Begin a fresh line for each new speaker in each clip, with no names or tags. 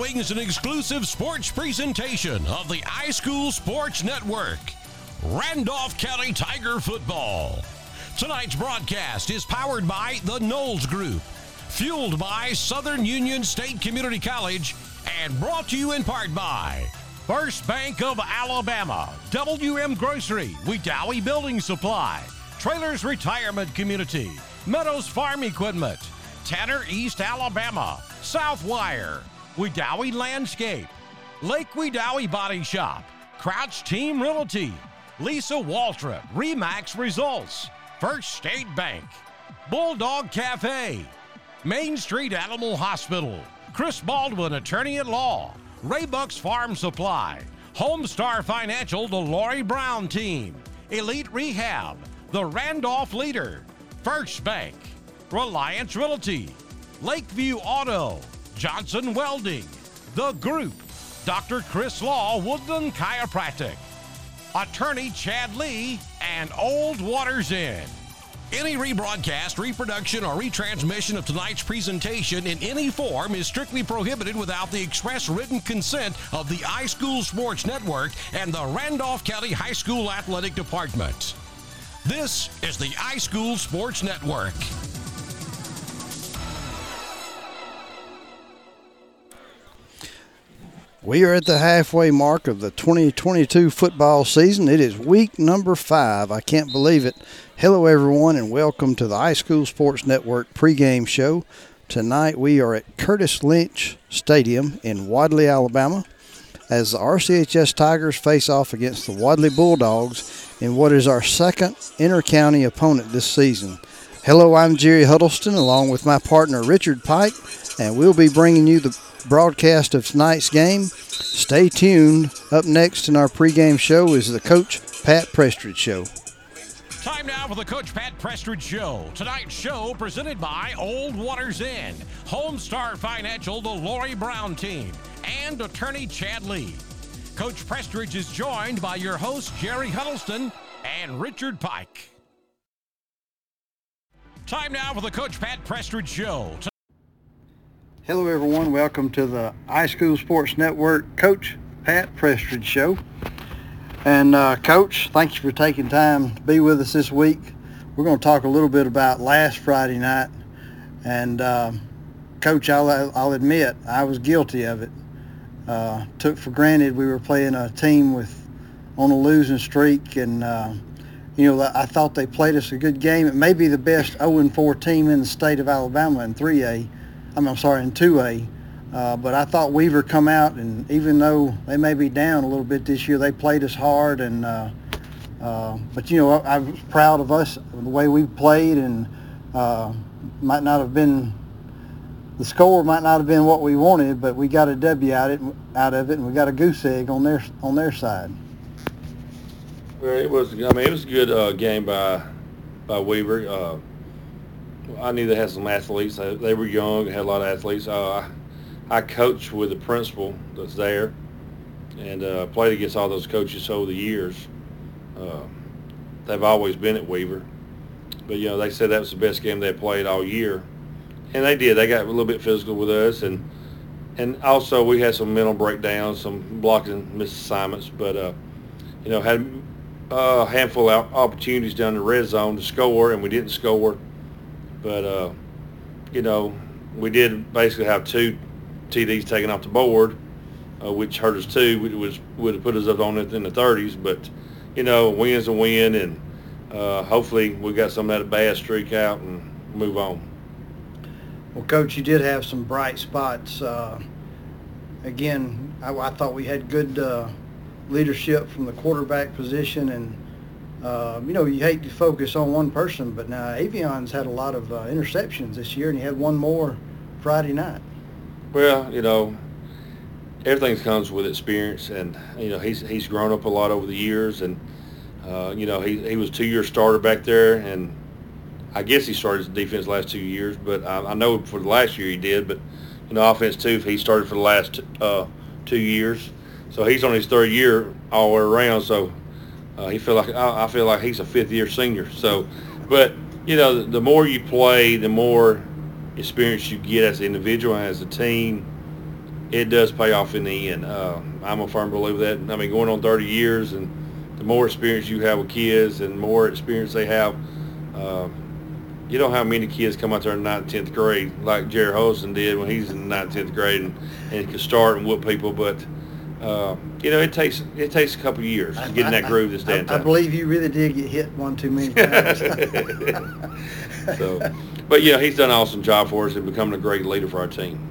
Following is an exclusive sports presentation of the iSchool Sports Network. Randolph County Tiger Football. Tonight's broadcast is powered by the Knowles Group, fueled by Southern Union State Community College, and brought to you in part by First Bank of Alabama, WM Grocery, Wedowee Building Supply, Trailers Retirement Community, Meadows Farm Equipment, Tanner East Alabama, Southwire, Wedowee Landscape, Lake Wedowee Body Shop, Crouch Team Realty, Lisa Waltrip, Remax Results, First State Bank, Bulldog Cafe, Main Street Animal Hospital, Chris Baldwin, Attorney at Law, Raybucks Farm Supply, Homestar Financial, the Lori Brown Team, Elite Rehab, the Randolph Leader, First Bank, Reliance Realty, Lakeview Auto, Johnson Welding, The Group, Dr. Chris Law, Woodland Chiropractic, Attorney Chad Lee, and Old Waters Inn. Any rebroadcast, reproduction, or retransmission of tonight's presentation in any form is strictly prohibited without the express written consent of the iSchool Sports Network and the Randolph County High School Athletic Department. This is the iSchool Sports Network.
We are at the halfway mark of the 2022 football season. It is week number five. I can't believe it. Hello, everyone, and welcome to the iSchool Sports Network pregame show. Tonight we are at Curtis Lynch Stadium in Wadley, Alabama, as the RCHS Tigers face off against the Wadley Bulldogs in what is our second inter-county opponent this season. Hello, I'm Jerry Huddleston, along with my partner Richard Pike, and we'll be bringing you the broadcast of tonight's game. Stay tuned. Up next in our pregame show is the Coach Pat Prestridge Show.
Time now for the Coach Pat Prestridge Show. Tonight's show presented by Old Waters Inn, Homestar Financial, the Lori Brown team, and attorney Chad Lee. Coach Prestridge is joined by your host Jerry Huddleston and Richard Pike. Time now for the Coach Pat Prestridge Show.
Hello, everyone. Welcome to the iSchool Sports Network Coach Pat Prestridge Show. And uh, Coach, thank you for taking time to be with us this week. We're going to talk a little bit about last Friday night. And uh, Coach, I'll, I'll admit I was guilty of it. Uh, took for granted we were playing a team with on a losing streak, and uh, you know I thought they played us a good game. It may be the best 0-4 team in the state of Alabama in 3A. I mean, I'm sorry, in 2A. Uh, but I thought Weaver come out, and even though they may be down a little bit this year, they played us hard. And uh, uh, but you know, I, I, was proud of us the way we played, and uh, might not have been the score might not have been what we wanted, but we got a W out it out of it, and we got a goose egg on their on their side.
Well, it was. I mean, it was a good uh, game by by Weaver. Uh, I knew they had some athletes. They were young, had a lot of athletes. Uh, I, I coached with the principal that's there, and uh, played against all those coaches over the years. Uh, they've always been at Weaver, but you know they said that was the best game they played all year, and they did. They got a little bit physical with us, and and also we had some mental breakdowns, some blocking missed assignments, but uh, you know had a handful of opportunities down the red zone to score, and we didn't score but, uh, you know, we did basically have two TDs taken off the board, uh, which hurt us too. Was would have put us up on it in the 30s, but you know, win's a win, and uh, hopefully we got some of that bad streak out and move on.
Well, coach, you did have some bright spots. Uh, again, I, I, thought we had good uh, leadership from the quarterback position and uh, you know, you hate to focus on one person, but now Avion's had a lot of uh, interceptions this year, and he had one more Friday night.
Well, you know, everything comes with experience, and you know he's he's grown up a lot over the years, and uh, you know he he was two year starter back there, and I guess he started defense last two years, but I, I know for the last year he did, but you know offense too, he started for the last uh, two years, so he's on his third year all the way around, so uh, he feel like I, I feel like he's a fifth year senior. So, but you know, the, the more you play, the more experience you get as an individual and as a team. it does pay off in the end. Uh, I'm a firm believer that. I mean, going on 30 years, and the more experience you have with kids, and more experience they have, uh, you know how many kids come out there in 9th, 10th grade, like Jerry Holston did when he's in 9th, 10th grade, and, and could start and whoop people, but uh, you know, it takes it takes a couple of years to get in that groove this day and
I, I believe you really did get hit one too many times.
so, but yeah, he's done an awesome job for us and becoming a great leader for our team.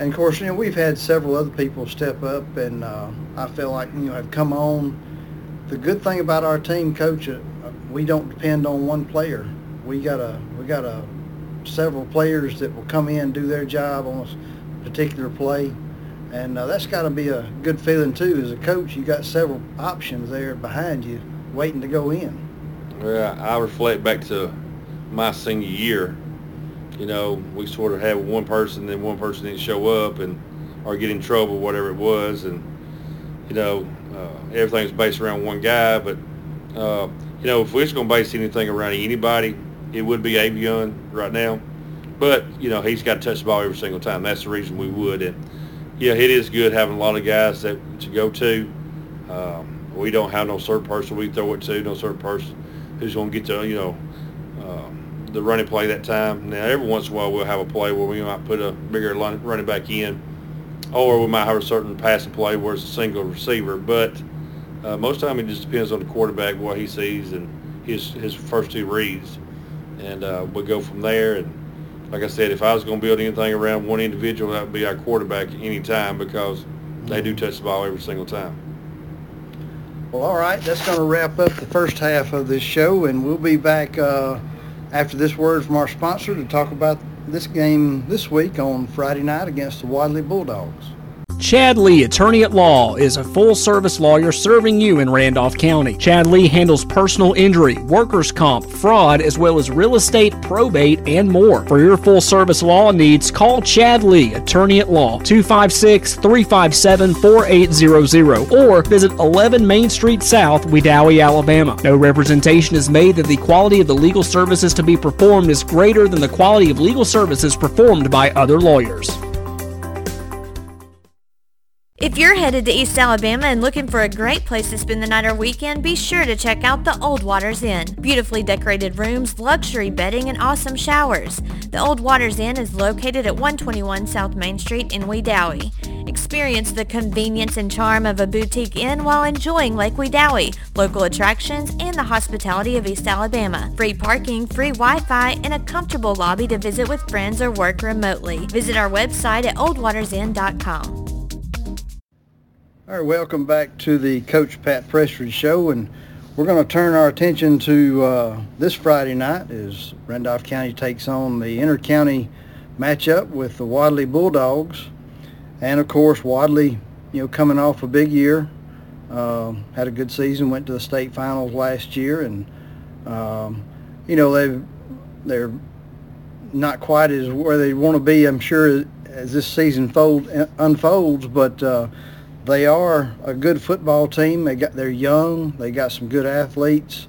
And of course, you know, we've had several other people step up, and uh, I feel like you know have come on. The good thing about our team, coach, uh, we don't depend on one player. We got a we got a several players that will come in and do their job on a particular play, and uh, that's got to be a good feeling too. As a coach, you got several options there behind you waiting to go in.
Well, I reflect back to my senior year. You know, we sort of had one person, then one person didn't show up, and or get in trouble, whatever it was, and you know, uh, everything's based around one guy. But uh, you know, if we're just going to base anything around anybody, it would be Avion right now. But you know, he's got to touch the ball every single time. That's the reason we would. And yeah, it is good having a lot of guys that to go to. Um, we don't have no certain person we throw it to, no certain person who's going to get to you know uh, the running play that time. Now every once in a while we'll have a play where we might put a bigger running back in, or we might have a certain passing play where it's a single receiver. But uh, most time it just depends on the quarterback what he sees and his his first two reads, and uh, we go from there. And like I said, if I was going to build anything around one individual, that would be our quarterback any time because they do touch the ball every single time.
Well, all right, that's going to wrap up the first half of this show, and we'll be back uh, after this word from our sponsor to talk about this game this week on Friday night against the Wadley Bulldogs.
Chad Lee, attorney at law, is a full service lawyer serving you in Randolph County. Chad Lee handles personal injury, workers' comp, fraud, as well as real estate, probate, and more. For your full service law needs, call Chad Lee, attorney at law, 256 357 4800, or visit 11 Main Street South, Wedowee, Alabama. No representation is made that the quality of the legal services to be performed is greater than the quality of legal services performed by other lawyers.
If you're headed to East Alabama and looking for a great place to spend the night or weekend, be sure to check out the Old Waters Inn. Beautifully decorated rooms, luxury bedding, and awesome showers. The Old Waters Inn is located at 121 South Main Street in Wedowee. Experience the convenience and charm of a boutique inn while enjoying Lake Wedowee, local attractions, and the hospitality of East Alabama. Free parking, free Wi-Fi, and a comfortable lobby to visit with friends or work remotely. Visit our website at oldwatersinn.com.
All right, welcome back to the Coach Pat Prestridge Show, and we're going to turn our attention to uh, this Friday night as Randolph County takes on the inter-county matchup with the Wadley Bulldogs, and of course Wadley, you know, coming off a big year, uh, had a good season, went to the state finals last year, and um, you know they they're not quite as where they want to be, I'm sure, as this season fold, unfolds, but. Uh, they are a good football team. They got they're young. They got some good athletes.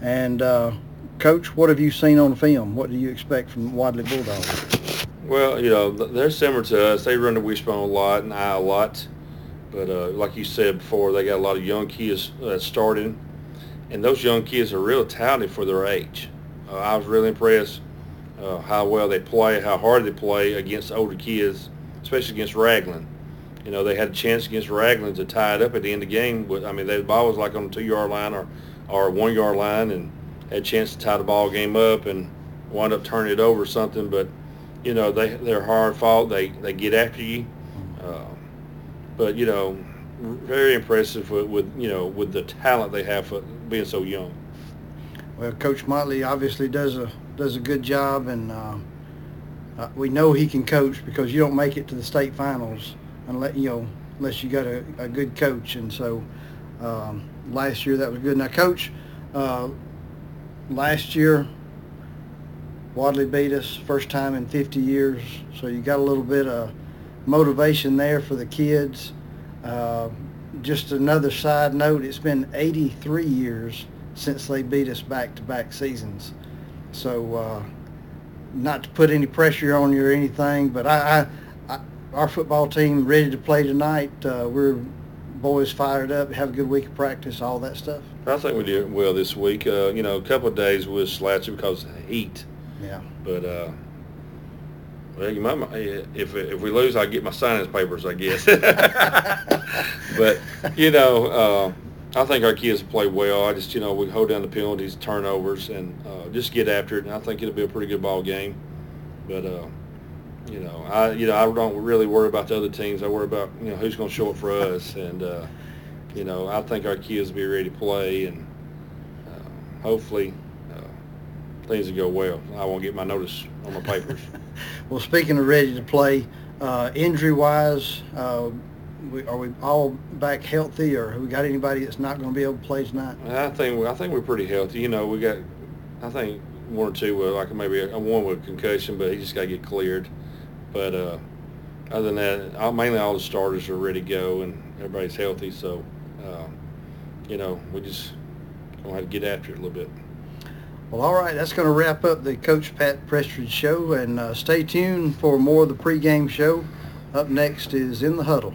And uh, coach, what have you seen on film? What do you expect from Wadley Bulldogs?
Well, you know, they're similar to us. They run the wishbone a lot and I a lot. But uh, like you said before, they got a lot of young kids uh, starting. And those young kids are real talented for their age. Uh, I was really impressed uh, how well they play, how hard they play against older kids, especially against Ragland you know, they had a chance against Ragland to tie it up at the end of the game. I mean, the ball was like on the two-yard line or, or one-yard line, and had a chance to tie the ball game up and wound up turning it over or something. But you know, they they're hard fought. They they get after you. Uh, but you know, very impressive with, with you know with the talent they have for being so young.
Well, Coach Motley obviously does a does a good job, and uh, uh, we know he can coach because you don't make it to the state finals unless you know unless you got a, a good coach. And so um, last year that was good. Now, coach, uh, last year Wadley beat us first time in 50 years, so you got a little bit of motivation there for the kids. Uh, just another side note, it's been 83 years since they beat us back-to-back seasons. So uh, not to put any pressure on you or anything, but I, I our football team ready to play tonight? Uh, we're boys fired up, have a good week of practice, all that stuff.
I think we did well this week. Uh, you know, a couple of days we was slouchy because of the heat.
Yeah.
But uh, well, you might if if we lose, I get my signing papers, I guess. but you know, uh, I think our kids play well. I just you know we hold down the penalties, turnovers, and uh, just get after it. And I think it'll be a pretty good ball game. But uh, you know, I you know I don't really worry about the other teams. I worry about you know who's going to show up for us, and uh, you know I think our kids will be ready to play, and uh, hopefully uh, things will go well. I won't get my notice on my papers.
well, speaking of ready to play, uh, injury-wise, uh, we, are we all back healthy, or have we got anybody that's not going to be able to play tonight?
I think I think we're pretty healthy. You know, we got I think one or two with like maybe a, one with concussion, but he just got to get cleared. But uh, other than that, mainly all the starters are ready to go and everybody's healthy. So, uh, you know, we just to have to get after it a little bit.
Well, all right, that's going to wrap up the Coach Pat Prestridge show, and uh, stay tuned for more of the pregame show. Up next is In the Huddle.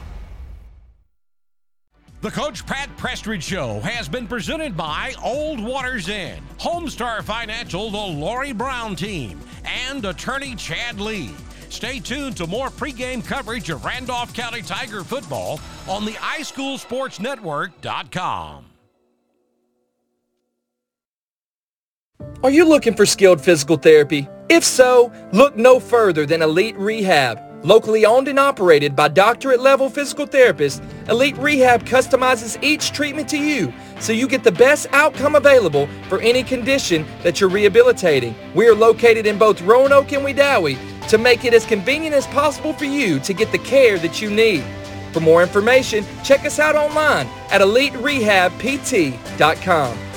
The Coach Pat Prestridge Show has been presented by Old Waters Inn, Homestar Financial, the Lori Brown team, and attorney Chad Lee. Stay tuned to more pregame coverage of Randolph County Tiger football on the iSchoolSportsNetwork.com.
Are you looking for skilled physical therapy? If so, look no further than Elite Rehab. Locally owned and operated by doctorate level physical therapists, Elite Rehab customizes each treatment to you so you get the best outcome available for any condition that you're rehabilitating. We are located in both Roanoke and Wedowee to make it as convenient as possible for you to get the care that you need. For more information, check us out online at eliterehabpt.com.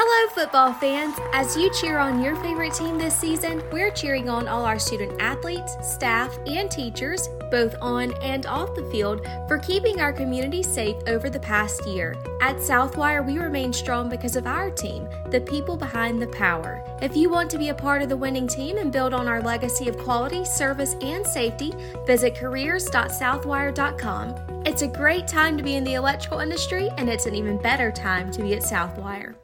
Hello, football fans. As you cheer on your favorite team this season, we're cheering on all our student athletes, staff, and teachers, both on and off the field, for keeping our community safe over the past year. At Southwire, we remain strong because of our team, the people behind the power. If you want to be a part of the winning team and build on our legacy of quality, service, and safety, visit careers.southwire.com. It's a great time to be in the electrical industry, and it's an even better time to be at Southwire.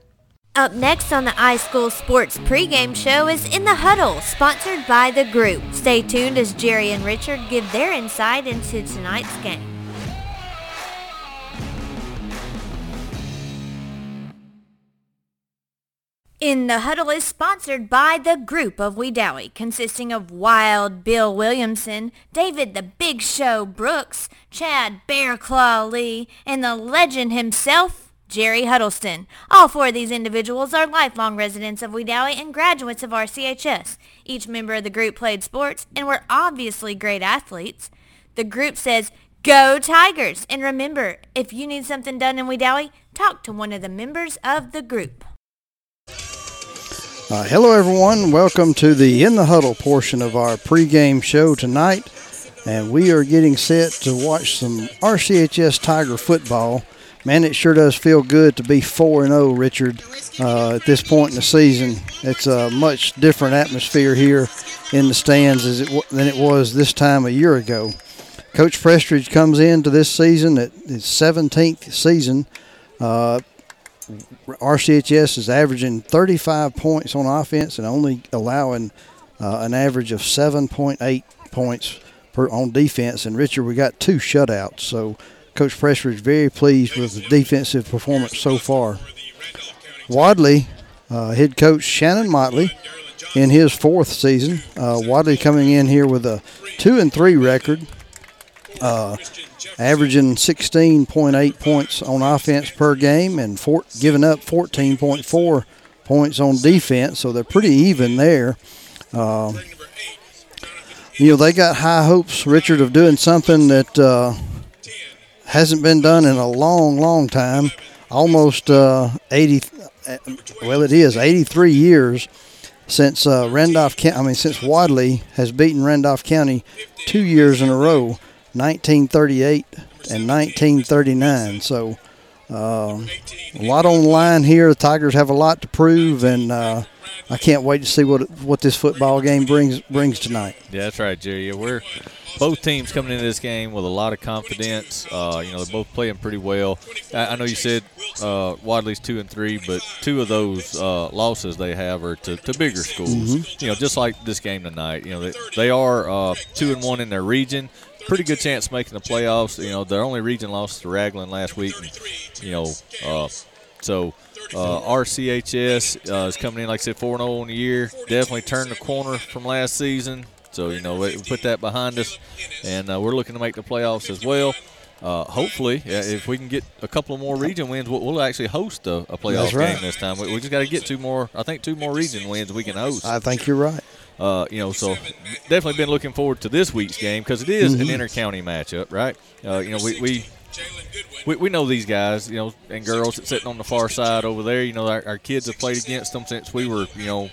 Up next on the iSchool Sports pregame show is In the Huddle, sponsored by The Group. Stay tuned as Jerry and Richard give their insight into tonight's game. In the Huddle is sponsored by the group of Wedowee, consisting of Wild Bill Williamson, David the Big Show Brooks, Chad Bear Claw Lee, and the legend himself, Jerry Huddleston. All four of these individuals are lifelong residents of Wedowee and graduates of RCHS. Each member of the group played sports and were obviously great athletes. The group says, Go Tigers! And remember, if you need something done in Wedowee, talk to one of the members of the group.
Uh, hello, everyone. Welcome to the In the Huddle portion of our pregame show tonight. And we are getting set to watch some RCHS Tiger football man, it sure does feel good to be 4 and 0, Richard, uh, at this point in the season. It's a much different atmosphere here in the stands it, than it was this time a year ago. Coach Prestridge comes into this season at his 17th season. Uh, RCHS is averaging 35 points on offense and only allowing uh, an average of 7.8 points per on defense. And Richard, we got two shutouts, so Coach Prestridge very pleased with the defensive performance so far. Wadley, uh, head coach Shannon Motley, in his fourth season. Uh, Wadley coming in here with a two and three record, uh, averaging 16.8 points on offense per game and four, giving up 14.4 points on defense, so they're pretty even there. Uh, you know, they got high hopes, Richard, of doing something that uh, hasn't been done in a long, long time. Almost uh, 80, well, it is 83 years since uh, Randolph I mean, since Wadley has beaten Randolph County two years in a row, 1938 and 1939. So uh, a lot on the line here. The Tigers have a lot to prove, and uh, I can't wait to see what what this football game brings brings tonight.
Yeah, that's right, Jerry. We're both teams coming into this game with a lot of confidence. Uh, you know, they're both playing pretty well. I, I know you said uh, Wadley's two and three, but two of those uh, losses they have are to, to bigger schools.
Mm-hmm.
You know, just like this game tonight. You know, they, they are uh, two and one in their region. Pretty good chance of making the playoffs. You know, their only region loss to Ragland last week. And, you know, uh, so uh, RCHS uh, is coming in, like I said, 4 0 in the year. Definitely turned the corner from last season. So, you know, we put that behind us, and uh, we're looking to make the playoffs as well. Uh, hopefully, yeah, if we can get a couple of more region wins, we'll, we'll actually host a, a playoff
right.
game this time. We, we just got to get two more. I think two more region wins we can host.
I think you're right.
Uh, you know, so definitely been looking forward to this week's game because it is an inter-county matchup, right? Uh, you know, we, we we we know these guys, you know, and girls sitting on the far side over there. You know, our, our kids have played against them since we were, you know,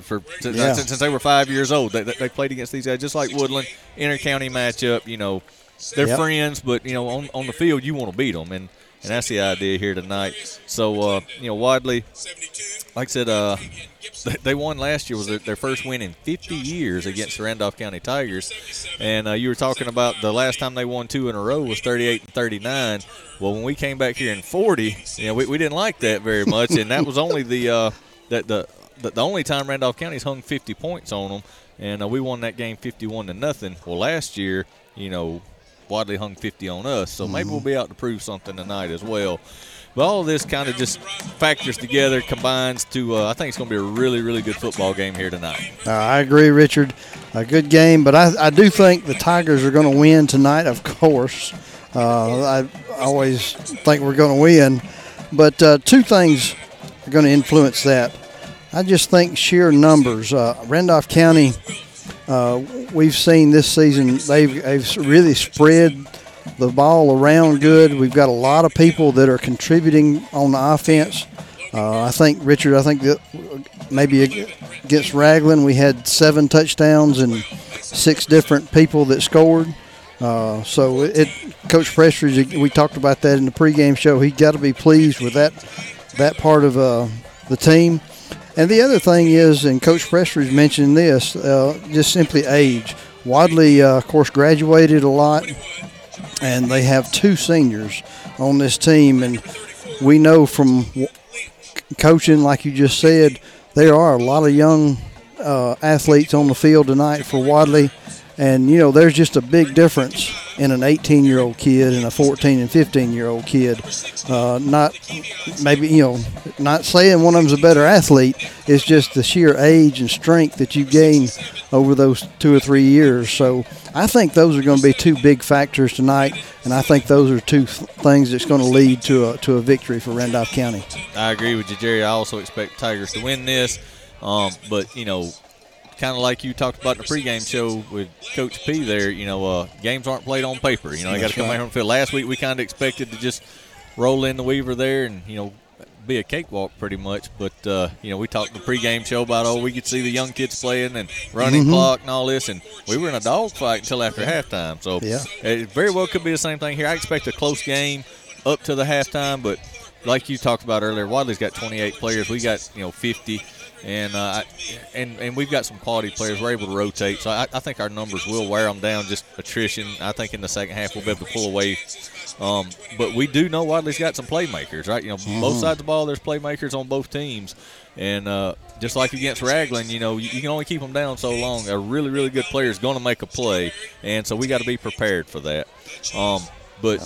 for since,
Yeah.
since, since they were five years old. They, they they played against these guys just like Woodland inter-county matchup. You know, they're
Yep.
friends, but you know, on on the field you want to beat them, and and that's the idea here tonight. So uh, you know, Wadley, like I said, uh, they- they won last year was their, their first win in 50 years against the Randolph County Tigers, and uh, you were talking about the last time they won two in a row was 38 and 39. Well, when we came back here in 40, you know, we, we didn't like that very much, and that was only the uh, that the, the only time Randolph County's hung 50 points on them, and uh, we won that game 51 to nothing. Well, last year, you know, Wadley hung 50 on us, so maybe we'll be out to prove something tonight as well. But all this kind of just factors together, combines to, uh, I think it's going to be a really, really good football game here tonight.
Uh, I agree, Richard. A good game, but I, I do think the Tigers are going to win tonight. Of course, uh, I always think we're going to win, but uh, two things are going to influence that. I just think sheer numbers. Uh, Randolph County, uh, we've seen this season they've, they've really spread the ball around good. We've got a lot of people that are contributing on the offense. Uh, I think Richard. I think that maybe against Ragland we had seven touchdowns and six different people that scored. Uh, so it, Coach Prestridge, we talked about that in the pregame show. He got to be pleased with that that part of uh, the team. And the other thing is, and Coach Prestridge mentioned this, uh, just simply age. Wadley, uh, of course, graduated a lot, and they have two seniors on this team. And we know from w- coaching, like you just said, there are a lot of young uh, athletes on the field tonight for Wadley. And, you know, there's just a big difference in an 18 year old kid and a 14 and 15 year old kid. Uh, not maybe, you know, not saying one of them's a better athlete. It's just the sheer age and strength that you gain over those two or three years. So I think those are going to be two big factors tonight. And I think those are two th- things that's going to lead to a, to a victory for Randolph County.
I agree with you, Jerry. I also expect Tigers to win this. Um, but, you know, kind of like you talked about in the pregame show with Coach P there, you know, uh, games aren't played on paper. You know, they got to come
right.
out on the field. Last week we kind of expected to just roll in the Weaver there and, you know, be a cakewalk pretty much. But, uh, you know, we talked in the pregame show about, oh, we could see the young kids playing and running
Mm-hmm.
clock and all this. And we were in a dogfight until after halftime. So
Yeah.
it very well could be the same thing here. I expect a close game up to the halftime, but like you talked about earlier, Wadley's got 28 players. We got you know 50, and uh, I- and and we've got some quality players. We're able to rotate, so I, I think our numbers will wear them down. Just attrition. I think in the second half we'll be able to pull away. Um, but we do know Wadley's got some playmakers, right? You know, both sides of the ball, there's playmakers on both teams, and uh, just like against Ragland, you know, you, you can only keep them down so long. A really, really good player is going to make a play, and so we got to be prepared for that. Um, but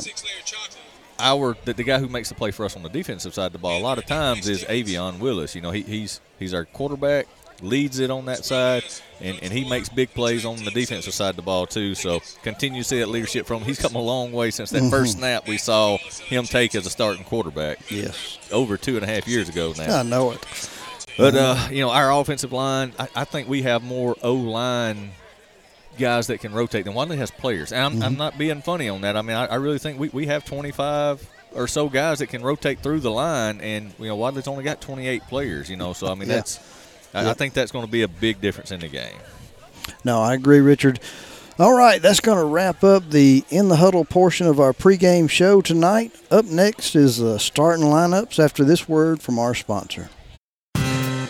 our the, the guy who makes the play for us on the defensive side of the ball a lot of times is Avion Willis. You know, he, he's he's our quarterback, leads it on that side, and, and he makes big plays on the defensive side of the ball too. So continue to see that leadership from him. He's come a long way since that first snap we saw him take as a starting quarterback
Yes.
over two and a half years ago now.
I know it.
But uh, you know, our offensive line, I, I think we have more O line guys that can rotate than Wadley has players. And I'm,
Mm-hmm.
I'm not being funny on that. I mean, I, I really think we, we have 25 or so guys that can rotate through the line, and you know, Wadley's only got 28 players. You know, so I mean,
Yeah.
that's I, I think that's going to be a big difference in the game.
No, I agree, Richard. All right, that's going to wrap up the in the huddle portion of our pregame show tonight. Up next is the starting lineups after this word from our sponsor.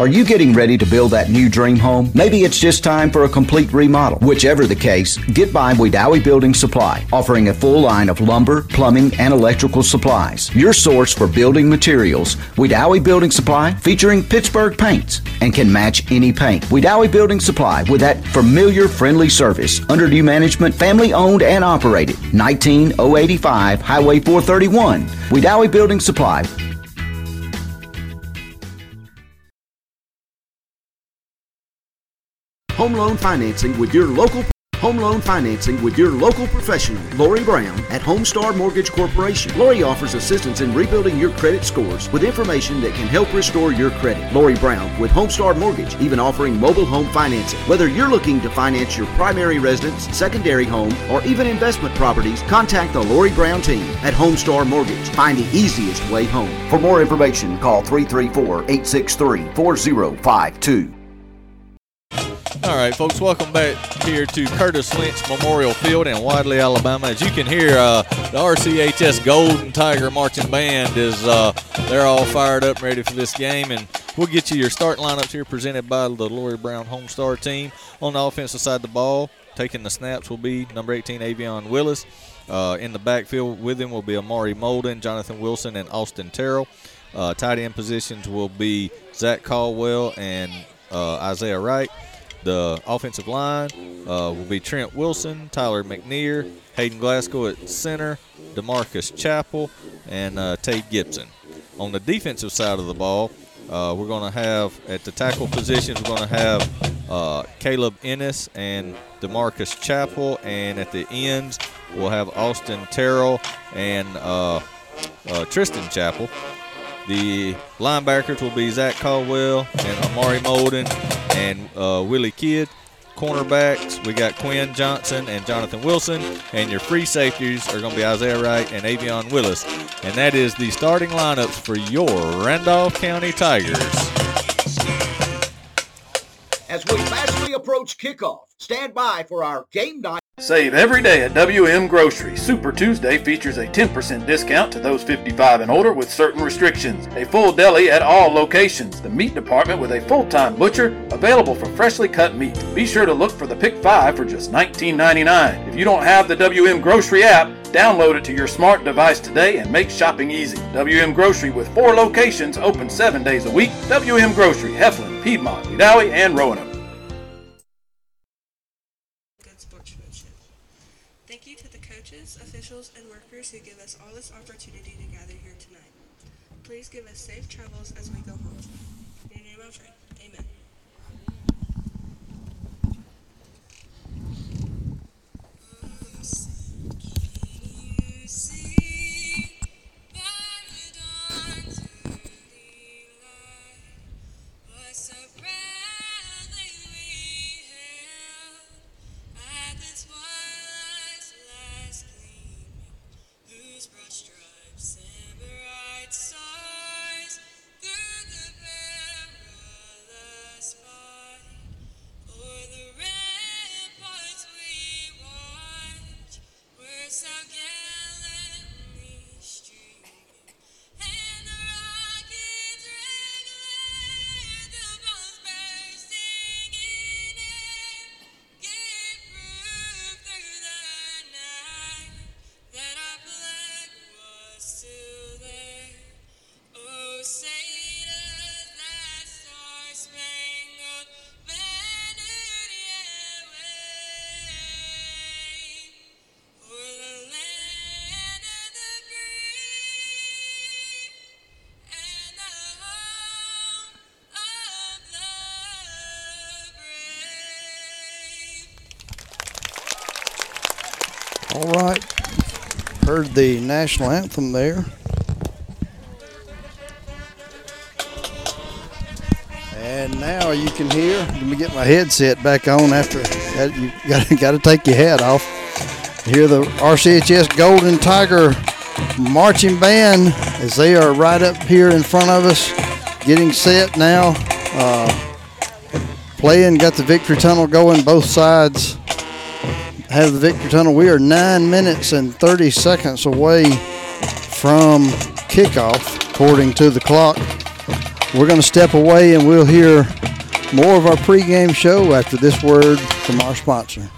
Are you getting ready to build that new dream home? Maybe it's just time for a complete remodel. Whichever the case, get by Wedowee Building Supply, offering a full line of lumber, plumbing, and electrical supplies. Your source for building materials, Wedowee Building Supply, featuring Pittsburgh paints and can match any paint. Wedowee Building Supply with that familiar, friendly service. Under new management, family owned and operated. 19085 Highway 431. Wedowee Building Supply,
Home loan financing with your local Home loan financing with your local professional, Lori Brown at Homestar Mortgage Corporation. Lori offers assistance in rebuilding your credit scores with information that can help restore your credit. Lori Brown with Homestar Mortgage, even offering mobile home financing. Whether you're looking to finance your primary residence, secondary home, or even investment properties, contact the Lori Brown team at Homestar Mortgage. Find the easiest way home.
For more information, call 334 863 4052.
All right, folks, welcome back here to Curtis Lynch Memorial Field in Wadley, Alabama. As you can hear, uh, the RCHS Golden Tiger Marching Band is uh, they're all fired up, and ready for this game, and we'll get you your start lineups here presented by the Lori Brown Homestar team. On the offensive side of the ball, taking the snaps will be number 18 Avion Willis. Uh, in the backfield with him will be Amari Molden, Jonathan Wilson, and Austin Terrell. Uh, tight end positions will be Zach Caldwell and uh, Isaiah Wright. The offensive line uh, will be Trent Wilson, Tyler McNear, Hayden Glasgow at center, Demarcus Chapel, and uh, Tate Gibson. On the defensive side of the ball, uh, we're going to have at the tackle positions, we're going to have uh, Caleb Ennis and Demarcus Chapel, and at the ends, we'll have Austin Terrell and uh, uh, Tristan Chappell. The linebackers will be Zach Caldwell and Amari Molden and uh, Willie Kidd. Cornerbacks, we got Quinn Johnson and Jonathan Wilson. And your free safeties are going to be Isaiah Wright and Avion Willis. And that is the starting lineups for your Randolph County Tigers.
As we fastly approach kickoff, stand by for our game night.
Save every day at WM Grocery. Super Tuesday features a 10% discount to those 55 and older with certain restrictions. A full deli at all locations. The meat department with a full-time butcher available for freshly cut meat. Be sure to look for the Pick 5 for just $19.99. If you don't have the WM Grocery app, download it to your smart device today and make shopping easy. WM Grocery with four locations open seven days a week. WM Grocery, Heflin, Piedmont, Wedowee, and Roanoke.
Heard the national anthem there. And now you can hear. Let me get my headset back on after that. you got got to take your hat off. Hear the RCHS Golden Tiger marching band as they are right up here in front of us, getting set now. Uh, playing, got the victory tunnel going both sides. Have the victory tunnel. We are nine minutes and 30 seconds away from kickoff, according to the clock. We're going to step away and we'll hear more of our pregame show after this word from our sponsor.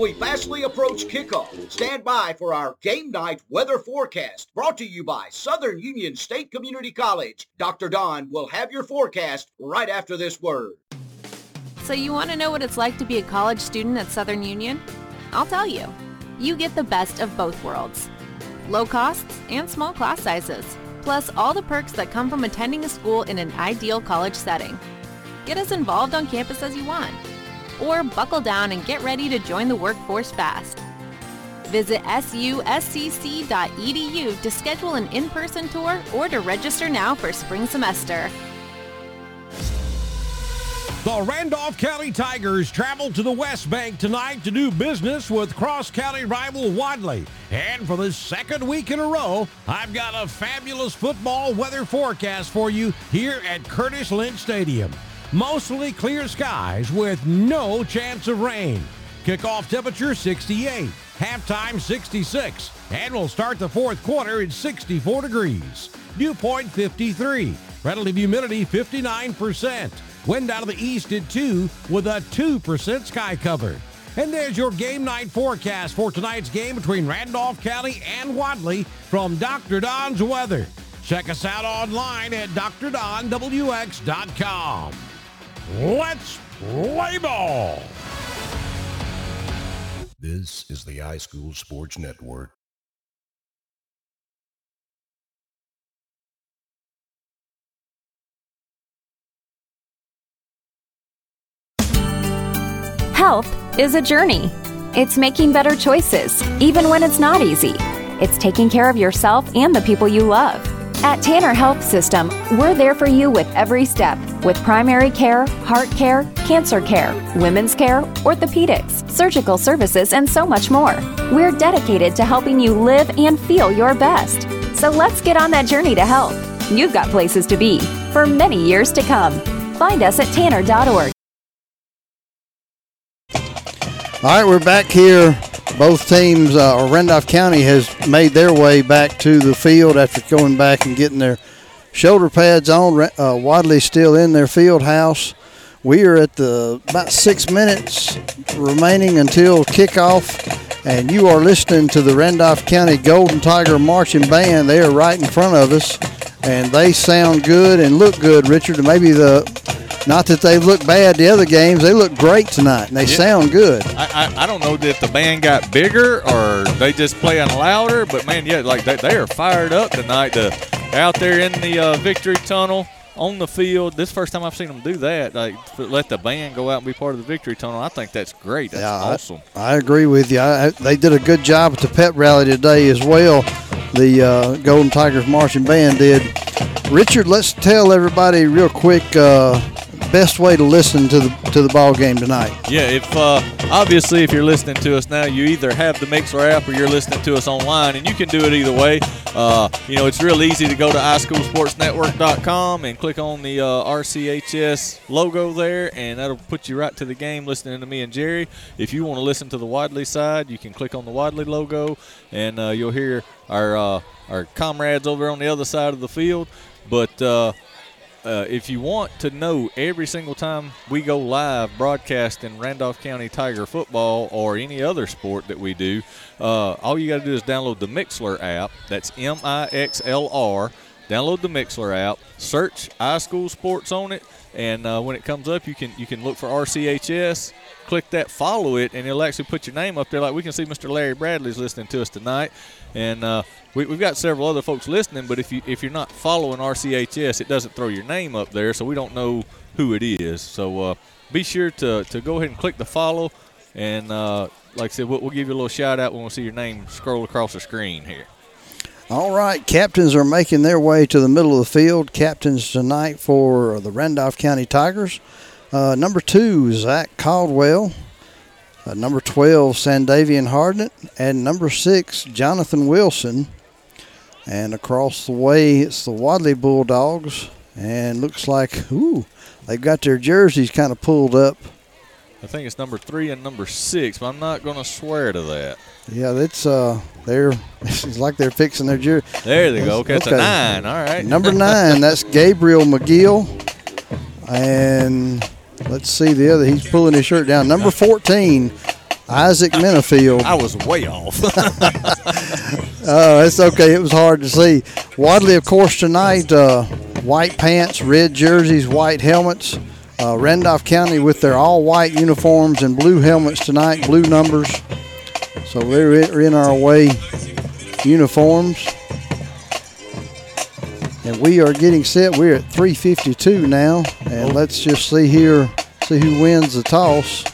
We fastly approach kickoff, stand by for our game night weather forecast brought to you by Southern Union State Community College. Dr. Don will have your forecast right after this word.
So you want to know what it's like to be a college student at Southern Union? I'll tell you. You get the best of both worlds. Low costs and small class sizes, plus all the perks that come from attending a school in an ideal college setting. Get as involved on campus as you want or buckle down and get ready to join the workforce fast. Visit suscc.edu to schedule an in-person tour or to register now for spring semester.
The Randolph County Tigers travel to the West Bank tonight to do business with cross-county rival Wadley. And for the second week in a row, I've got a fabulous football weather forecast for you here at Curtis Lynch Stadium. Mostly clear skies with no chance of rain. Kickoff temperature 68, halftime 66, and we'll start the fourth quarter at 64 degrees. Dew point 53, relative humidity 59%. Wind out of the east at 2 with a 2% sky cover. And there's your game night forecast for tonight's game between Randolph County and Wadley from Dr. Don's Weather. Check us out online at drdonwx.com. Let's play ball.
This is the iSchool Sports Network.
Health is a journey. It's making better choices, even when it's not easy. It's taking care of yourself and the people you love. At Tanner Health System, we're there for you with every step with primary care, heart care, cancer care, women's care, orthopedics, surgical services, and so much more. We're dedicated to helping you live and feel your best. So let's get on that journey to health. You've got places to be for many years to come. Find us at tanner.org.
All right, we're back here. Both teams, uh, or Randolph County has made their way back to the field after going back and getting their shoulder pads on. Uh, still in their field house. We are at the about six minutes remaining until kickoff, and you are listening to the Randolph County Golden Tiger Marching Band. They are right in front of us, and they sound good and look good, Richard. Maybe the not that they look bad the other games, they look great tonight, and they
Yeah.
sound good.
I, I, I don't know if the band got bigger or they just playing louder, but man, yeah, like they, they are fired up tonight. To out there in the uh, victory tunnel on the field. This first time I've seen them do that. Like let the band go out and be part of the victory tunnel. I think that's great. That's
Yeah,
awesome.
I, agree with you. I, I- they did a good job at the pep rally today as well. The uh, Golden Tigers marching band did. Richard, let's tell everybody real quick uh, best way to listen to the to the ball game tonight.
Yeah, if uh, obviously if you're listening to us now, you either have the Mixlr app or you're listening to us online, and you can do it either way. Uh, you know, it's real easy to go to iSchoolSportsNetwork.com and click on the uh, RCHS logo there, and that'll put you right to the game listening to me and Jerry. If you want to listen to the Wadley side, you can click on the Wadley logo, and uh, you'll hear our uh, our comrades over on the other side of the field. But uh, if you want to know every single time we go live broadcasting Randolph County Tiger football or any other sport that we do, uh, all you got to do is download the Mixlr app. That's M I X L R. Download the Mixlr app, search iSchool Sports on it, and uh, when it comes up, you can you can look for RCHS. Click that, follow it, and it'll actually put your name up there. Like we can see, Mr. Larry Bradley's listening to us tonight, and uh, we, we've got several other folks listening. But if you if you're not following RCHS, it doesn't throw your name up there, so we don't know who it is. So uh, be sure to, to go ahead and click the follow. And uh, like I said, we'll, we'll give you a little shout out when we see your name scroll across the screen here.
All right, captains are making their way to the middle of the field. Captains tonight for the Randolph County Tigers. Uh, number two, Zach Caldwell. Uh, number 12, Sandavian Hardnett. And number six, Jonathan Wilson. And across the way, it's the Wadley Bulldogs. And looks like, ooh, they've got their jerseys kind of pulled up.
I think it's number three and number six, but I'm not going to swear to that.
Yeah, that's uh, they're it's like they're fixing their jersey.
There they go. Okay, a nine. All right.
Number nine, that's Gabriel McGill, and let's see the other. He's pulling his shirt down. Number fourteen, Isaac Minifield.
I was way off.
Oh, it's okay. It was hard to see. Wadley, of course, tonight. Uh, white pants, red jerseys, white helmets. Uh, Randolph County with their all-white uniforms and blue helmets tonight, blue numbers. So we're in, our away uniforms. And we are getting set. We're at 352 now. And let's just see here, see who wins the toss.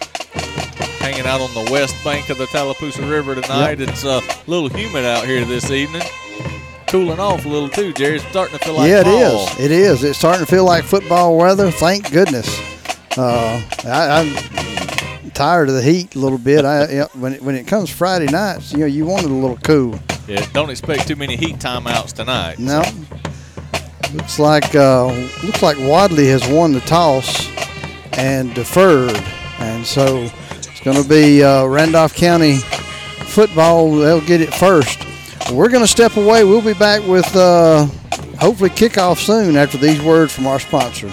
Hanging out on the west bank of the Tallapoosa River tonight. It's uh, a little humid out here this evening. Cooling off a little too, Jerry. It's starting to feel like
yeah, it
fall.
is. It is. It's It's starting to feel like football weather. Thank goodness. Uh, I, I'm tired of the heat a little bit. I you know, when it, when it comes Friday nights, you know, you want it a little cool.
Yeah, don't expect too many heat timeouts tonight.
No. Looks like uh, looks like Wadley has won the toss and deferred, and so it's going to be uh, Randolph County football. They'll get it first. We're going to step away. We'll be back with uh, hopefully kickoff soon after these words from our sponsor.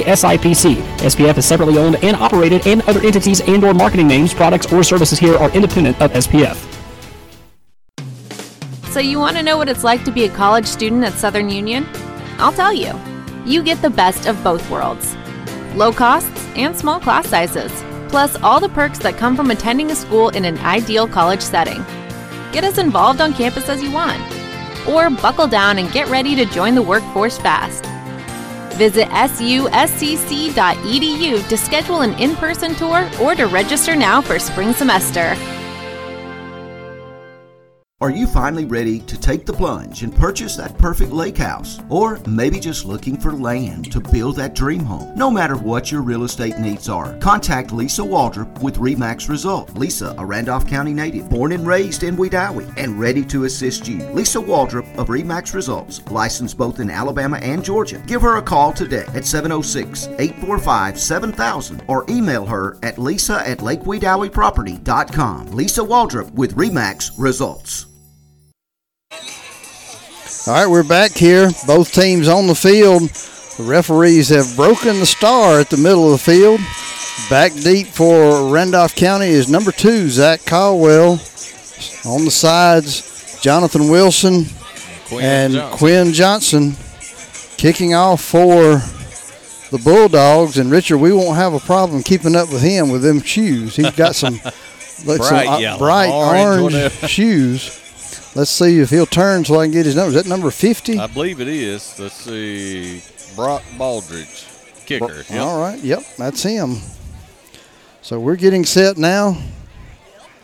SIPC. SPF is separately owned and operated, and other entities and or marketing names, products, or services here are independent of SPF.
So, you want to know what it's like to be a college student at Southern Union? I'll tell you. You get the best of both worlds low costs and small class sizes, plus all the perks that come from attending a school in an ideal college setting. Get as involved on campus as you want, or buckle down and get ready to join the workforce fast. Visit suscc.edu to schedule an in person tour or to register now for spring semester.
Are you finally ready to take the plunge and purchase that perfect lake house? Or maybe just looking for land to build that dream home? No matter what your real estate needs are, contact Lisa Waldrop with REMAX Result. Lisa, a Randolph County native, born and raised in Wedowee, and ready to assist you. Lisa Waldrop of REMAX Results, licensed both in Alabama and Georgia. Give her a call today at 706 845 7000 or email her at lisa at lakewedoweeproperty.com. Lisa Waldrop with REMAX Results.
All right, we're back here. Both teams on the field. The referees have broken the star at the middle of the field. Back deep for Randolph County is number two, Zach Caldwell. On the sides, Jonathan Wilson
Quinn
and
Johnson.
Quinn Johnson kicking off for the Bulldogs. And Richard, we won't have a problem keeping up with him with them shoes. He's got some,
Bright
some uh,
yellow,
bright
orange,
orange, shoes. Let's see if he'll turn so I can get his number. Is that number 50?
I believe it is. Let's see. Brock Baldridge, kicker. Yep.
All right. Yep, that's him. So we're getting set now.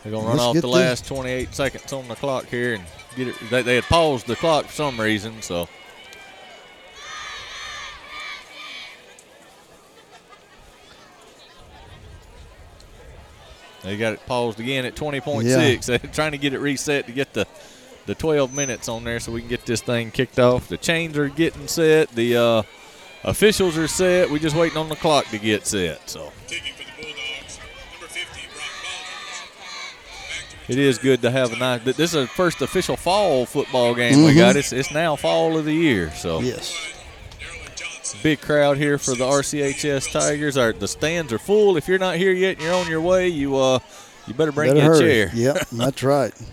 They're gonna run
Let's
off the
this-
last 28 seconds on the clock here and get it. They, they had paused the clock for some reason, so They got it paused again at 20.6. They're trying to get it reset to get the the 12 minutes on there so we can get this thing kicked off. The chains are getting set. The uh, officials are set. We're just waiting on the clock to get set. So it is good to have a nice. This is the first official fall football game we
Mhm.
got. It's it's now fall of the year. So
Yes.
big crowd here for the RCHS Tigers. Our, the stands are full. If you're not here yet and you're on your way, you uh you better bring
Better
you a
hurry.
chair.
Yep, that's right.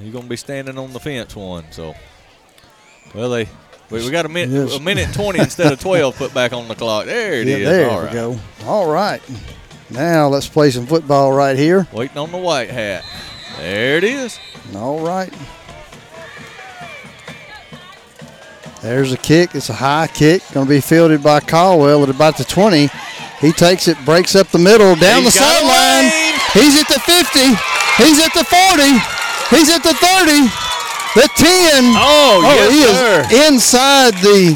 You're gonna be standing on the fence one. So, well, they we, we got a minute
Yes.
a minute twenty instead of twelve put back on the clock. There it is.
Yeah, there
All
we
right.
go. All right. Now let's play some football right here.
Waiting on the white hat. There it is.
All right. There's a kick. It's a high kick. Going to be fielded by Caldwell at about the 20. He takes it, breaks up the middle, down
He's
the sideline. He's at the 50. He's at the 40. He's at the 30. The 10.
Oh, oh yes,
he
sir.
is inside the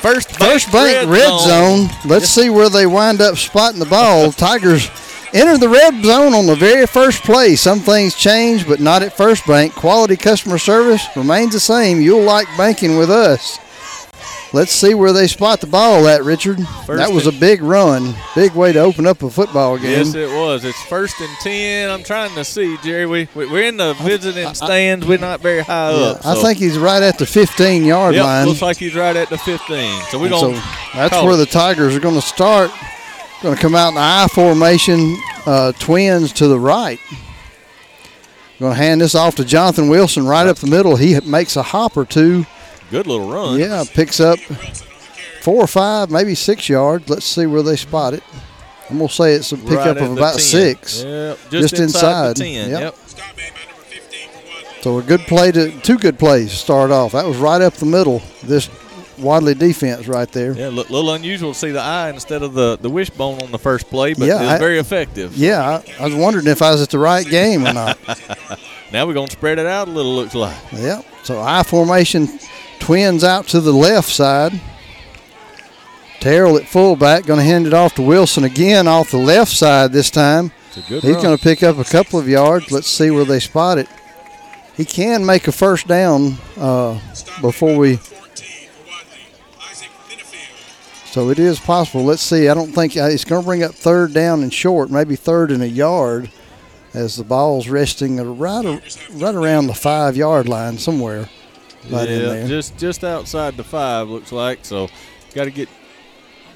first
first bank
red
red,
zone.
zone. Let's see where they wind up spotting the ball. Tigers enter the red zone on the very first play. Some things change, but not at First Bank. Quality customer service remains the same. You'll like banking with us. Let's see where they spot the ball at, Richard.
First
that was a big run. Big way to open up a football game.
Yes, it was. It's first and ten. I'm trying to see, Jerry. We we- we're in the visiting stands. We're not very high
Yeah,
up.
I think he's right at the 15 yard
Yep,
line.
looks like he's right at the 15. So we're gonna.
so that's where
it.
the Tigers are going to start. Going to come out in the I formation, uh, twins to the right. Going to hand this off to Jonathan Wilson right up the middle. He makes a hop or two.
Good little run.
Yeah, picks up four or five, maybe six yards. Let's see where they spot it. I'm to say it's a pickup
at
of about
10.
six.
Yep, just inside the 10, yep.
So a good play to two good plays to start off. That was right up the middle. This Wadley defense right there.
Yeah, a little unusual to see the eye instead of the, the wishbone on the first play, but
Yeah,
it was
I-
very effective.
Yeah, I, I was wondering if I was at the right game or not.
now we're going to spread it out a little, looks like.
Yep. So I formation, twins out to the left side. Terrell at fullback, going to hand it off to Wilson again off the left side this time.
It's a good
He's going to pick up a couple of yards. Let's see where they spot it. He can make a first down uh, before we. So it is possible. Let's see. I don't think uh, it's going to bring up third down and short, maybe third and a yard, as the ball's resting right, right around the five yard line somewhere. Right in
yeah,
there.
just just outside the five looks like. So got to get.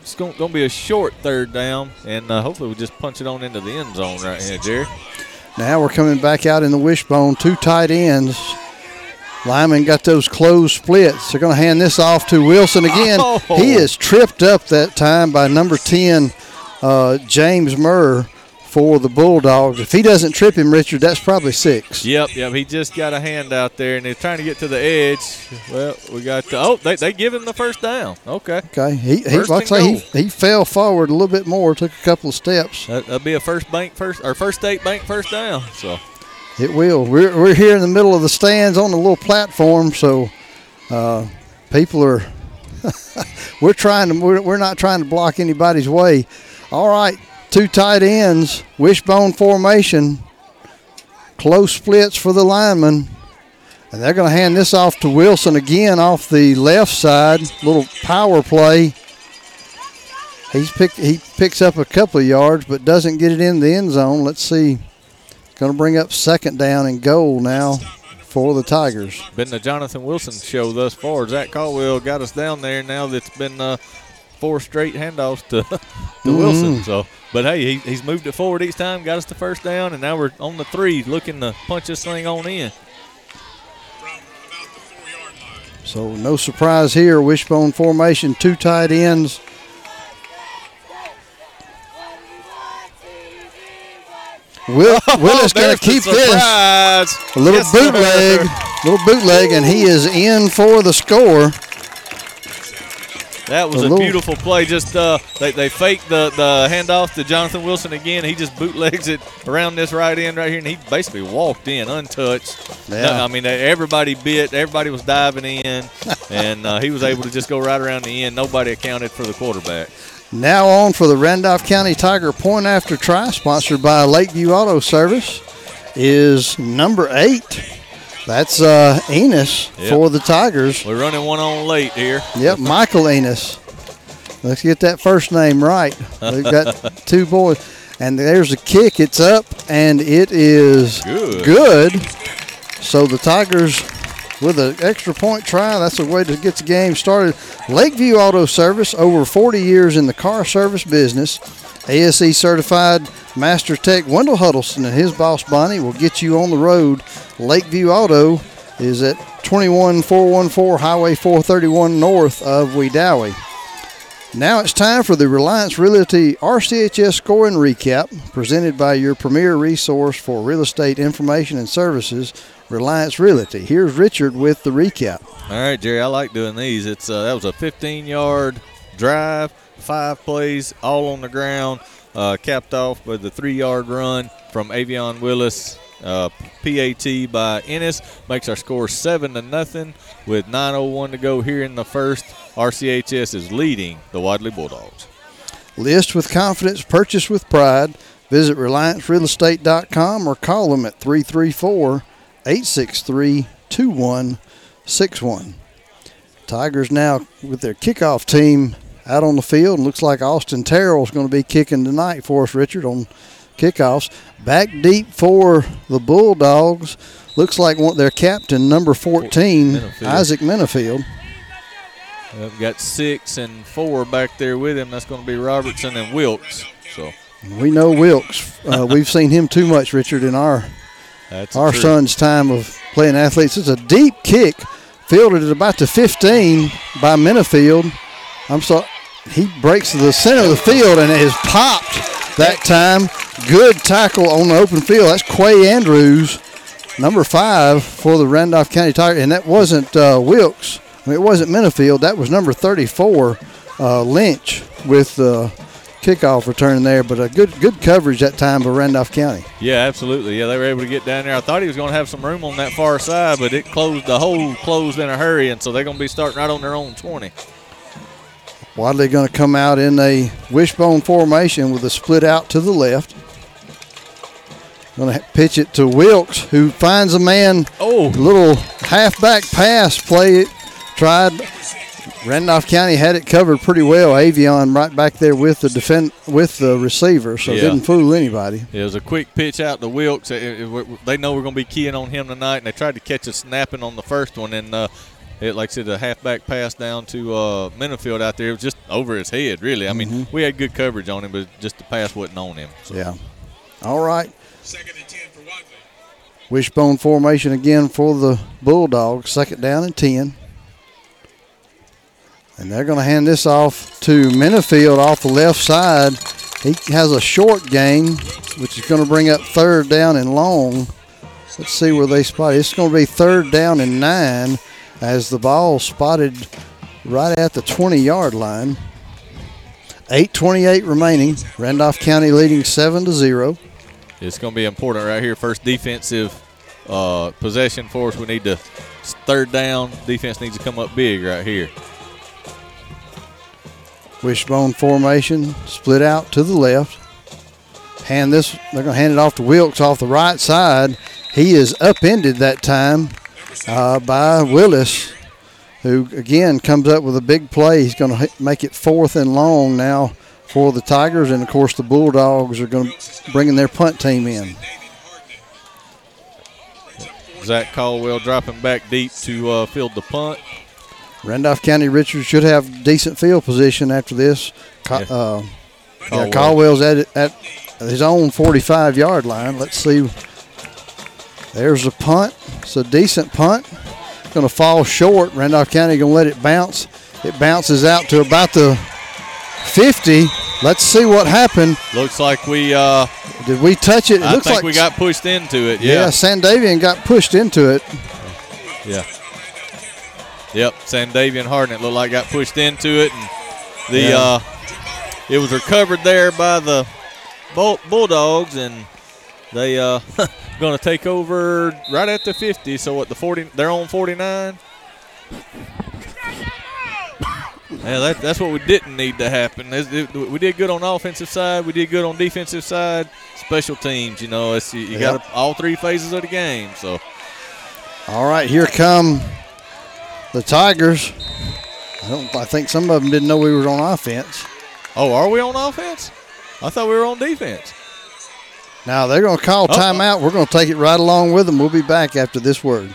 It's going to be a short third down, and uh, hopefully we just punch it on into the end zone right here, Jerry.
Now we're coming back out in the wishbone. Two tight ends. Lyman got those closed splits. They're going to hand this off to Wilson again.
Oh.
He is tripped up that time by number 10, uh, James Murr, for the Bulldogs. If he doesn't trip him, Richard, that's probably six.
Yep, yep. He just got a hand out there, and they're trying to get to the edge. Well, we got. The, oh, they, they give him the first down. Okay.
Okay, he, he like say, he, he fell forward a little bit more, took a couple of steps.
That, that'll be a first bank first or first state bank first down. So
It will. We're, we're here in the middle of the stands on the little platform, so uh, people are. we're trying to. We're, we're not trying to block anybody's way. All right, two tight ends, wishbone formation, close splits for the lineman, and they're going to hand this off to Wilson again off the left side. Little power play. He's pick, he picks up a couple of yards, but doesn't get it in the end zone. Let's see. Going to bring up second down and goal now for the Tigers.
been the Jonathan Wilson show thus far. Zach Caldwell got us down there. Now that's been uh, four straight handoffs to, to
Mhm.
Wilson. So, but hey, he, he's moved it forward each time, got us the first down, and now we're on the three, looking to punch this thing on in.
So no surprise here. Wishbone formation, two tight ends. Will, Willis going to keep this. A little
Yes, sir.
bootleg, little bootleg, and he is in for the score.
That was
A
a, beautiful play. Just uh, they, they faked the, the handoff to Jonathan Wilson again. He just bootlegs it around this right end right here, and he basically walked in untouched.
Yeah.
No, I mean, everybody bit. Everybody was diving in, and uh, he was able to just go right around the end. Nobody accounted for the quarterback.
Now on for the Randolph County Tiger point after try, sponsored by Lakeview Auto Service, is number eight. That's uh, Enos
Yep.
for the Tigers.
We're running one on late here.
Yep, Michael Enos. Let's get that first name right. They've got two boys. And there's a kick. It's up, and it is
Good.
good. So the Tigers with an extra point try. That's a way to get the game started. Lakeview Auto Service, over 40 years in the car service business. ASE certified Master Tech Wendell Huddleston and his boss Bonnie will get you on the road. Lakeview Auto is at 21414 Highway 431 north of Wedowee. Now it's time for the Reliance Realty RCHS scoring recap presented by your premier resource for real estate information and services, Reliance Realty. Here's Richard with the recap.
All right, Jerry, I like doing these. It's uh, that was a 15-yard drive, five plays, all on the ground, uh, capped off with the three-yard run from Avion Willis. Uh, PAT by Ennis makes our score seven to nothing with 9:01 to go here in the first. RCHS is leading the Wadley Bulldogs.
List with confidence, purchase with pride. Visit RelianceRealEstate.com or call them at 334 863 2161. Tigers now with their kickoff team out on the field. And looks like Austin Terrell is going to be kicking tonight for us, Richard, on kickoffs. Back deep for the Bulldogs. Looks like one, their captain, number 14,
Minifield.
Isaac Minifield.
We got six and four back there with him. That's going to be Robertson and Wilkes. So
We know Wilkes. Uh, we've seen him too much, Richard, in our
That's
our
true.
son's time of playing athletes. It's a deep kick, fielded at about the 15 by Minifield. I'm sorry, he breaks to the center of the field and it is popped that time. Good tackle on the open field. That's Quay Andrews, number five for the Randolph County Tigers, and that wasn't uh, Wilkes. I mean, it wasn't Minifield. That was number 34, uh, Lynch, with the kickoff return there. But a good good coverage that time by Randolph County.
Yeah, absolutely. Yeah, they were able to get down there. I thought he was going to have some room on that far side, but it closed. The hole closed in a hurry, and so they're going to be starting right on their own 20.
Wadley going to come out in a wishbone formation with a split out to the left. Going to pitch it to Wilkes, who finds a man.
Oh,
little halfback pass play. It tried. Randolph County had it covered pretty well. Avion right back there with the defend with the receiver, so
Yeah.
didn't fool anybody.
It was a quick pitch out to Wilkes. They know we're going to be keying on him tonight, and they tried to catch a snapping on the first one, and uh, it, like I said, a halfback pass down to uh, Minifield out there. It was just over his head, really. I mean,
Mhm.
we had good coverage on him, but just the pass wasn't on him. So.
Yeah. All right. Second and 10 for Wadley. Wishbone formation again for the Bulldogs. Second down and 10. And they're going to hand this off to Minifield off the left side. He has a short gain, which is going to bring up third down and long. Let's see where they spot. it. It's going to be third down and nine as the ball spotted right at the 20 yard line. 8.28 remaining. Randolph County leading 7 to 0.
It's going to be important right here. First defensive uh, possession for us. We need to third down. Defense needs to come up big right here.
Wishbone formation, split out to the left. Hand this, they're going to hand it off to Wilkes off the right side. He is upended that time uh, by Willis, who again comes up with a big play. He's going to make it fourth and long now for the Tigers, and of course the Bulldogs are going to bringing their punt team in.
Zach Caldwell dropping back deep to uh, field the punt.
Randolph County Richards should have decent field position after this.
Yeah.
uh, yeah, Caldwell's at at his own 45 yard line. Let's see. There's a punt. It's a decent punt. Going to fall short. Randolph County going to let it bounce. It bounces out to about the 50. Let's see what happened.
Looks like we. Uh,
Did we touch it? It
I
looks
think
like
we got pushed into it.
yeah.
Yeah.
Sandavian got pushed into it.
Yeah. Yep. Sandavian Harden, it looked like got pushed into it, and The
Yeah.
uh, it was recovered there by the Bulldogs, and they uh, going to take over right at the 50. So what the 40? They're on 49. Yeah, that, that's what we didn't need to happen. We did good on the offensive side. We did good on defensive side. Special teams, you know, it's you, you
Yep.
got all three phases of the game. So
All right, here come the Tigers. I don't. I think some of them didn't know we were on offense.
Oh, are we on offense? I thought we were on defense.
Now they're going to call
Oh.
timeout. We're going to take it right along with them. We'll be back after this word.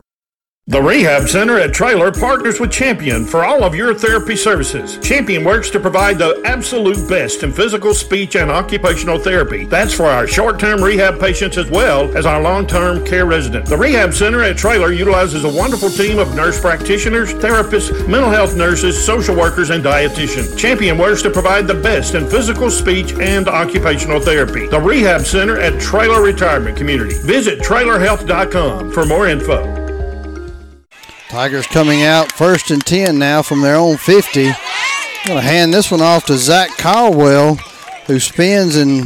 The Rehab Center at Traylor partners with Champion for all of your therapy services. Champion works to provide the absolute best in physical, speech, and occupational therapy. That's for our short term rehab patients as well as our long term care residents. The Rehab Center at Traylor utilizes a wonderful team of nurse practitioners, therapists, mental health nurses, social workers, and dietitians. Champion works to provide the best in physical, speech, and occupational therapy. The Rehab Center at Traylor Retirement Community. Visit trailerhealth.com for more info.
Tigers coming out first and 10 now from their own 50. I'm going to hand this one off to Zach Caldwell, who spins and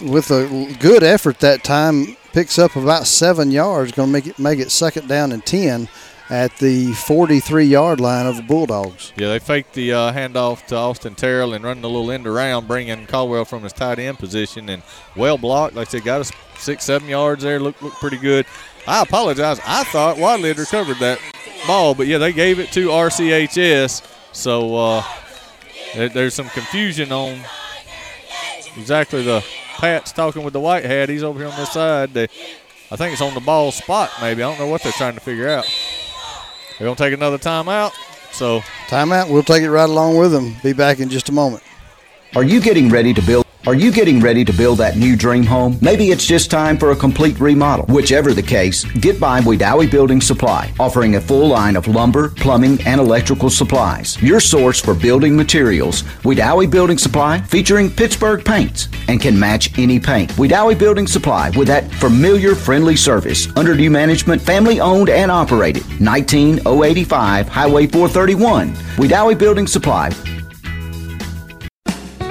with a good effort that time picks up about seven yards. Going to make it make it second down and 10 at the 43 yard line of the Bulldogs.
Yeah, they faked the uh, handoff to Austin Terrell and running a little end around, bringing Caldwell from his tight end position and well blocked. Like I said, got us six, seven yards there. Looked looked pretty good. I apologize. I thought Wadley had recovered that ball, but yeah, they gave it to RCHS. So uh, there, there's some confusion on exactly the Pat's talking with the white hat. He's over here on this side. They, I think it's on the ball spot. Maybe I don't know what they're trying to figure out. They're gonna take another timeout. So
Timeout. We'll take it right along with them. Be back in just a moment.
Are you getting ready to build? Are you getting ready to build that new dream home? Maybe it's just time for a complete remodel. Whichever the case, get by Wedowee Building Supply, offering a full line of lumber, plumbing, and electrical supplies. Your source for building materials. Wedowee Building Supply, featuring Pittsburgh paints and can match any paint. Wedowee Building Supply with that familiar, friendly service. Under new management, family owned and operated. 19085 Highway 431. Wedowee Building Supply,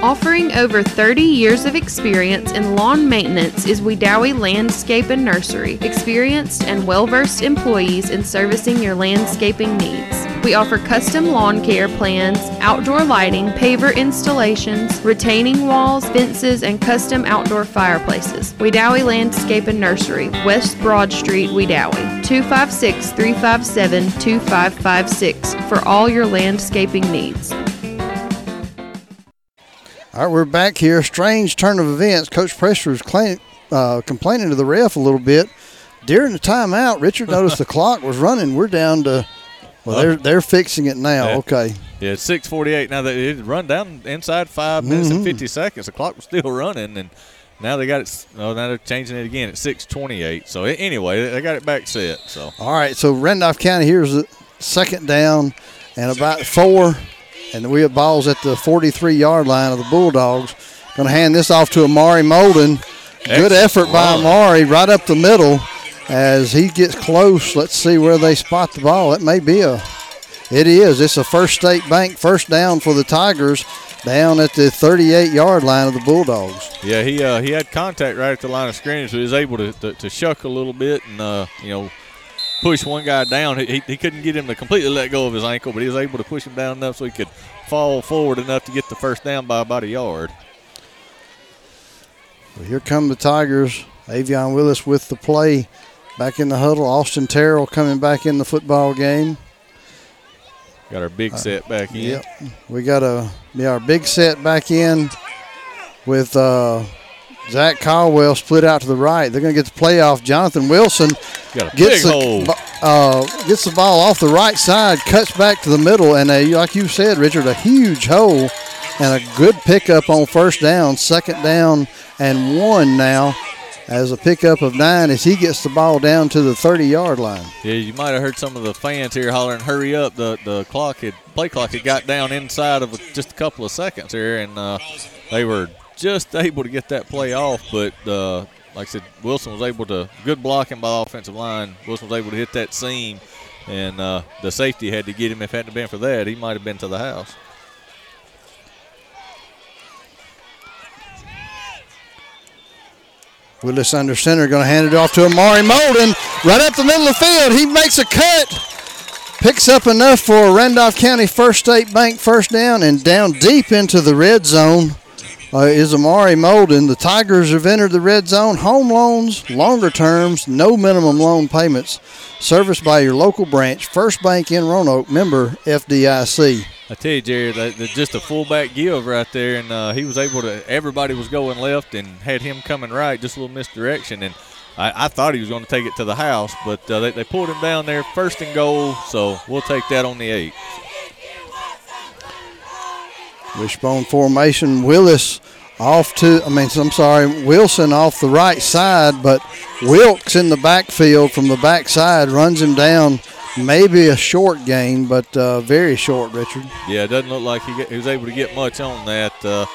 Offering over 30 years of experience in lawn maintenance is Wedowee Landscape and Nursery. Experienced and well versed employees in servicing your landscaping needs. We offer custom lawn care plans, outdoor lighting, paver installations, retaining walls, fences, and custom outdoor fireplaces. Wedowee Landscape and Nursery, West Broad Street, Wedowee. 256 357 2556 for all your landscaping needs.
All right, we're back here. Strange turn of events. Coach Presser was claim, uh, complaining to the ref a little bit. During the timeout, Richard noticed the clock was running. We're down to, well, they're, they're fixing it now.
Yeah.
Okay.
Yeah, it's six forty-eight now. That it run down inside five minutes and
Mhm.
fifty seconds. The clock was still running, and now they got it. Oh, now they're changing it again at six twenty-eight. So a- anyway, they got it back set. So
All right, so Randolph County here's the second down and about four, and we have balls at the 43 yard line of the Bulldogs. Going to hand this off to Amari Molden. Good
Excellent
effort by. Amari right up the middle as he gets close. Let's see where they spot the ball. It may be a, it is. It's a First State Bank first down for the Tigers down at the 38 yard line of the Bulldogs.
yeah, he uh, he had contact right at the line of scrimmage, so he was able to, to, to shuck a little bit and uh, you know push one guy down. He, he, couldn't get him to completely let go of his ankle, but he was able to push him down enough so he could fall forward enough to get the first down by about a yard.
Well, here come the Tigers. Avion Willis with the play back in the huddle. Austin Terrell coming back in the football game.
Got our big set back in.
Yep. We got a yeah, our big set back in with uh, Zach Caldwell split out to the right. They're going to get the play off. Jonathan Wilson
Got a
gets the, uh, gets the ball off the right side, cuts back to the middle, and a, like you said, Richard, a huge hole and a good pickup on first down, second down and one now as a pickup of nine as he gets the ball down to the 30 yard line.
Yeah, you might have heard some of the fans here hollering, "Hurry up!" The the clock had play clock had got down inside of just a couple of seconds here, and uh, they were just able to get that play off. But uh, like I said, Wilson was able to good blocking by the offensive line. Wilson was able to hit that seam, and uh, the safety had to get him. If it hadn't been for that, he might have been to the house.
Willis under center going to hand it off to Amari Molden. Right up the middle of the field. He makes a cut. Picks up enough for Randolph County First State Bank first down and down deep into the red zone uh, is Amari Molden. The Tigers have entered the red zone. Home loans, longer terms, no minimum loan payments. Serviced by your local branch, First Bank in Roanoke, member FDIC.
I tell you, Jerry, that, that just a fullback give right there, and uh, he was able to. Everybody was going left and had him coming right, just a little misdirection, and I, I thought he was going to take it to the house, but uh, they, they pulled him down there, first and goal. So we'll take that on the eight.
Wishbone formation. Willis off to, I mean, I'm sorry, Wilson off the right side, but Wilkes in the backfield from the backside runs him down. Maybe a short gain, but uh, very short, Richard.
Yeah, it doesn't look like he, get, he was able to get much on that. Uh,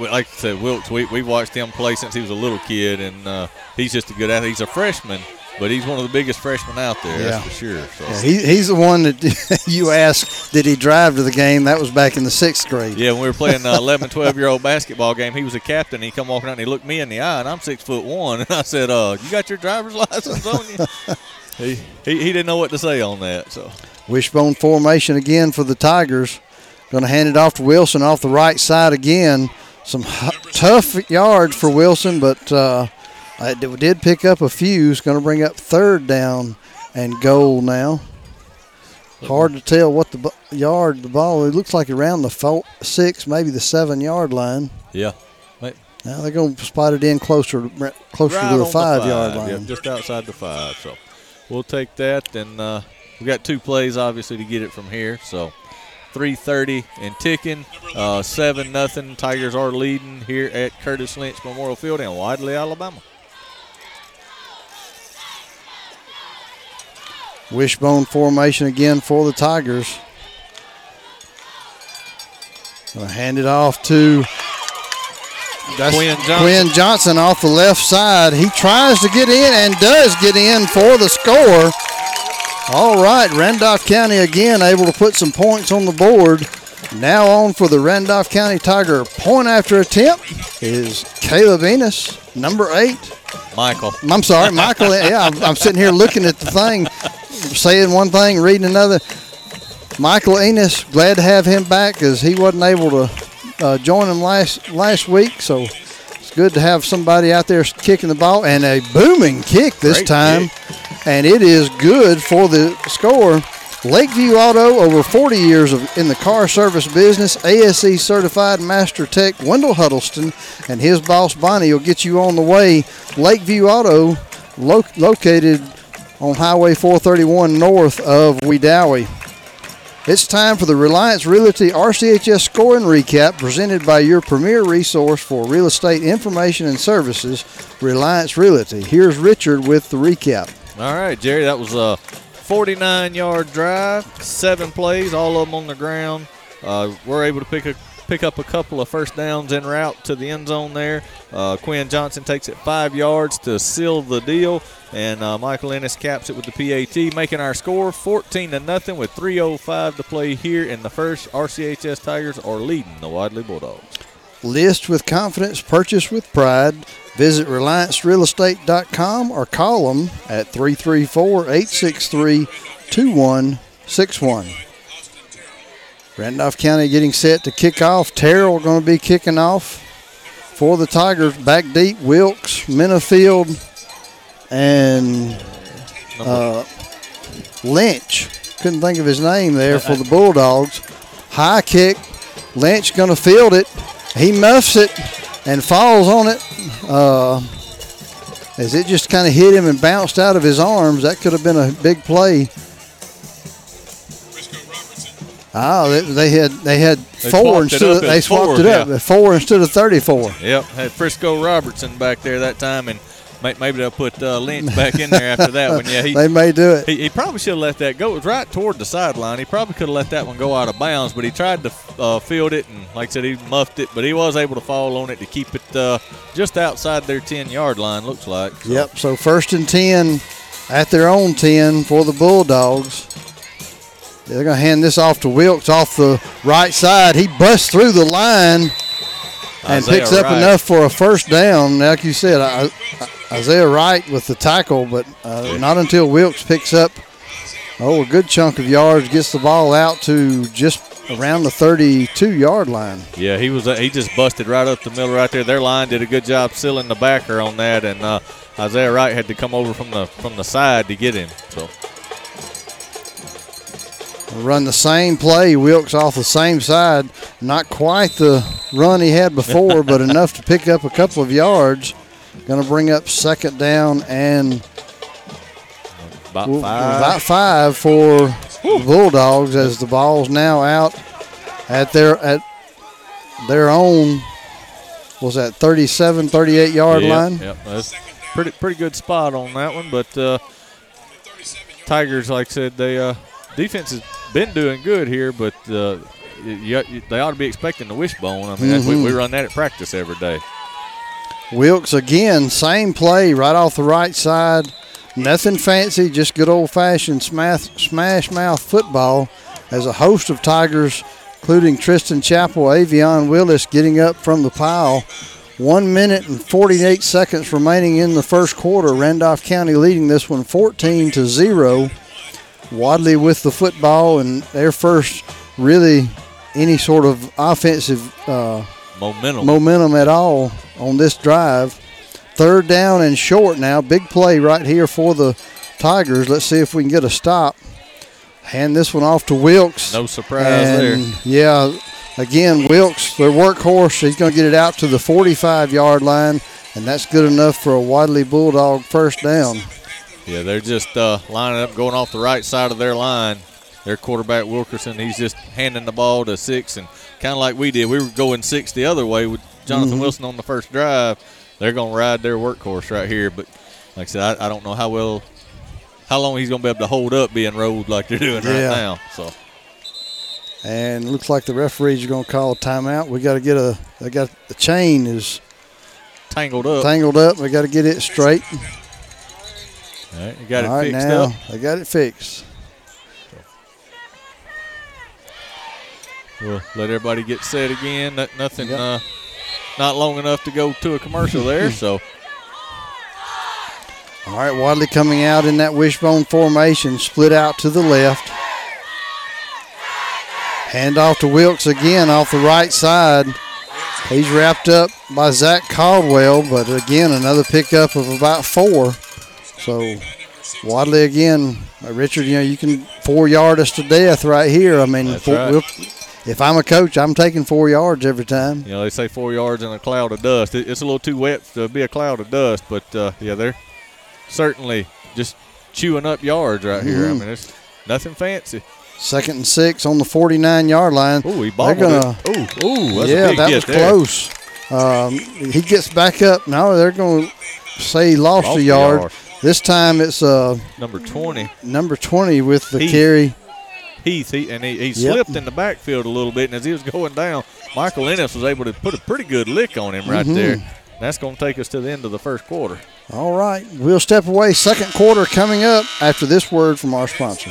like I said, Wilkes, we, we watched him play since he was a little kid, and uh, he's just a good athlete. He's a freshman, but he's one of the biggest freshmen out there,
Yeah.
that's for sure. So.
Yeah, he, he's the one that you asked, did he drive to the game? That was back in the sixth grade.
Yeah, when we were playing the 11, 12 year old basketball game, he was a captain. And he come walking out and he looked me in the eye, and I'm six foot one. And I said, uh, You got your driver's license on you? he, he, he didn't know what to say on that. So
Wishbone formation again for the Tigers. Going to hand it off to Wilson off the right side again. Some h- tough yards for Wilson, but uh, it did- pick up a few. It's going to bring up third down and goal now. Hard to tell what the yard the ball. It looks like around the four, six, maybe the seven yard line.
Yeah. Mate.
Now they're going to spot it in closer, closer
right
to the
on
five, yard line.
Yep, just outside the five. So we'll take that. And uh, we got two plays, obviously, to get it from here. So 3:30 and ticking. Uh, Seven nothing. Tigers are leading here at Curtis Lynch Memorial Field in Wadley, Alabama.
Wishbone formation again for the Tigers. Gonna hand it off to that's
Quinn Johnson.
Quinn Johnson off the left side. He tries to get in and does get in for the score. All right, Randolph County again able to put some points on the board. Now on for the Randolph County Tiger point after attempt is Caleb Enos, number eight.
Michael.
I'm sorry, Michael. yeah, I'm, I'm sitting here looking at the thing, saying one thing, reading another. Michael Enos, glad to have him back as he wasn't able to uh, join him last last week. So it's good to have somebody out there kicking the ball and a booming kick this
Great
time, and it is good for the score. Lakeview Auto, over 40 years of, in the car service business, ASE certified master tech Wendell Huddleston and his boss Bonnie will get you on the way. Lakeview Auto, lo- located on Highway 431 north of Wedowee. It's time for the Reliance Realty RCHS scoring recap presented by your premier resource for real estate information and services, Reliance Realty. Here's Richard with the recap.
All right, Jerry, that was a 49 yard drive, seven plays, all of them on the ground. Uh, we're able to pick a pick up a couple of first downs en route to the end zone there. Uh, Quinn Johnson takes it five yards to seal the deal, and uh, Michael Ennis caps it with the PAT, making our score 14 to nothing with 3:05 to play here in the first. RCHS Tigers are leading the Wadley Bulldogs.
List with confidence, purchase with pride. Visit RelianceRealEstate.com or call them at 334 863 2161. Randolph County getting set to kick off. Terrell going to be kicking off for the Tigers. Back deep, Wilkes, Minifield, and uh, Lynch. Couldn't think of his name there for the Bulldogs. High kick. Lynch going to field it. He muffs it and falls on it. Uh, as it just kind of hit him and bounced out of his arms. That could have been a big play. Oh, they, they had they had
They
four instead. Of, they swapped
four,
it up
yeah.
four instead of thirty-four.
Yep, had Frisco Robertson back there that time, and maybe they'll put uh, Lynch back in there after that one. Yeah, he,
They may do it.
He, he probably should have let that go. It was right toward the sideline. He probably could have let that one go out of bounds, but he tried to uh, field it, and like I said, he muffed it, but he was able to fall on it to keep it uh, just outside their 10 yard line, looks like. So,
Yep. So first and ten at their own ten for the Bulldogs. They're going to hand this off to Wilkes off the right side. He busts through the line and
Isaiah
picks up
Wright.
enough for a first down. Like you said, I, I, Isaiah Wright with the tackle, but uh, not until Wilkes picks up oh a good chunk of yards, gets the ball out to just around the 32 yard line.
Yeah, he was. Uh, he just busted right up the middle right there. Their line did a good job sealing the backer on that, and uh, Isaiah Wright had to come over from the from the side to get him. So
Run the same play, Wilkes off the same side. Not quite the run he had before, but enough to pick up a couple of yards. Going to bring up second down and
about five.
about five for the Bulldogs as the ball's now out at their at their own was that 37 38 yard
Yep,
line.
Yep, that's pretty pretty good spot on that one. But uh, Tigers, like I said, they uh, defense has been doing good here, but uh, you, you, they ought to be expecting the wishbone. I mean, that's- we, we run that at practice every day.
Wilkes again, same play right off the right side. Nothing fancy, just good old fashioned smash, smash mouth football as a host of Tigers, including Tristan Chappell, Avion Willis, getting up from the pile. One minute and 48 seconds remaining in the first quarter. Randolph County leading this one 14 to 0. Wadley with the football and their first really any sort of offensive uh,
Momentum.
momentum at all on this drive. Third down and short now. Big play right here for the Tigers. Let's see if we can get a stop. Hand this one off to Wilkes.
No surprise
And,
there.
Yeah, again, Wilkes, their workhorse. He's going to get it out to the 45 yard line, and that's good enough for a Wadley Bulldog first down.
Yeah, they're just uh, lining up, going off the right side of their line. Their quarterback Wilkerson, he's just handing the ball to six, and kind of like we did, we were going six the other way with Jonathan
Mhm.
Wilson on the first drive. They're going to ride their workhorse right here, but like I said, I, I don't know how well, how long he's going to be able to hold up being rolled like they're doing
Yeah.
right now. So
And looks like the referees are going to call a timeout. We got to get a. They got the chain is
tangled up.
tangled up. We got to get it straight.
All right, you got
All
it
right,
fixed
now
up.
They got it fixed.
We'll let everybody get set again. Not, nothing, uh, not long enough to go to a commercial there. So
All right, Wadley coming out in that wishbone formation, split out to the left. Hand off to Wilkes again off the right side. He's wrapped up by Zach Caldwell, but again, another pickup of about four. So Wadley again, uh, Richard, you know, you can four yard us to death right here. I mean, four-
right.
we'll- if I'm a coach, I'm taking four yards every time.
you know they say four yards in a cloud of dust. It, it's a little too wet to be a cloud of dust, but uh, yeah, they're certainly just chewing up yards right here. I
Mhm.
mean, it's nothing fancy.
Second and six on the 49 yard line.
Oh, he bobbled
gonna,
it. Ooh, ooh,
yeah, that was
there.
close. Um, he gets back up. No, they're going to say he lost,
Lost
a yard.
yard.
This time it's uh,
Number twenty.
number 20 with the carry.
Heath, he, and he, he
Yep.
slipped in the backfield a little bit, and as he was going down, Michael Ennis was able to put a pretty good lick on him right
Mhm.
there. That's going to take us to the end of the first quarter.
All right, we'll step away. Second quarter coming up after this word from our sponsor.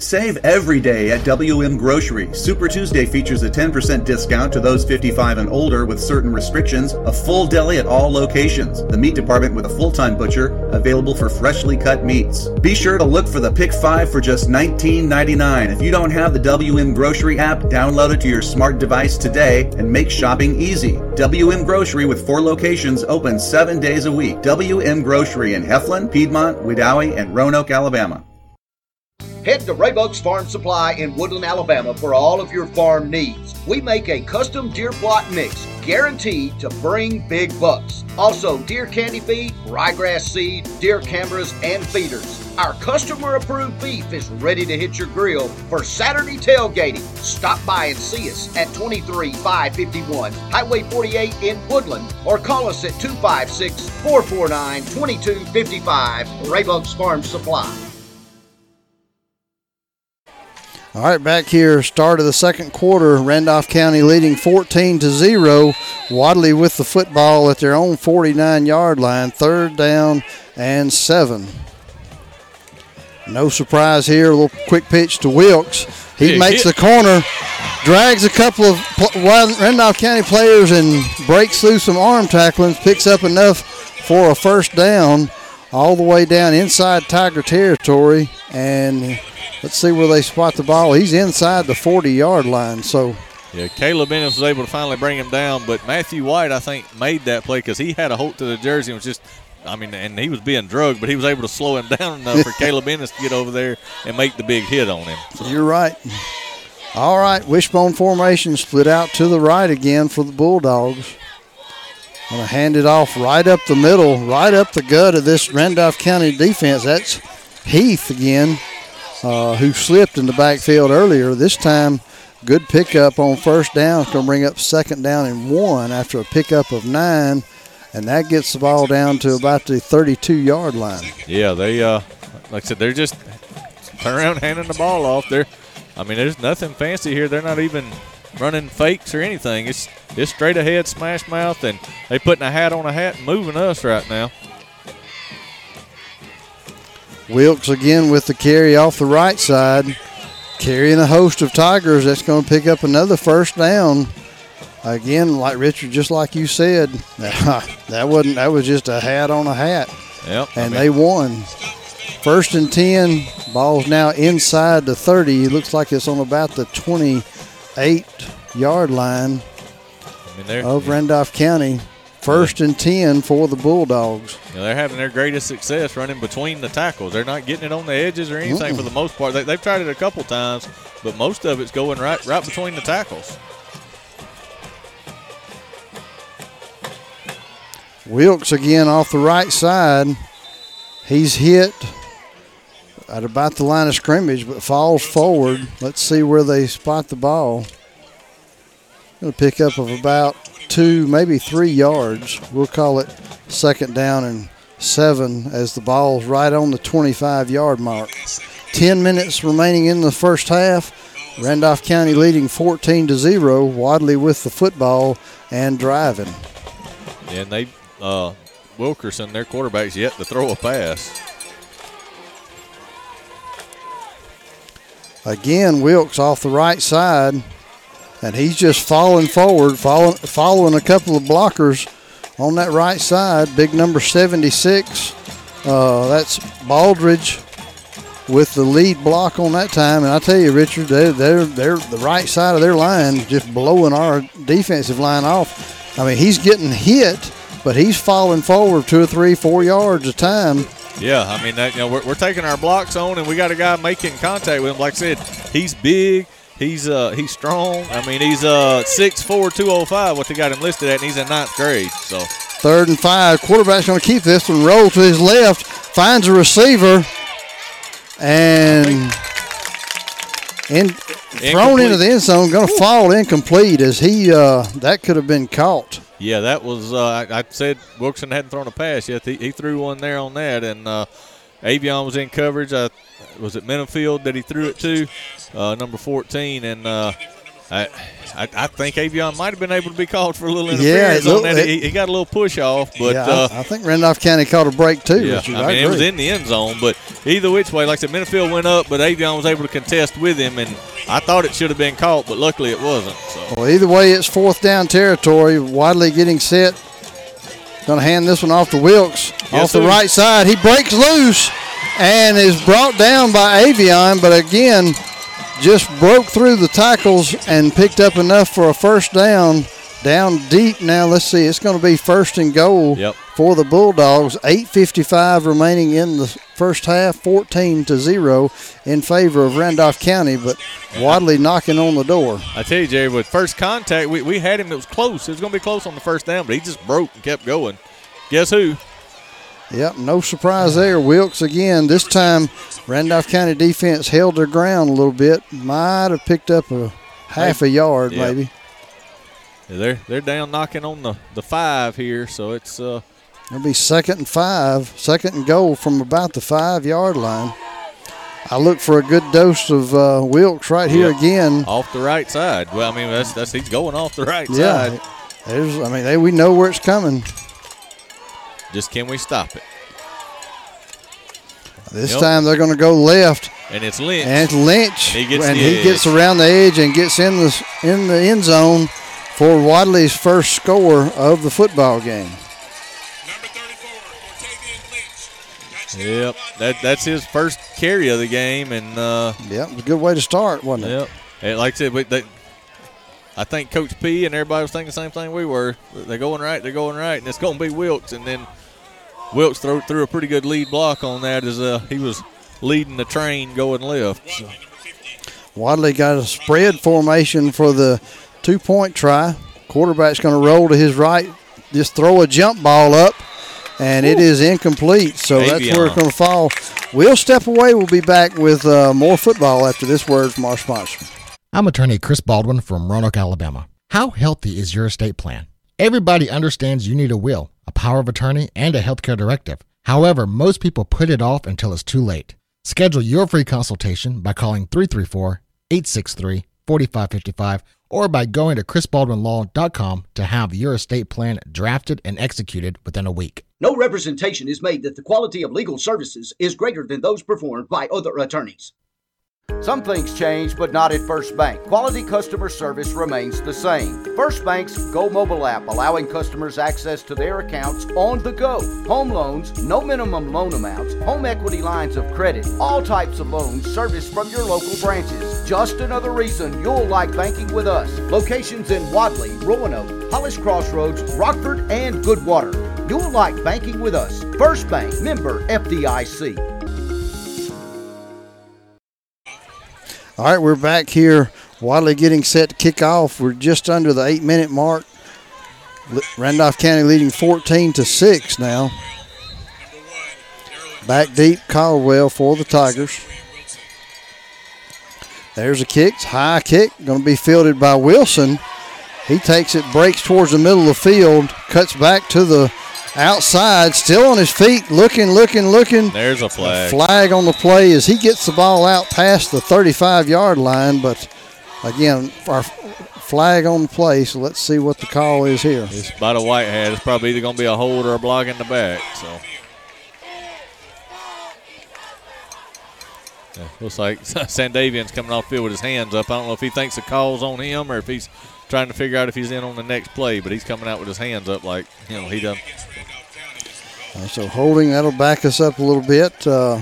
Save every day at WM Grocery. Super Tuesday features a 10% discount to those 55 and older with certain restrictions, a full deli at all locations, the meat department with a full-time butcher, available for freshly cut meats. Be sure to look for the Pick 5 for just $19.99. If you don't have the WM Grocery app, download it to your smart device today and make shopping easy. WM Grocery with four locations open seven days a week. WM Grocery in Heflin, Piedmont, Wedowee, and Roanoke, Alabama.
Head to Raybuck's Farm Supply in Woodland, Alabama for all of your farm needs. We make a custom deer plot mix guaranteed to bring big bucks. Also, deer candy feed, ryegrass seed, deer cameras, and feeders. Our customer approved beef is ready to hit your grill for Saturday tailgating. Stop by and see us at 23551 Highway 48 in Woodland or call us at 256 449 2255 Raybuck's Farm Supply.
All right, back here, start of the second quarter. Randolph County leading 14 to 0. Wadley with the football at their own 49 yard line, third down and seven. No surprise here. A little quick pitch to Wilkes. He
Big
makes
hit.
the corner, drags a couple of Randolph County players, and breaks through some arm tacklings, picks up enough for a first down all the way down inside Tiger territory. And let's see where they spot the ball. He's inside the 40 yard line. So
Yeah, Caleb Ennis was able to finally bring him down, but Matthew White, I think, made that play because he had a hold to the jersey and was just, I mean, and he was being drugged, but he was able to slow him down enough for Caleb Ennis to get over there and make the big hit on him.
You're right. All right, wishbone formation split out to the right again for the Bulldogs. Gonna hand it off right up the middle, right up the gut of this Randolph County defense. That's Heath again, uh, who slipped in the backfield earlier. This time, good pickup on first down. It's gonna bring up second down and one after a pickup of nine, and that gets the ball down to about the 32 yard line.
Yeah, they, uh, like I said, they're just turn around handing the ball off. They're, I mean, there's nothing fancy here. They're not even running fakes or anything. It's it's straight ahead, smash mouth, and they putting a hat on a hat and moving us right now.
Wilkes again with the carry off the right side, carrying a host of Tigers. That's going to pick up another first down. Again, like Richard, just like you said, that wasn't that was just a hat on a hat,
Yep. I
and
mean-
they won. First and ten, ball's now inside the 30. It looks like it's on about the 28 yard line of Randolph County. First and ten for the Bulldogs.
You know, they're having their greatest success running between the tackles. They're not getting it on the edges or anything for the most part. They, they've tried it a couple times, but most of it's going right right between the tackles.
Wilkes again off the right side. He's hit at about the line of scrimmage, but falls forward. Let's see where they spot the ball. Going to pick up of about two, maybe three yards. We'll call it second down and seven as the ball's right on the 25 yard mark. 10 minutes remaining in the first half. Randolph County leading 14 to 0. Wadley with the football and driving.
And they, uh, Wilkerson, their quarterback's yet to throw a pass.
Again, Wilkes off the right side, and he's just falling forward, following, following a couple of blockers on that right side. Big number 76. Uh, that's Baldridge with the lead block on that time. And I tell you, Richard, they're, they're, they're the right side of their line just blowing our defensive line off. I mean, he's getting hit, but he's falling forward two or three, four yards a time.
Yeah, I mean, that, you know, we're, we're taking our blocks on, and we got a guy making contact with him. Like I said, he's big. He's uh he's strong. I mean, he's uh 6'4", 205, what they got him listed at, and he's in ninth grade. So
Third and five. Quarterback's going to keep this one. Roll to his left. Finds a receiver. And in, thrown into the end zone. Going to fall incomplete as he, uh, that could have been caught.
Yeah, that was uh, I, I said Wilkerson hadn't thrown a pass yet. He, he threw one there on that, and uh, Avion was in coverage. Uh, was it Minifield that he threw it to, uh, number 14, and uh, I, I I think Avion might have been able to be called for a little
Yeah,
interference
it
on that.
it-
he, he got a little push off, but
yeah,
uh,
I, I think Randolph County caught a break too.
Yeah,
Richard.
I mean, it was in the end zone, but either which way, like I said, Minifield went up, but Avion was able to contest with him, and I thought it should have been caught, but luckily it wasn't. So
Well, either way, it's fourth down territory. Wadley getting set. Going to hand this one off to Wilkes
Yes,
off the
sir.
right side. He breaks loose and is brought down by Avion, but again, just broke through the tackles and picked up enough for a first down. Down deep now. Let's see. It's going to be first and goal
Yep.
for the Bulldogs. 8:55 remaining in the first half. 14 to zero in favor of Randolph County, but Wadley knocking on the door.
I tell you, Jerry, with first contact, we, we had him. It was close. It was going to be close on the first down, but he just broke and kept going. Guess who?
Yep, no surprise there. Wilkes again. This time, Randolph County defense held their ground a little bit. Might have picked up a half a yard,
Yep.
maybe.
Yeah, They're they're down knocking on the, the five here, so it's uh
It'll be second and five, second and goal from about the five yard line. I look for a good dose of uh, Wilkes right here
Yep.
again.
off the right side. Well, I mean that's that's he's going off the right
Yeah,
side.
there's. I mean, they, we know where it's coming.
Just can we stop it?
This
Yep.
time they're going to go left,
And it's Lynch.
and it's Lynch,
And he gets
and he gets around the edge and gets in the in the end zone for Wadley's first score of the football game.
Yep, that that's his first carry of the game, and uh,
Yep, a good way to start, wasn't it?
Yep. And like I said, but they, I think Coach P and everybody was thinking the same thing we were. They're going right, they're going right, and it's going to be Wilkes. And then Wilkes threw, threw a pretty good lead block on that as uh, he was leading the train going left. So,
Wadley got a spread formation for the two point try. Quarterback's going to roll to his right, just throw a jump ball up, and it is incomplete. So that's where it's going to fall. We'll step away. We'll be back with uh, more football after this word from our sponsor.
I'm attorney Chris Baldwin from Roanoke, Alabama. How healthy is your estate plan? Everybody understands you need a will, a power of attorney, and a healthcare directive. However, most people put it off until it's too late. Schedule your free consultation by calling 334 863 4555 or by going to chrisbaldwinlaw.com to have your estate plan drafted and executed within a week.
No representation is made that the quality of legal services is greater than those performed by other attorneys.
Some things change, but not at First Bank. Quality customer service remains the same. First Bank's Go mobile app allowing customers access to their accounts on the go. Home loans, no minimum loan amounts, home equity lines of credit, all types of loans serviced from your local branches. Just another reason you'll like banking with us. Locations in Wadley, Roanoke, Hollis Crossroads, Rockford, and Goodwater. You'll like banking with us. First Bank, member FDIC.
All right, we're back here. Wadley getting set to kick off. We're just under the eight minute mark. Randolph County leading 14 to 6 now. Back deep, Caldwell for the Tigers. There's a kick, high kick, going to be fielded by Wilson. He takes it, breaks towards the middle of the field, cuts back to the outside, still on his feet, looking, looking, looking.
There's a flag.
Flag on the play as he gets the ball out past the 35 yard line, but again, our flag on the play, so let's see what the call is here.
it's by the white hat. It's probably either going to be a hold or a block in the back. So. Yeah, looks like Sandavian's coming off field with his hands up. I don't know if he thinks the call's on him or if he's trying to figure out if he's in on the next play, but he's coming out with his hands up like, you know, he does.
Uh, so holding, that'll back us up a little bit. Uh,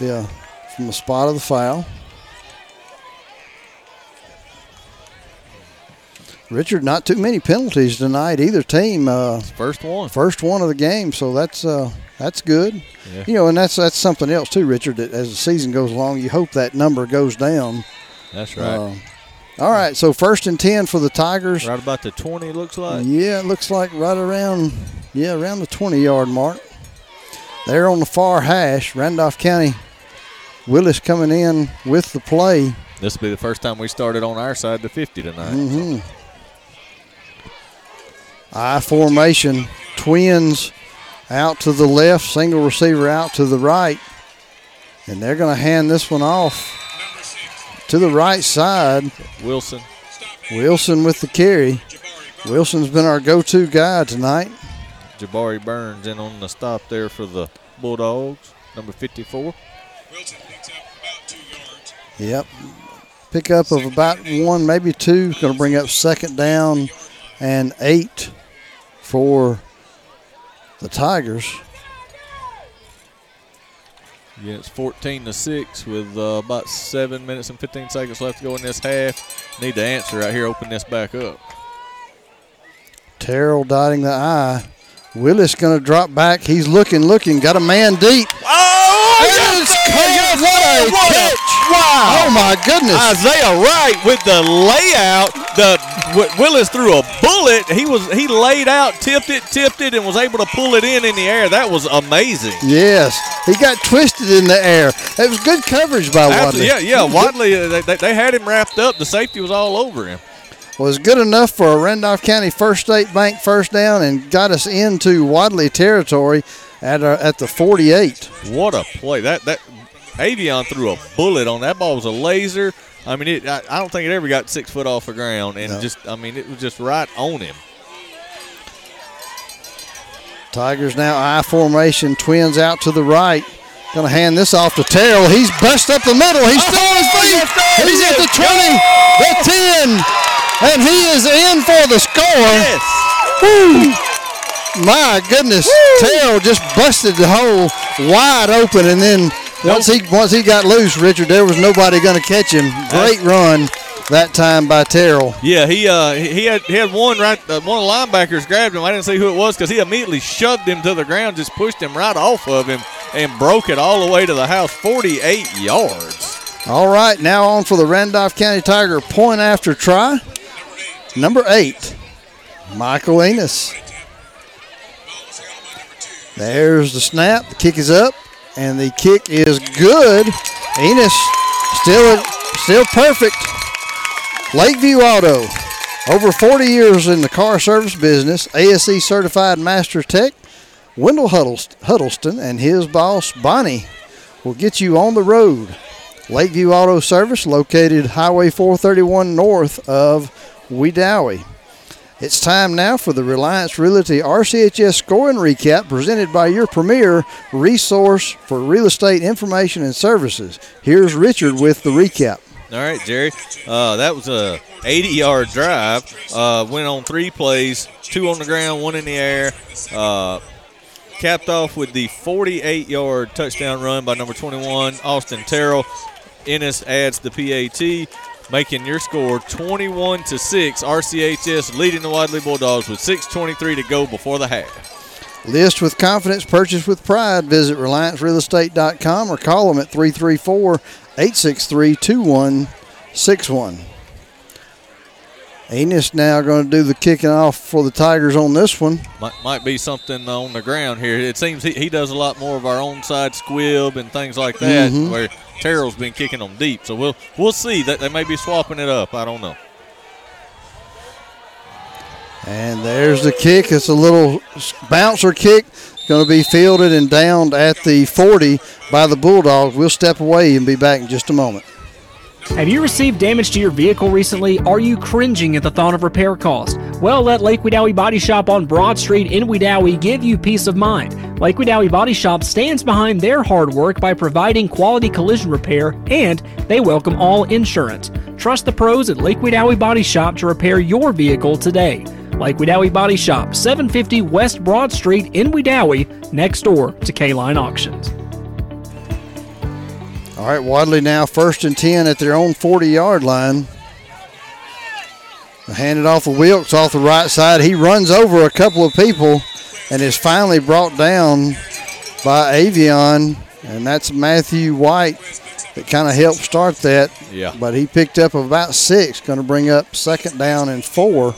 yeah, from the spot of the foul. Richard, not too many penalties tonight. Either team. Uh,
first one.
First one of the game. So that's uh, that's good.
Yeah.
You know, and that's that's something else too, Richard. That as the season goes along, you hope that number goes down.
That's right.
Uh, all right. So first and ten for the Tigers.
right about the 20, looks like.
Yeah, it looks like right around yeah around the 20 yard mark. There on the far hash, Randolph County. Willis coming in with the play.
This will be the first time we started on our side to 50 tonight.
Mm-hmm. I formation, twins out to the left, single receiver out to the right, and they're going to hand this one off to the right side.
Wilson.
Wilson with the carry. Wilson's been our go-to guy tonight.
Jabari Burns in on the stop there for the Bulldogs, number 54.
Yep. Pickup of about one, maybe two. Going to bring up second down and eight for the Tigers.
Yeah, it's 14 to 6 with uh, about 7 minutes and 15 seconds left to go in this half. Need to answer right here, open this back up.
Terrell dotting the I. Willis going to drop back. He's looking, looking. Got a man deep.
Oh,
what a catch!
Wow.
Oh, my goodness.
Isaiah Wright with the layout. the Willis threw a bullet. He was he laid out, tipped it, tipped it, and was able to pull it in in the air. That was amazing.
Yes, he got twisted in the air. It was good coverage by
Absolutely.
Wadley.
Yeah, yeah. Wadley, uh, they, they, they had him wrapped up. The safety was all over him.
was good enough for a Randolph County First State Bank first down and got us into Wadley territory at our, at the 48.
What a play! That that Avion threw a bullet on that ball. Was a laser. I mean, it, I, I don't think it ever got six foot off the ground, and
No.
just I mean, it was just right on him.
Tigers now I formation, twins out to the right. Gonna hand this off to Terrell. He's bust up the middle. He's still on his feet. He's at the 20, the 10, and he is in for the score. Woo. My goodness, Terrell just busted the hole wide open, and then once he once he got loose, Richard, there was nobody gonna catch him. Great run that time by Terrell.
Yeah, he uh he he had he had one right. Uh, one of the linebackers grabbed him. I didn't see who it was because he immediately shoved him to the ground, just pushed him right off of him, and broke it all the way to the house, 48 yards.
All right, now on for the Randolph County Tiger point after try. Number eight, Michael Enos. There's the snap. The kick is up, and the kick is good. Enos still still perfect. Lakeview Auto, over 40 years in the car service business, ASE certified master tech. Wendell Huddlest- Huddleston and his boss Bonnie will get you on the road. Lakeview Auto Service, located Highway 431 north of Wedowee. It's time now for the Reliance Realty RCHS scoring recap presented by your premier resource for real estate information and services. Here's Richard with the recap.
All right, Jerry. Uh, that was a 80-yard drive. Uh, went on three plays, two on the ground, one in the air. Uh, capped off with the 48-yard touchdown run by number 21, Austin Terrell. Ennis adds the PAT, making your score 21 to six. RCHS leading the Wadley Bulldogs with 6:23 to go before the half.
List with confidence, purchase with pride. Visit RelianceRealEstate.com or call them at 334 863 2161. Enos now going to do the kicking off for the Tigers on this one.
Might, might be something on the ground here. It seems he, he does a lot more of our onside squib and things like that,
Mhm.
where Terrell's been kicking them deep. So we'll we'll see that they may be swapping it up. I don't know.
And there's the kick. It's a little bouncer kick. Going to be fielded and downed at the 40 by the Bulldogs. We'll step away and be back in just a moment.
Have you received damage to your vehicle recently? Are you cringing at the thought of repair cost? Well, let Lake Wedowee Body Shop on Broad Street in Wedowee give you peace of mind. Lake Wedowee Body Shop stands behind their hard work by providing quality collision repair and they welcome all insurance. Trust the pros at Lake Wedowee Body Shop to repair your vehicle today. Lake Wedowee Body Shop, 750 West Broad Street in Wedowee, next door to K-Line Auctions.
All right, Wadley now first and 10 at their own 40 yard line. Handed off to Wilkes off the right side. He runs over a couple of people and is finally brought down by Avion. And that's Matthew White that kind of helped start that.
Yeah.
But he picked up about six, going to bring up second down and four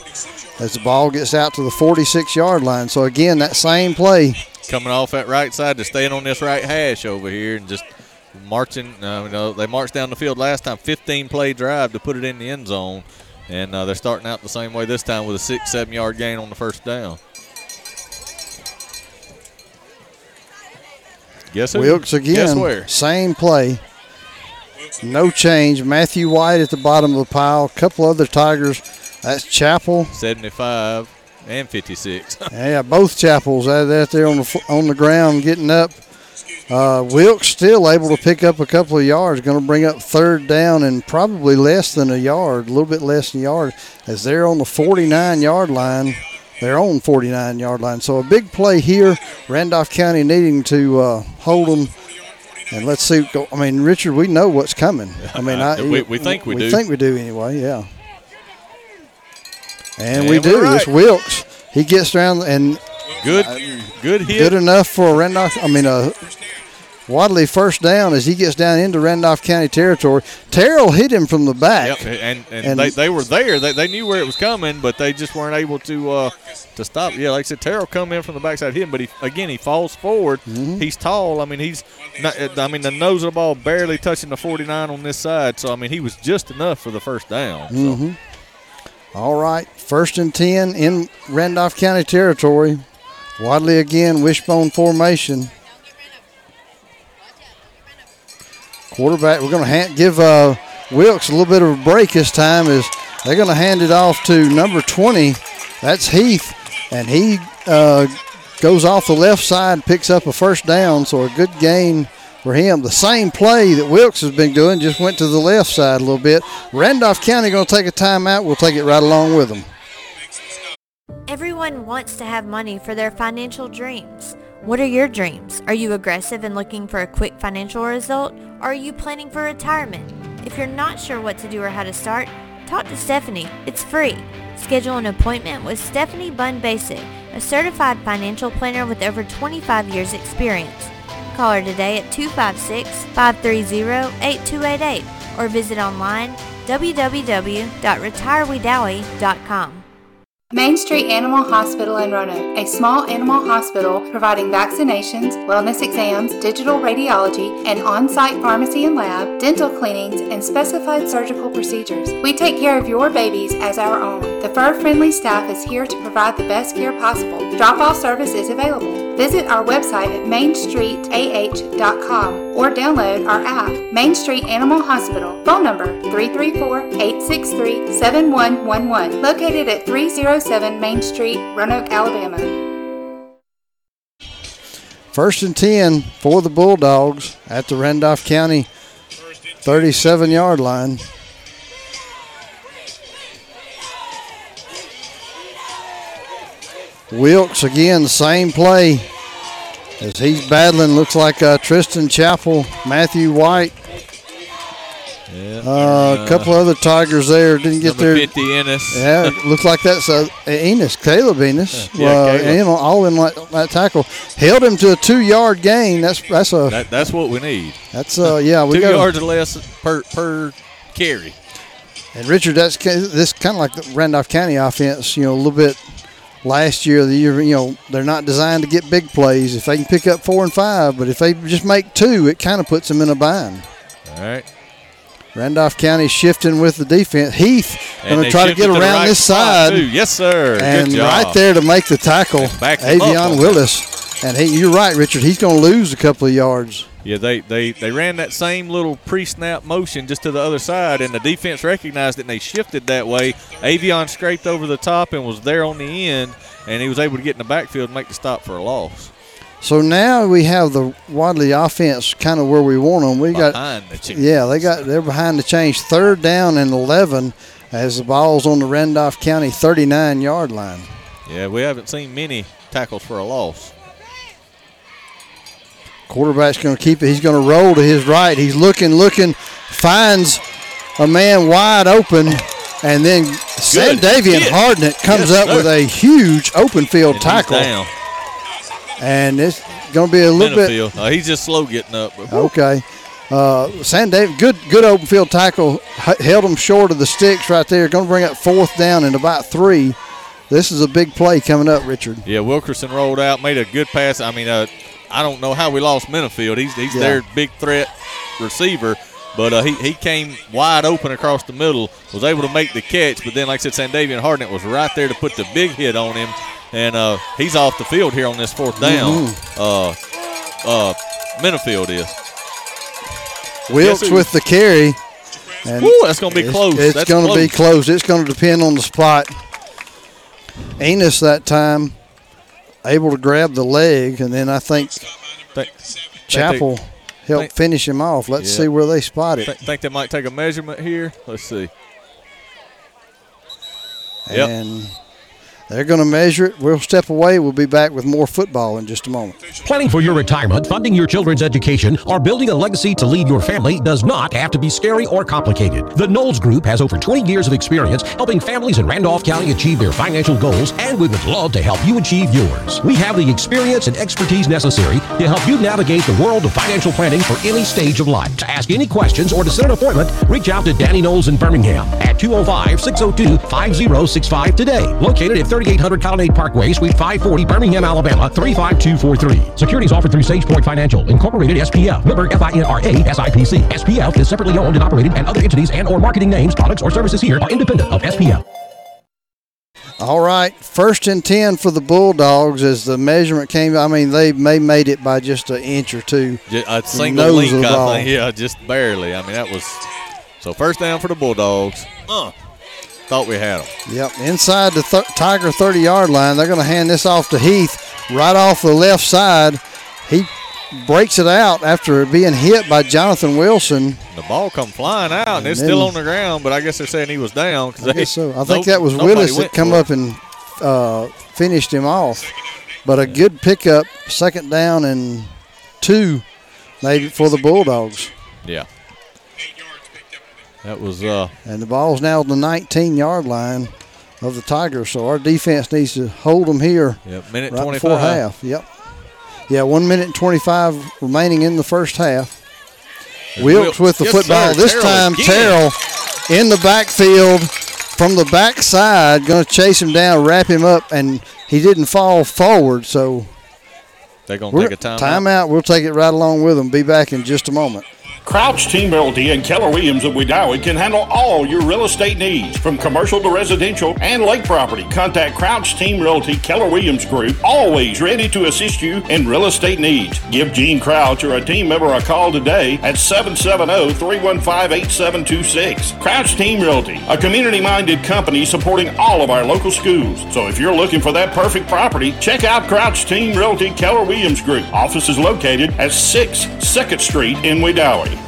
as the ball gets out to the 46 yard line. So, again, that same play.
Coming off that right side to staying on this right hash over here and just marching. Uh, you know, they marched down the field last time, 15 play drive to put it in the end zone, and uh, they're starting out the same way this time with a six, seven yard gain on the first down. Guess who?
Wilkes
Guess
again.
where?
Same play. No change. Matthew White at the bottom of the pile. A couple other Tigers. That's Chappell.
75 and 56.
Yeah, both Chappells out out there on the on the ground getting up. Uh, Wilkes still able to pick up a couple of yards. Going to bring up third down and probably less than a yard, a little bit less than a yard, as they're on the 49 yard line. Their own 49 yard line. So a big play here. Randolph County needing to uh, hold them. And let's see. Go, I mean, Richard, we know what's coming. I mean, I,
We- we think we
we
do.
think we do anyway. Yeah. And,
And
we do.
right.
It's Wilkes. He gets around and
Good, good hit.
good enough for a Randolph. I mean, a Wadley first down as he gets down into Randolph County territory. Terrell hit him from the back.
Yep, and and,
And-
they, they were there. They, they knew where it was coming, but they just weren't able to uh, to stop. Yeah, like I said, Terrell come in from the backside, hit him, but he again he falls forward.
Mm-hmm.
He's tall. I mean, he's not, I mean the nose of the ball barely touching the 49 on this side. So I mean, he was just enough for the first down. So.
hmm All right, first and 10 in Randolph County territory. Wadley again, wishbone formation. Quarterback, we're going to hand, give uh, Wilkes a little bit of a break this time as they're going to hand it off to number 20. That's Heath, and he uh, goes off the left side, picks up a first down, so a good gain for him. The same play that Wilkes has been doing just went to the left side a little bit. Randolph County going to take a timeout. We'll take it right along with them.
Everyone wants to have money for their financial dreams. What are your dreams? Are you aggressive and looking for a quick financial result? Or are you planning for retirement? If you're not sure what to do or how to start, talk to Stephanie. It's free. Schedule an appointment with Stephanie Bunn Basic, a certified financial planner with over 25 years experience. Call her today at 256-530-8288 or visit online www.retirewedowee.com.
Main Street Animal Hospital in Roanoke, a small animal hospital providing vaccinations, wellness exams, digital radiology, and on-site pharmacy and lab, dental cleanings, and specified surgical procedures. We take care of your babies as our own. The fur-friendly staff is here to provide the best care possible. Drop-off service is available. Visit our website at mainstreetah.com or download our app, Main Street Animal Hospital. Phone number 334-863-7111. Located at 307 Main Street, Roanoke, Alabama.
First and 10 for the Bulldogs at the Randolph County 37 yard line. Wilkes again, same play as he's battling. Looks like uh, Tristan Chappell, Matthew White, uh, a couple other Tigers there didn't get there.
50 Ennis.
Yeah, looks like that's uh, Enos, Caleb Enos.
Yeah,
uh,
Caleb.
all in that, that tackle held him to a two-yard gain. That's that's a
That, that's what we need.
that's uh yeah we
Two
got
yards or less per per carry.
and Richard. That's this kind of like the Randolph County offense. You know, a little bit last year, the year you know they're not designed to get big plays. If they can pick up four and five, but if they just make two, it kind of puts them in a bind.
All right.
Randolph County shifting with the defense. Heath going to try to get
to
around
right
this side.
too. Yes, sir. Good
And
job.
right there to make the tackle,
backed him up on
Avion
that.
Willis. And he, you're right, Richard. He's going to lose a couple of yards.
Yeah, they, they, they ran that same little pre-snap motion just to the other side, and the defense recognized it, and they shifted that way. Avion scraped over the top and was there on the end, and he was able to get in the backfield and make the stop for a loss.
So now we have the Wadley offense kind of where we want them. We got
Behind the chains.
yeah, they got they're behind the change. Third down and eleven as the ball's on the Randolph County 39 yard line.
Yeah, we haven't seen many tackles for a loss.
Quarterback's going to keep it. He's going to roll to his right. He's looking, looking, finds a man wide open, and then Sandavian
hit.
Hardnett comes
Yes,
up with a huge open field
And
tackle, and it's going to be a little bit.
Uh, he's just slow getting up. But
Okay. Uh, good, good open field tackle. H- held him short of the sticks right there. Going to bring up fourth down and about three. This is a big play coming up, Richard.
Yeah, Wilkerson rolled out, made a good pass. I mean, uh, I don't know how we lost Minifield. He's he's
Yeah.
their big threat receiver, but uh, he he came wide open across the middle, was able to make the catch. But then, like I said, Sandavian Hardnett was right there to put the big hit on him, and uh, he's off the field here on this fourth down.
Mhm.
Uh, uh, Minifield is.
Wilkes with the carry. And
Woo, that's gonna be close.
It's
That's
going to be
close.
close. It's going to depend on the spot. Enos that time able to grab the leg, and then I think
Think-
Chappell
think
helped
think-
finish him off. Let's
Yeah.
see where they spot it.
Think, think they might take a measurement here. Let's see. Yep.
And They're going to measure it. We'll step away. We'll be back with more football in just a moment.
Planning for your retirement, funding your children's education, or building a legacy to lead your family does not have to be scary or complicated. The Knowles Group has over 20 years of experience helping families in Randolph County achieve their financial goals, and we would love to help you achieve yours. We have the experience and expertise necessary to help you navigate the world of financial planning for any stage of life. To ask any questions or to set an appointment, reach out to Danny Knowles in Birmingham at 205 602 5065 today. Located at 3800 Colonnade Parkway, Suite 540, Birmingham, Alabama 35243. Securities offered through SagePoint Financial, Incorporated SPF, member FINRA SIPC. SPF is separately owned and operated, and other entities and or marketing names, products, or services here are independent of SPF.
All right, first and 10 for the Bulldogs as the measurement came. I mean, they may made it by just an inch or two.
Ju- A single link, I think. Yeah, just barely. I mean, that was so first down for the Bulldogs. Uh, thought we had them.
Yep, inside the th- Tiger 30 yard line. They're going to hand this off to Heath right off the left side. He breaks it out after being hit by Jonathan Wilson.
The ball come flying out, and,
And
it's
then-
still on the ground. But I guess they're saying he was down because
I
they.
so. I think
no-
that was Willis that come up and uh, finished him off. But a good pickup, second down and two maybe for the Bulldogs.
Yeah. That was uh
And the ball's now on the 19 yard line of the Tigers. So our defense needs to hold them here.
Yep, minute
right
25.
before half. Yep. Yeah, one minute and 25 remaining in the first half. Wilkes with the
yes,
football.
sir.
This
Terrell
time,
again.
Terrell in the backfield from the backside, going to chase him down, wrap him up, and he didn't fall forward. So
they're gonna take a timeout.
timeout. We'll take it right along with them. Be back in just a moment.
Crouch Team Realty and Keller Williams of Wedowee can handle all your real estate needs, from commercial to residential and lake property. Contact Crouch Team Realty Keller Williams Group, always ready to assist you in real estate needs. Give Gene Crouch or a team member a call today at oh, 770-315-8726. Crouch Team Realty, a community-minded company supporting all of our local schools. So if you're looking for that perfect property, check out Crouch Team Realty Keller Williams Group. Office is located at 6 2nd Street in Wedowee.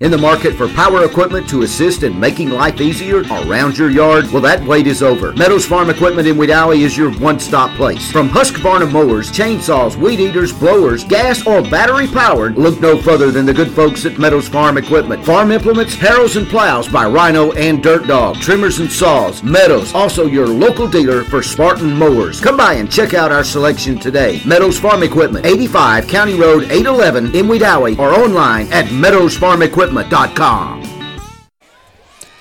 In the market for power equipment to assist in making life easier around your yard? Well, that wait is over. Meadows Farm Equipment in Wedowee is your one-stop place. From Husqvarna mowers, chainsaws, weed eaters, blowers, gas or battery powered, look no further than the good folks at Meadows Farm Equipment. Farm implements, harrows and plows by Rhino and Dirt Dog, trimmers and saws. Meadows, also your local dealer for Spartan mowers. Come by and check out our selection today. Meadows Farm Equipment, 85 County Road 811 in Wedowee or online at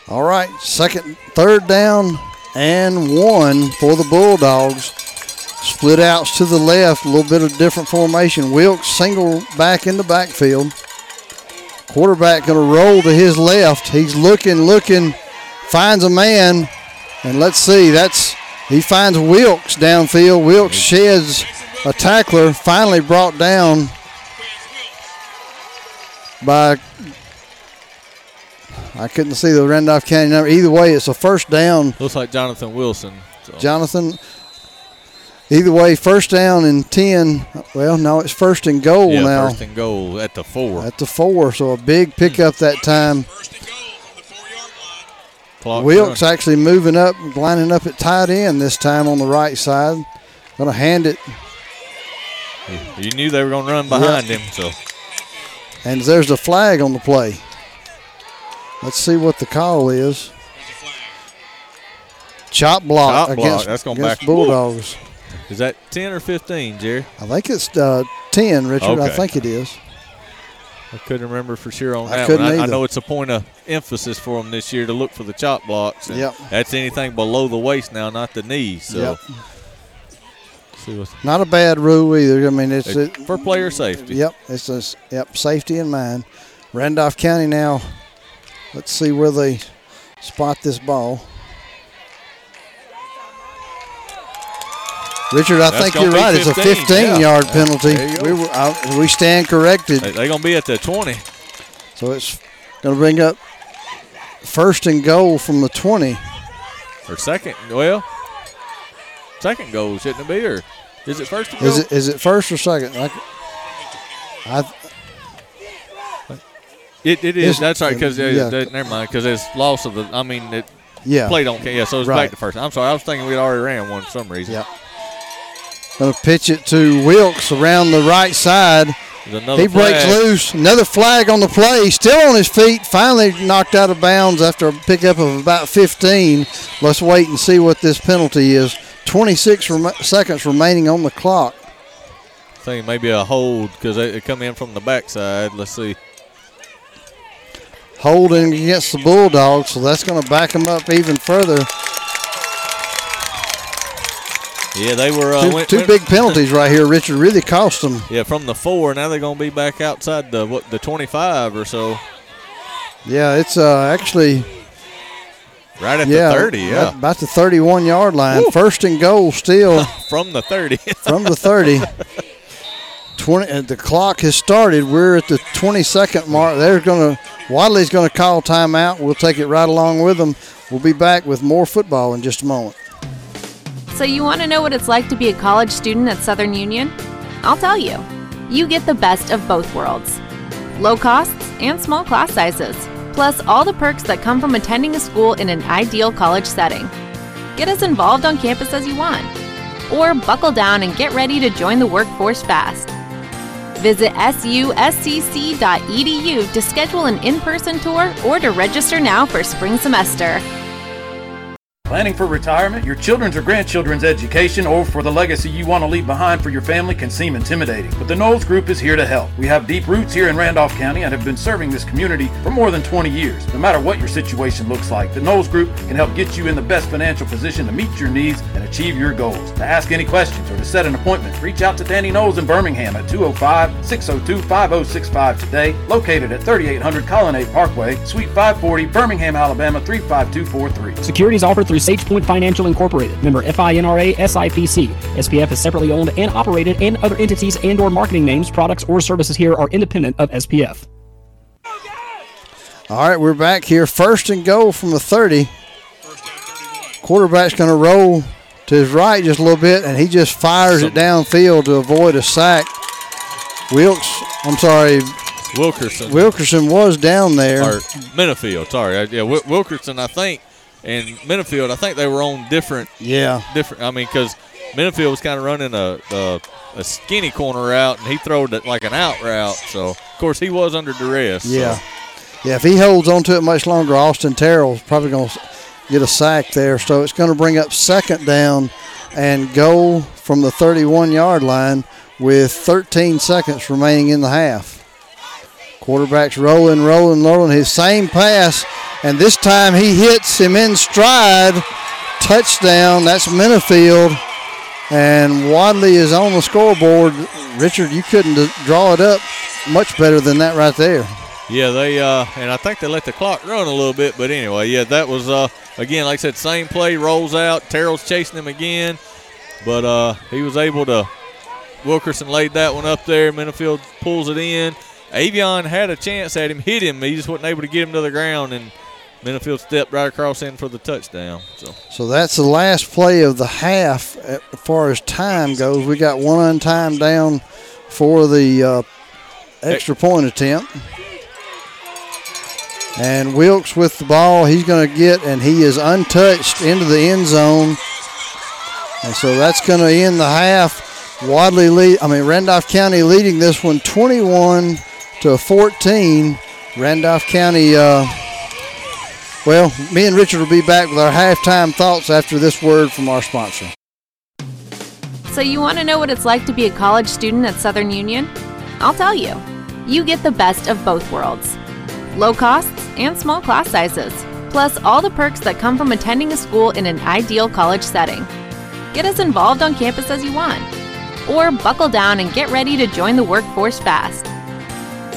All right, second, third down and one for the Bulldogs. Split outs to the left, a little bit of different formation. Wilkes single back in the backfield. Quarterback going to roll to his left. He's looking, looking, finds a man, and let's see. That's he finds Wilkes downfield. Wilkes sheds a tackler, finally brought down by I couldn't see the Randolph County number. Either way, it's a first down.
Looks like Jonathan Wilson. So.
Jonathan. Either way, first down and ten. Well, no, it's first and goal
yeah,
now
first and goal at the four.
at the four. So a big pickup that time.
Clock
Wilkes
running.
actually moving up, lining up at tight end this time on the right side. Going to hand it,
You knew they were going to run behind him, so
and there's a flag on the play. Let's see what the call is. Chop block
Chop block.
against,
That's going
against
back.
Bulldogs.
is that ten or fifteen, Jerry?
I think it's uh, 10, Richard. I think it is.
I couldn't remember for sure on
I
that
couldn't
one. I, I know it's a point of emphasis for them this year to look for the chop blocks.
Yep.
That's anything below the waist now, not the knees. So
Yep. Not a bad rule either. I mean, it's it,
for player safety.
Yep, it's a, yep safety in mind. Randolph County now. Let's see where they spot this ball. Richard, I
That's
think you're
be
right. It's a
15,
15
yeah.
yard penalty.
there.
We, were, uh, we stand corrected.
They're going to be at the twenty.
So it's going to bring up first and goal from the 20.
Or second, well, second goal, shouldn't it be? Or is it first?
Is it is it first or second? I, I
It, it
Is-.
That's right. Because uh,
yeah.
never mind. Because it's loss of the. I mean, it,
Yeah.
Played on. Yeah, so it's
Right.
back to first. I'm sorry. I was thinking we'd already ran one for some reason.
Yep. Going to pitch it to Wilkes around the right side. He breaks
flag.
loose. Another flag on the play. Still on his feet. Finally knocked out of bounds after a pickup of about 15. Let's wait and see what this penalty is. 26 rem- seconds remaining on the clock.
I think maybe a hold because they come in from the backside. Let's see.
Holding against the Bulldogs, so that's going to back them up even further.
Yeah, they were uh,
two
went-
two
went-
big penalties right here. Richard really cost them.
Yeah, from the four. Now they're going to be back outside the what the 25 or so.
Yeah, it's uh, actually
Right at
yeah,
the 30. Yeah,
about the 31 yard line. First and goal still
from the 30.
from the 30. 20. uh, The clock has started. We're at the 22nd mark. They're going to Wadley's going to call timeout. We'll take it right along with them. We'll be back with more football in just a moment.
So, you want to know what it's like to be a college student at Southern Union? I'll tell you. You get the best of both worlds low costs and small class sizes, plus all the perks that come from attending a school in an ideal college setting. Get as involved on campus as you want, or buckle down and get ready to join the workforce fast. Visit suscc.edu to schedule an in person tour or to register now for spring semester.
Planning for retirement, your children's or grandchildren's education, or for the legacy you want to leave behind for your family can seem intimidating. But the Knowles Group is here to help. We have deep roots here in Randolph County and have been serving this community for more than 20 years. No matter what your situation looks like, the Knowles Group can help get you in the best financial position to meet your needs and achieve your goals. To ask any questions or to set an appointment, reach out to Danny Knowles in Birmingham at 205 602 5065 today, located at 3800 Colonnade Parkway, Suite 540, Birmingham, Alabama 35243.
Securities offered through SagePoint Financial Incorporated, member FINRA SIPC. SPF is separately owned and operated, and other entities and/or marketing names, products, or services here are independent of SPF.
All right, we're back here. First and goal from the 30. Quarterback's going to roll to his right just a little bit, and he just fires it downfield to avoid a sack. Wilkes, I'm sorry,
Wilkerson.
Wilkerson was down there.
or Minifield. Sorry, uh, yeah, Wilkerson, I think, and Minifield. I think they were on different.
Yeah.
different. I mean, because Minifield was kind of running a, a a skinny corner route, and he throwed it like an out route. So, of course, he was under duress. so.
Yeah. Yeah, if he holds on to it much longer, Austin Terrell's probably going to get a sack there. So it's going to bring up second down and goal from the 31 yard line with 13 seconds remaining in the half. Quarterback's rolling, rolling, rolling. His same pass, and this time he hits him in stride. Touchdown. That's Minifield. And Wadley is on the scoreboard. Richard, you couldn't draw it up much better than that right there.
Yeah, they uh, and I think they let the clock run a little bit, but anyway, yeah, that was uh, again, like I said, same play rolls out. Terrell's chasing him again, but uh, he was able to. Wilkerson laid that one up there. Minifield pulls it in. Avion had a chance at him, hit him. He just wasn't able to get him to the ground, and Minifield stepped right across in for the touchdown. So
So that's the last play of the half as far as time goes. We got one untimed down for the uh, extra point attempt. And Wilkes with the ball, he's going to get, and he is untouched into the end zone. And so that's going to end the half. Wadley lead, I mean Randolph County leading this one 21 to 14. Randolph County. Uh, well, me and Richard will be back with our halftime thoughts after this word from our sponsor.
So, you want to know what it's like to be a college student at Southern Union? I'll tell you. You get the best of both worlds low costs and small class sizes, plus all the perks that come from attending a school in an ideal college setting. Get as involved on campus as you want, or buckle down and get ready to join the workforce fast.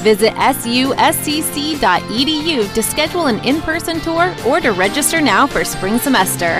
Visit suscc.edu to schedule an in person tour or to register now for spring semester.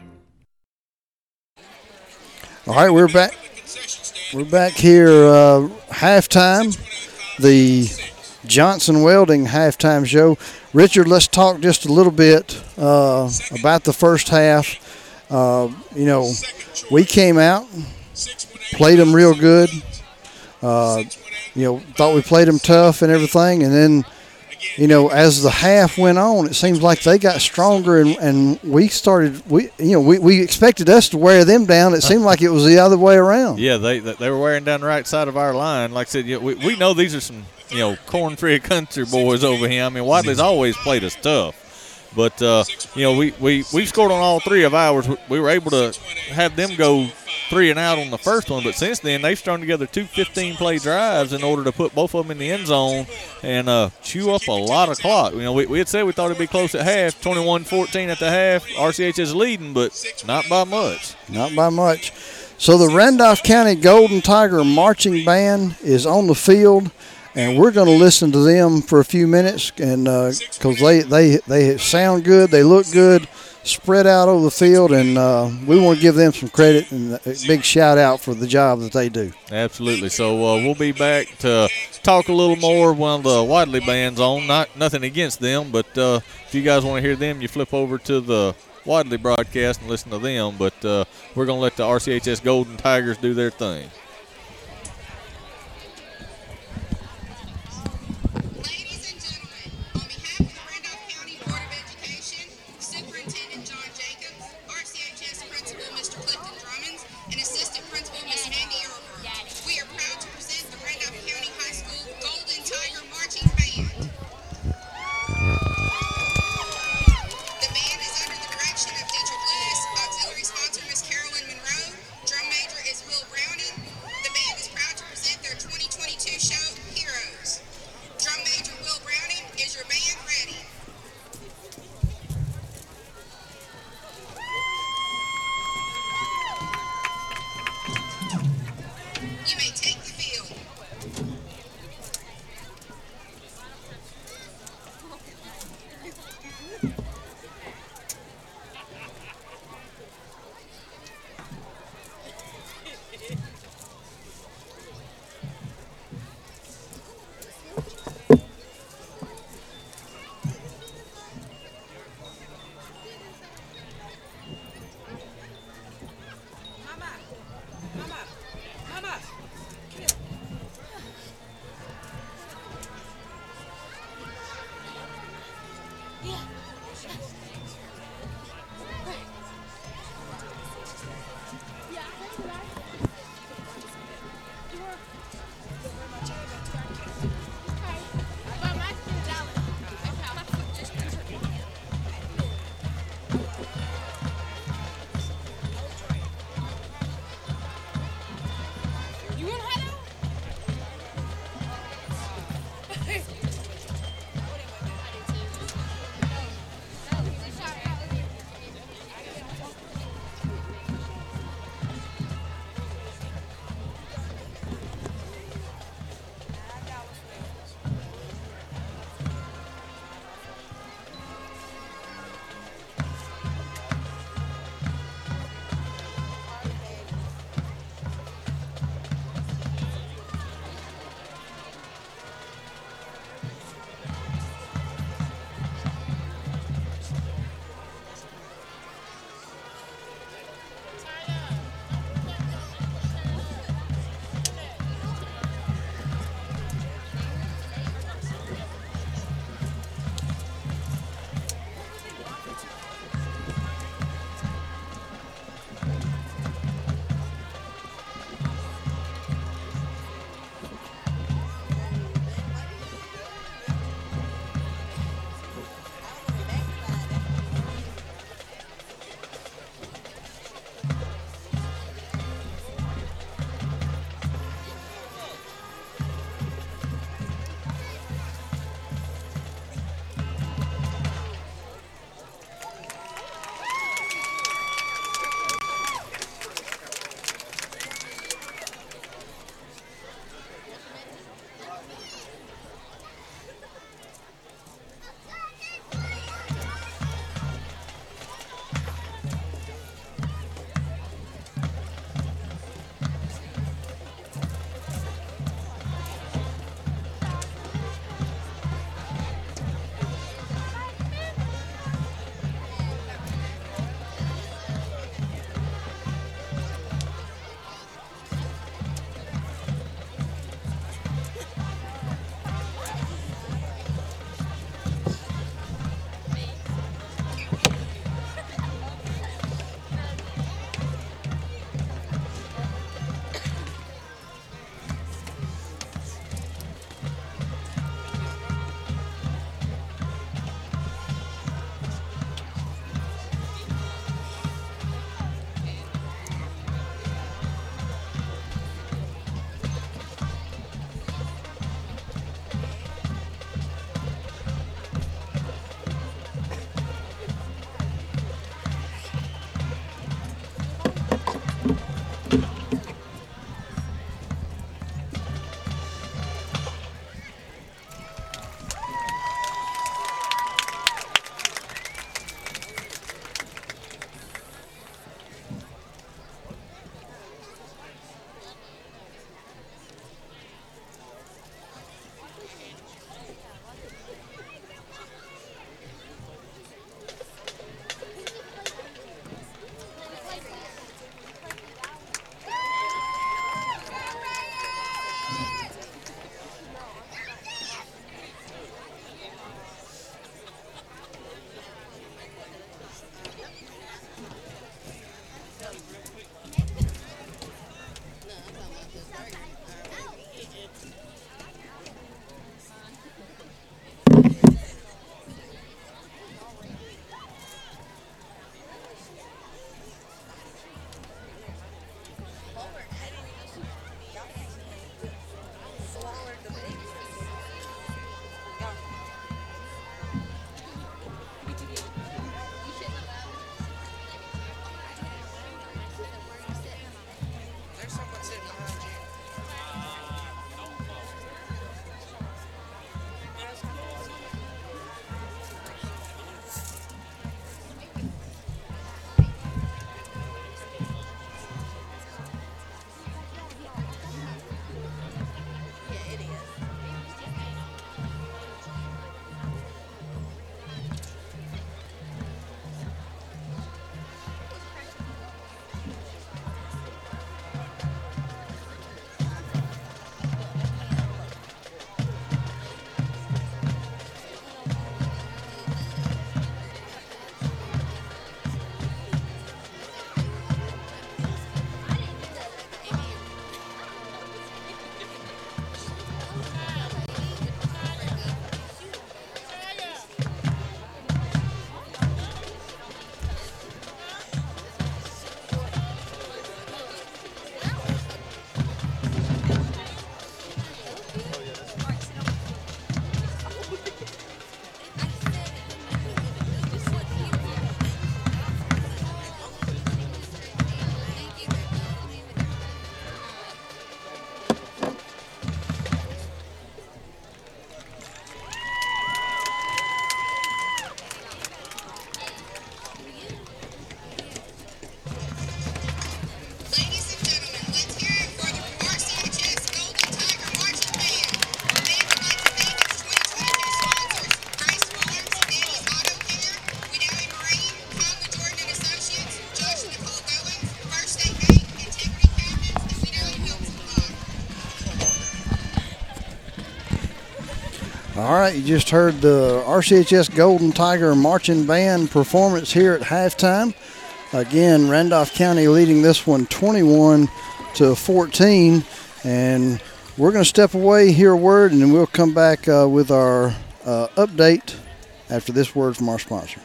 All right, we're back. We're back here uh, halftime. The Johnson Welding halftime show. Richard, let's talk just a little bit uh, about the first half. Uh, you know, we came out, played them real good. Uh, you know, thought we played them tough and everything, and then you know, as the half went on, it seems like they got stronger, and, and we started. We you know we, we expected us to wear them down. It seemed like it was the other way around.
Yeah, they they were wearing down the right side of our line. Like I said, you know, we, we know these are some you know corn-fed country boys over here. I mean, Wadley's always played us tough, but uh, you know we we we scored on all three of ours. We were able to have them go three and out on the first one, but since then they've strung together two 15 play drives in order to put both of them in the end zone and uh, chew up a lot of clock. You know, we, we had said we thought it'd be close at half, 21 14 at the half. RCH is leading, but not by much.
Not by much. So the Randolph County Golden Tiger Marching Band is on the field, and we're going to listen to them for a few minutes, and because they they they sound good, they look good, spread out over the field, and uh, we want to give them some credit and a big shout out for the job that they do.
Absolutely. So uh, we'll be back to talk a little more when the Wadley band's on. Not nothing against them, but uh, if you guys want to hear them, you flip over to the Wadley broadcast and listen to them. But uh, we're going to let the RCHS Golden Tigers do their thing.
Right, you just heard the RCHS Golden Tiger Marching Band performance here at halftime. Again, Randolph County leading this one 21 to 14. And we're going to step away, hear a word, and then we'll come back uh, with our uh, update after this word from our sponsor.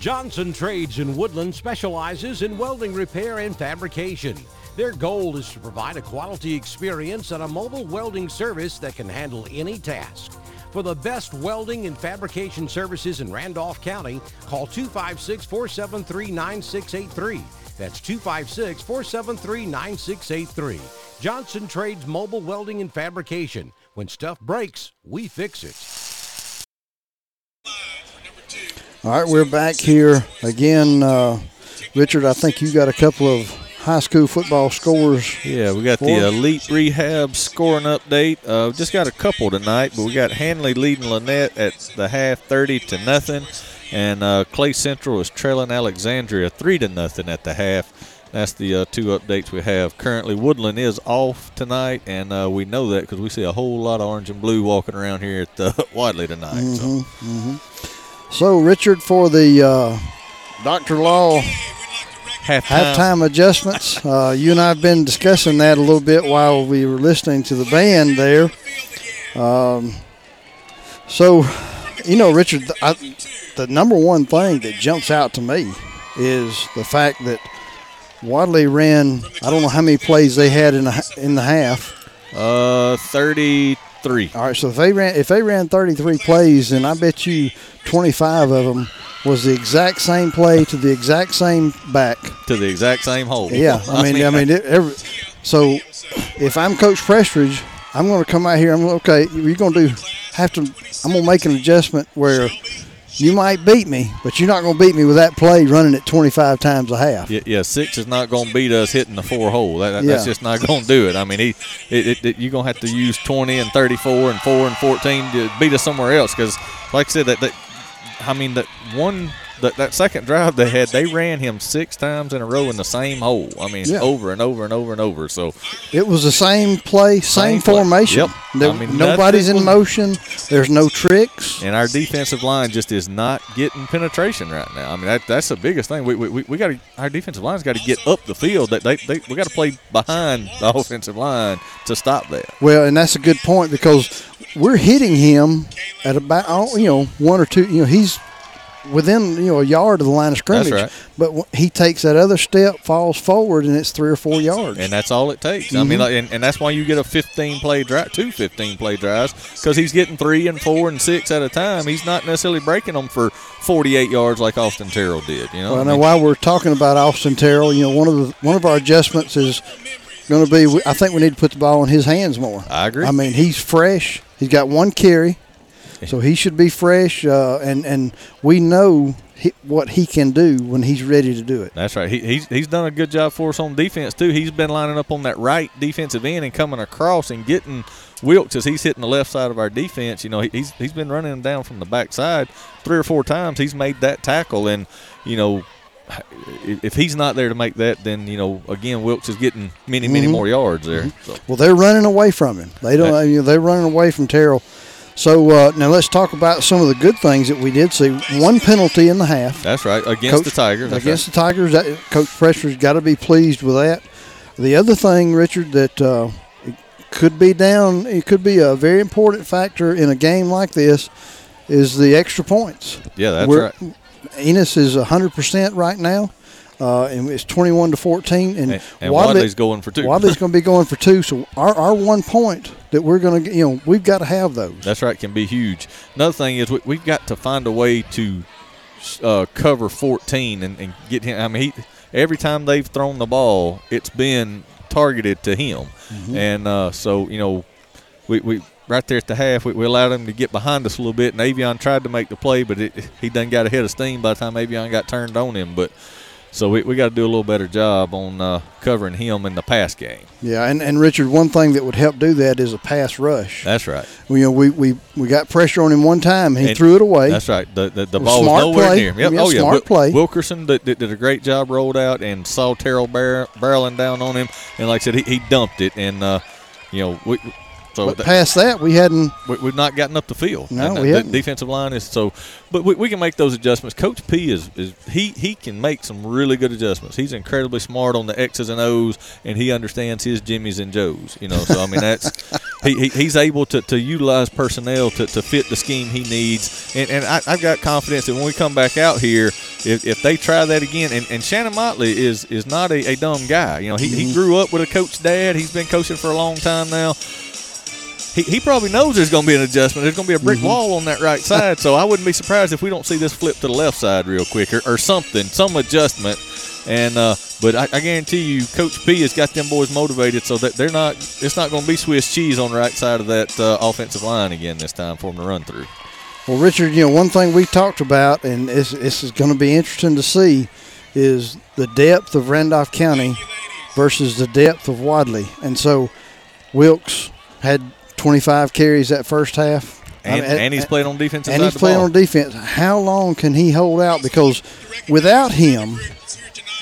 Johnson Trades in Woodland specializes in welding repair and fabrication. Their goal is to provide a quality experience and a mobile welding service that can handle any task. For the best welding and fabrication services in Randolph County, call 256 473 9683. That's 256 473 9683. Johnson Trades Mobile Welding and Fabrication. When stuff breaks, we fix it.
All right, we're back here again. Uh, Richard, I think you got a couple of high school football scores.
Yeah, we got the Elite Rehab scoring update. Uh, just got a couple tonight, but we got Handley leading Lanett at the half, 30 to nothing, and uh, Clay Central is trailing Alexandria three to nothing at the half. That's the uh, two updates we have currently. Woodland is off tonight, and uh, we know that because we see a whole lot of orange and blue walking around here at uh, Wadley tonight. So.
Mhm, mhm. So, Richard, for the uh, Dr. Law
halftime,
halftime adjustments, uh, you and I have been discussing that a little bit while we were listening to the band there. Um, so, you know, Richard, the, I, the number one thing that jumps out to me is the fact that Wadley ran. I don't know how many plays they had in the, in the half.
Uh, thirty-three.
All right, so if they ran if they ran 33 plays, then I bet you 25 of them was the exact same play to the exact same back.
To the exact same hole.
Yeah, I mean, I mean, it, every, so if I'm Coach Prestridge, I'm going to come out here. I'm okay. You're going to do have to. I'm going to make an adjustment where you might beat me, but you're not going to beat me with that play running it 25 times a half.
Yeah, yeah, six is not going to beat us hitting the four hole. That, that- That's just not going to do it. I mean, he, it, it, it, you're going to have to use 20 and 34 and 4 and 14 to beat us somewhere else. Because, like I said, that, that I mean, that one, that, that second drive they had, they ran him six times in a row in the same hole. I mean,
Yeah.
over and over and over and over. So,
It was the same play, same,
Same play.
formation.
Yep.
There-
I mean,
nobody's in motion. There's no tricks.
and our defensive line just is not getting penetration right now. I mean, that, that's the biggest thing. We, we, we, we got our defensive line's got to get up the field. That they, they, we got to play behind the offensive line to stop that.
Well, and that's a good point because we're hitting him at about you know one or two. You know he's within you know a yard of the line of scrimmage.
right.
But wh- he takes that other step, falls forward, and it's three or four yards.
And that's all it takes. I mean,
Mhm.
like, and, and that's why you get a 15 play drive, two 15 play drives, because he's getting three and four and six at a time. He's not necessarily breaking them for 48 yards like Austin Terrell did. You know,
Well,
I
now
mean,
while we're talking about Austin Terrell, you know one of the one of our adjustments is going to be. I think we need to put the ball in his hands more.
I agree.
I mean, he's fresh. He's got one carry, so he should be fresh. Uh, and and we know he, what he can do when he's ready to do it.
That's right. He, he's he's done a good job for us on defense too. He's been lining up on that right defensive end and coming across and getting Wilkes as he's hitting the left side of our defense. You know, he, he's he's been running him down from the backside three or four times. He's made that tackle, and you know, if he's not there to make that, then you know, again, Wilkes is getting many many
Mhm.
more yards there. So.
Well, they're running away from him. They don't. You know, they're running away from Terrell. So uh, now let's talk about some of the good things that we did see. One penalty in the half.
That's right against the Tigers.
Against the Tigers, that, Coach Prestridge's got to be pleased with that. The other thing, Richard, that uh, it could be down, it could be a very important factor in a game like this, is the extra points.
Yeah, that's
We're-
right.
Enos is 100% right now. Uh, and it's 21 to 14, and,
And- and Wadley's going for two.
Wadley's going to be going for two. So our, our one point that we're going to, you know, we've got to have those.
That's right, can be huge. Another thing is we, we've got to find a way to uh, cover 14 and, and get him. I mean, he, every time they've thrown the ball, it's been targeted to him,
Mhm.
and uh, so you know, we, we right there at the half, we, we allowed him to get behind us a little bit, and Avion tried to make the play, but it, he done got ahead of steam by the time Avion got turned on him, but. So we, we got to do a little better job on uh, covering him in the pass game.
Yeah, and, and Richard, one thing that would help do that is a pass rush.
That's right.
You know, we, we, we got pressure on him one time, he
And
threw it away.
That's right. The the, the ball was nowhere
play.
near him. Yep.
Yeah,
oh yeah.
smart play.
Wilkerson did, did, did a great job, rolled out and saw Terrell bar- barreling down on him, and like I said, he, he dumped it, and uh, you know we. So
But
that-
past that, we hadn't.
we, we've not gotten up the field.
No,
And
we haven't.
defensive line is so, but we, we can make those adjustments. Coach P is, is he he can make some really good adjustments. He's incredibly smart on the X's and O's, and he understands his Jimmys and Joes. You know, so I mean that's he, he he's able to, to utilize personnel to, to fit the scheme he needs, and and I, I've got confidence that when we come back out here, if, if they try that again, and, and Shannon Motley is is not a, a dumb guy. You know, he, he mm-hmm. grew up with a coach dad. He's been coaching for a long time now he, he probably knows there's going to be an adjustment. There's going to be a brick wall on that right side. So I wouldn't be surprised if we don't see this flip to the left side real quick or, or something, some adjustment. And uh, but I, I guarantee you, Coach P has got them boys motivated so that they're not. It's not going to be Swiss cheese on the right side of that uh, offensive line again this time for them to run through.
Well, Richard, you know, one thing we talked about, and this, this is going to be interesting to see, is the depth of Randolph County versus the depth of Wadley. And so Wilkes had 25 carries that first half.
And,
I mean,
and he's played on defensive
and he's playing on defense. How long can he hold out? Because without him,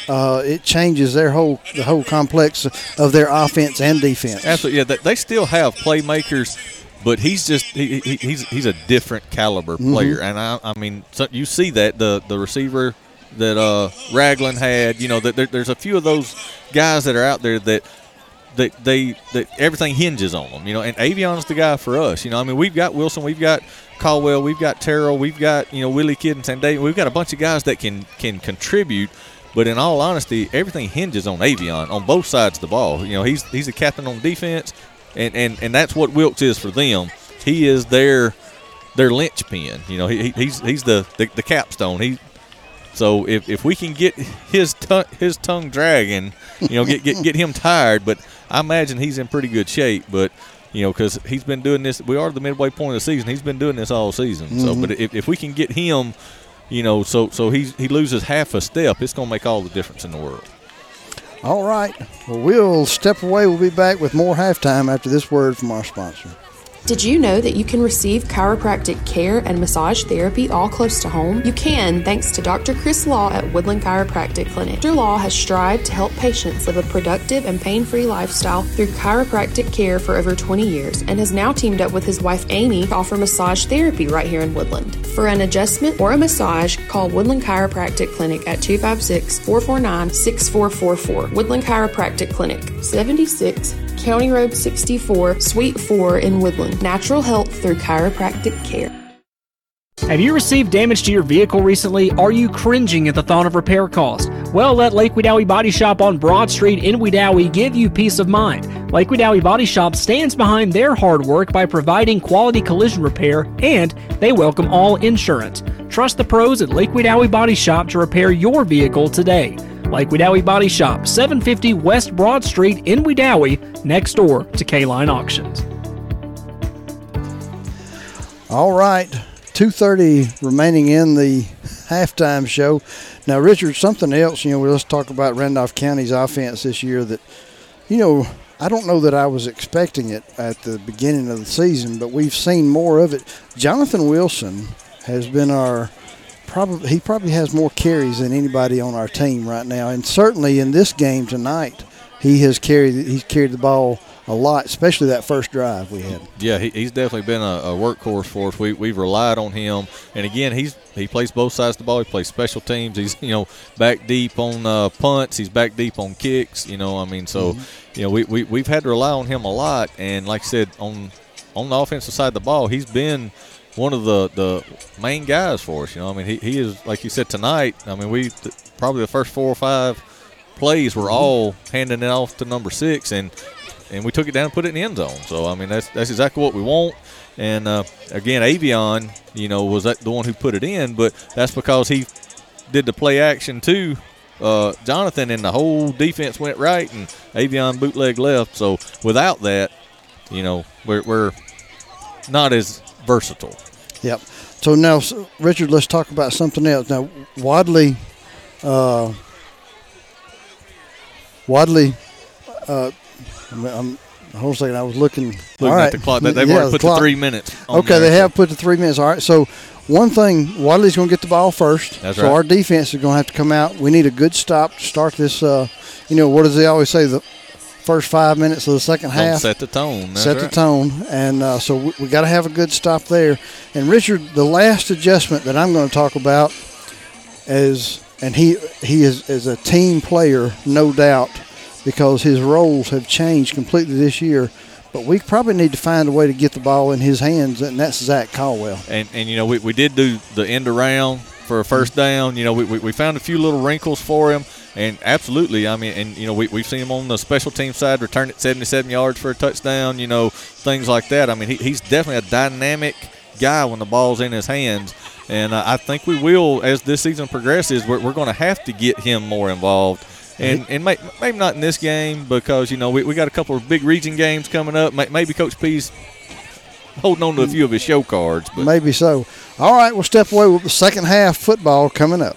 uh, it changes their whole the whole complex of their offense and defense.
Absolutely, yeah. They, still have playmakers, but he's just he, he, he's he's a different caliber
Mhm.
player, and I, I mean so you see that the the receiver that uh, Ragland had, you know, that there, there's a few of those guys that are out there that. That they that everything hinges on them, you know, and Avion's the guy for us, you know. I mean, we've got Wilson, we've got Caldwell, we've got Terrell, we've got you know Willie Kidd and San David. We've got a bunch of guys that can can contribute, but in all honesty, everything hinges on Avion on both sides of the ball. You know, he's he's a captain on defense, and and, and that's what Wilkes is for them. He is their their linchpin. You know, he, he- he's he's the, the the capstone. He so if, if we can get his his tongue dragging, you know, get, get get him tired. But I imagine he's in pretty good shape. But you know, because he's been doing this. We are the midway point of the season. He's been doing this all season. So,
Mhm.
but if, if we can get him, you know, so so he's he loses half a step, it's going to make all the difference in the world.
All right. Well, we'll step away. We'll be back with more halftime after this word from our sponsor.
Did you know that you can receive chiropractic care and massage therapy all close to home? You can thanks to Dr. Chris Law at Woodland Chiropractic Clinic. Dr. Law has strived to help patients live a productive and pain free lifestyle through chiropractic care for over 20 years and has now teamed up with his wife Amy to offer massage therapy right here in Woodland. For an adjustment or a massage, call Woodland Chiropractic Clinic at 256 449 6444. Woodland Chiropractic Clinic, 76 County Road 64, Suite 4 in Woodland. Natural health through chiropractic care.
Have you received damage to your vehicle recently? Are you cringing at the thought of repair cost? Well, let Lake Wedowee Body Shop on Broad Street in Wedowee give you peace of mind. Lake Wedowee Body Shop stands behind their hard work by providing quality collision repair and they welcome all insurance. Trust the pros at Lake Wedowee Body Shop to repair your vehicle today. Lake Wedowee Body Shop, 750 West Broad Street in Wedowee, next door to K-Line Auctions.
All right, two thirty remaining in the halftime show. Now, Richard, something else. You know, let's talk about Randolph County's offense this year. That, you know, I don't know that I was expecting it at the beginning of the season, but we've seen more of it. Jonathan Wilson has been our probably he probably has more carries than anybody on our team right now, and certainly in this game tonight, he has carried he's carried the ball a lot, especially that first drive we had.
Yeah, he, he's definitely been a, a workhorse for us. We we've relied on him, and again, he's he plays both sides of the ball. He plays special teams. He's you know back deep on uh, punts. He's back deep on kicks. You know, I mean, so
Mm-hmm.
you know we, we we've had to rely on him a lot. And like I said, on on the offensive side of the ball, he's been one of the the main guys for us. You know, I mean, he, he is like you said tonight. I mean, we th- probably the first four or five plays were all handing it off to number six, and and we took it down and put it in the end zone. So I mean, that's that's exactly what we want. And uh, again, Avion, you know, was that the one who put it in, but that's because he did the play action too. Uh, Jonathan and the whole defense went right, and Avion bootleg left. So without that, you know, we're, we're not as versatile.
Yep. So now, Richard, let's talk about something else. Now, Wadley, uh, Wadley, uh, I'm, hold on a second. I was looking.
Looking
all
at the clock. They- they've
Yeah,
already put the
clock.
three minutes on
Okay,
there,
they have put the three minutes. All right. So, one thing, Wadley's going to get the ball first.
That's
so
right.
our defense is going to have to come out. We need a good stop to start this. Uh, you know, what does they always say? The first five minutes of the second
Gonna
half.
set the tone. That's
set the tone, and uh, so we, we got to have a good stop there. And Richard, the last adjustment that I'm going to talk about is, and he he is is a team player, no doubt, because his roles have changed completely this year. But we probably need to find a way to get the ball in his hands, and that's Zach Caldwell.
And, and you know, we, we did do the end around for a first down. You know, we, we, we found a few little wrinkles for him. And absolutely, I mean, and, you know, we, we've seen him on the special team side return it 77 yards for a touchdown, you know, things like that. I mean, he, he's definitely a dynamic guy when the ball's in his hands. And uh, I think we will, as this season progresses, we're, we're going to have to get him more involved. And, and may, maybe not in this game because, you know, we, we got a couple of big region games coming up. Maybe Coach P's holding on to a few of his show cards. But
Maybe so. All right, we'll step away with the second half football coming up.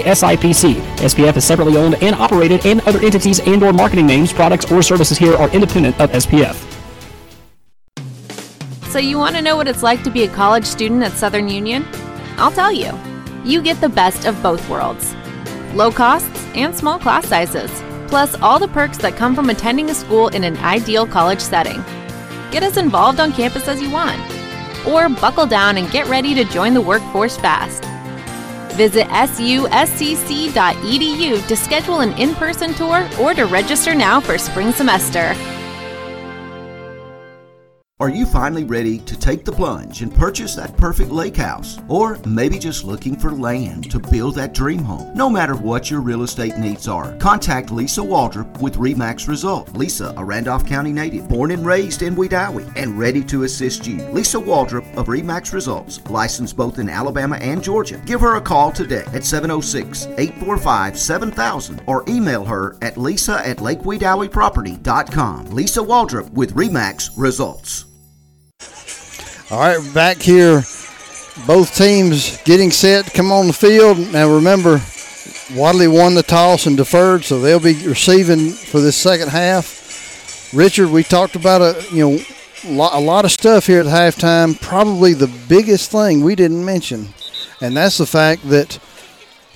SIPC. SPF is separately owned and operated, and other entities and or marketing names, products, or services here are independent of SPF.
So you want to know what it's like to be a college student at Southern Union? I'll tell you. You get the best of both worlds. Low costs and small class sizes, plus all the perks that come from attending a school in an ideal college setting. Get as involved on campus as you want, or buckle down and get ready to join the workforce fast. Visit suscc.edu to schedule an in-person tour or to register now for spring semester.
Are you finally ready to take the plunge and purchase that perfect lake house? Or maybe just looking for land to build that dream home? No matter what your real estate needs are, contact Lisa Waldrop with REMAX Result. Lisa, a Randolph County native, born and raised in Wedowee, and ready to assist you. Lisa Waldrop of REMAX Results, licensed both in Alabama and Georgia. Give her a call today at 706 845 7000 or email her at lisa at lakewedoweeproperty.com. Lisa Waldrop with REMAX Results.
All right, back here. Both teams getting set to come on the field. Now remember, Wadley won the toss and deferred, so they'll be receiving for this second half. Richard, we talked about a you know a lot of stuff here at halftime. Probably the biggest thing we didn't mention, and that's the fact that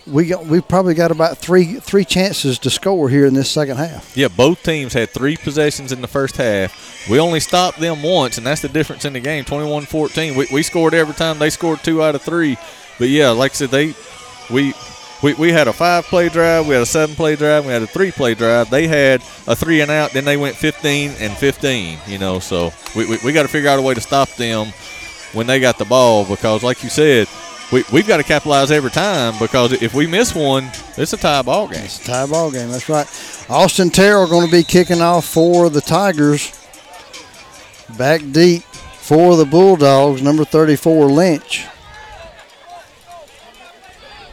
we got we probably got about three three chances to score here in this second half.
Yeah, both teams had three possessions in the first half. We only stopped them once, and that's the difference in the game 21 14. We, we scored every time, they scored two out of three. But yeah, like I said, they we. We, we had a five play drive, we had a seven play drive, we had a three play drive. They had a three and out, then they went 15 and 15, you know. So we, we, we got to figure out a way to stop them when they got the ball because, like you said, we, we've got to capitalize every time because if we miss one, it's a tie ball game.
It's a tie ball game. That's right. Austin Terrell going to be kicking off for the Tigers. Back deep for the Bulldogs, number 34, Lynch.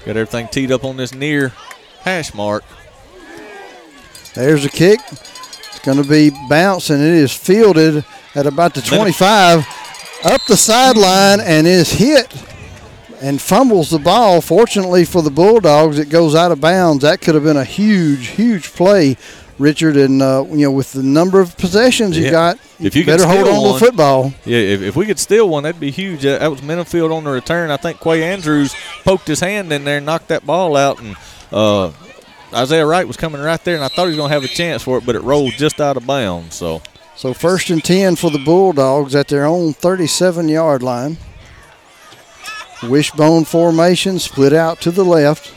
Got everything teed up on this near hash mark.
There's a kick. It's going to be bouncing. It is fielded at about the 25, up the sideline, and is hit and fumbles the ball. Fortunately for the Bulldogs, it goes out of bounds. That could have been a huge, huge play, Richard. And uh, you know, with the number of possessions you
Yeah.
got,
If you
better hold on
one-
to the football.
Yeah, if, if we could steal one, that'd be huge. That that was Minifield on the return. I think Quay Andrews poked his hand in there and knocked that ball out. And uh, Isaiah Wright was coming right there, and I thought he was going to have a chance for it, but it rolled just out of bounds. So
So first and 10 for the Bulldogs at their own 37 yard line. Wishbone formation split out to the left.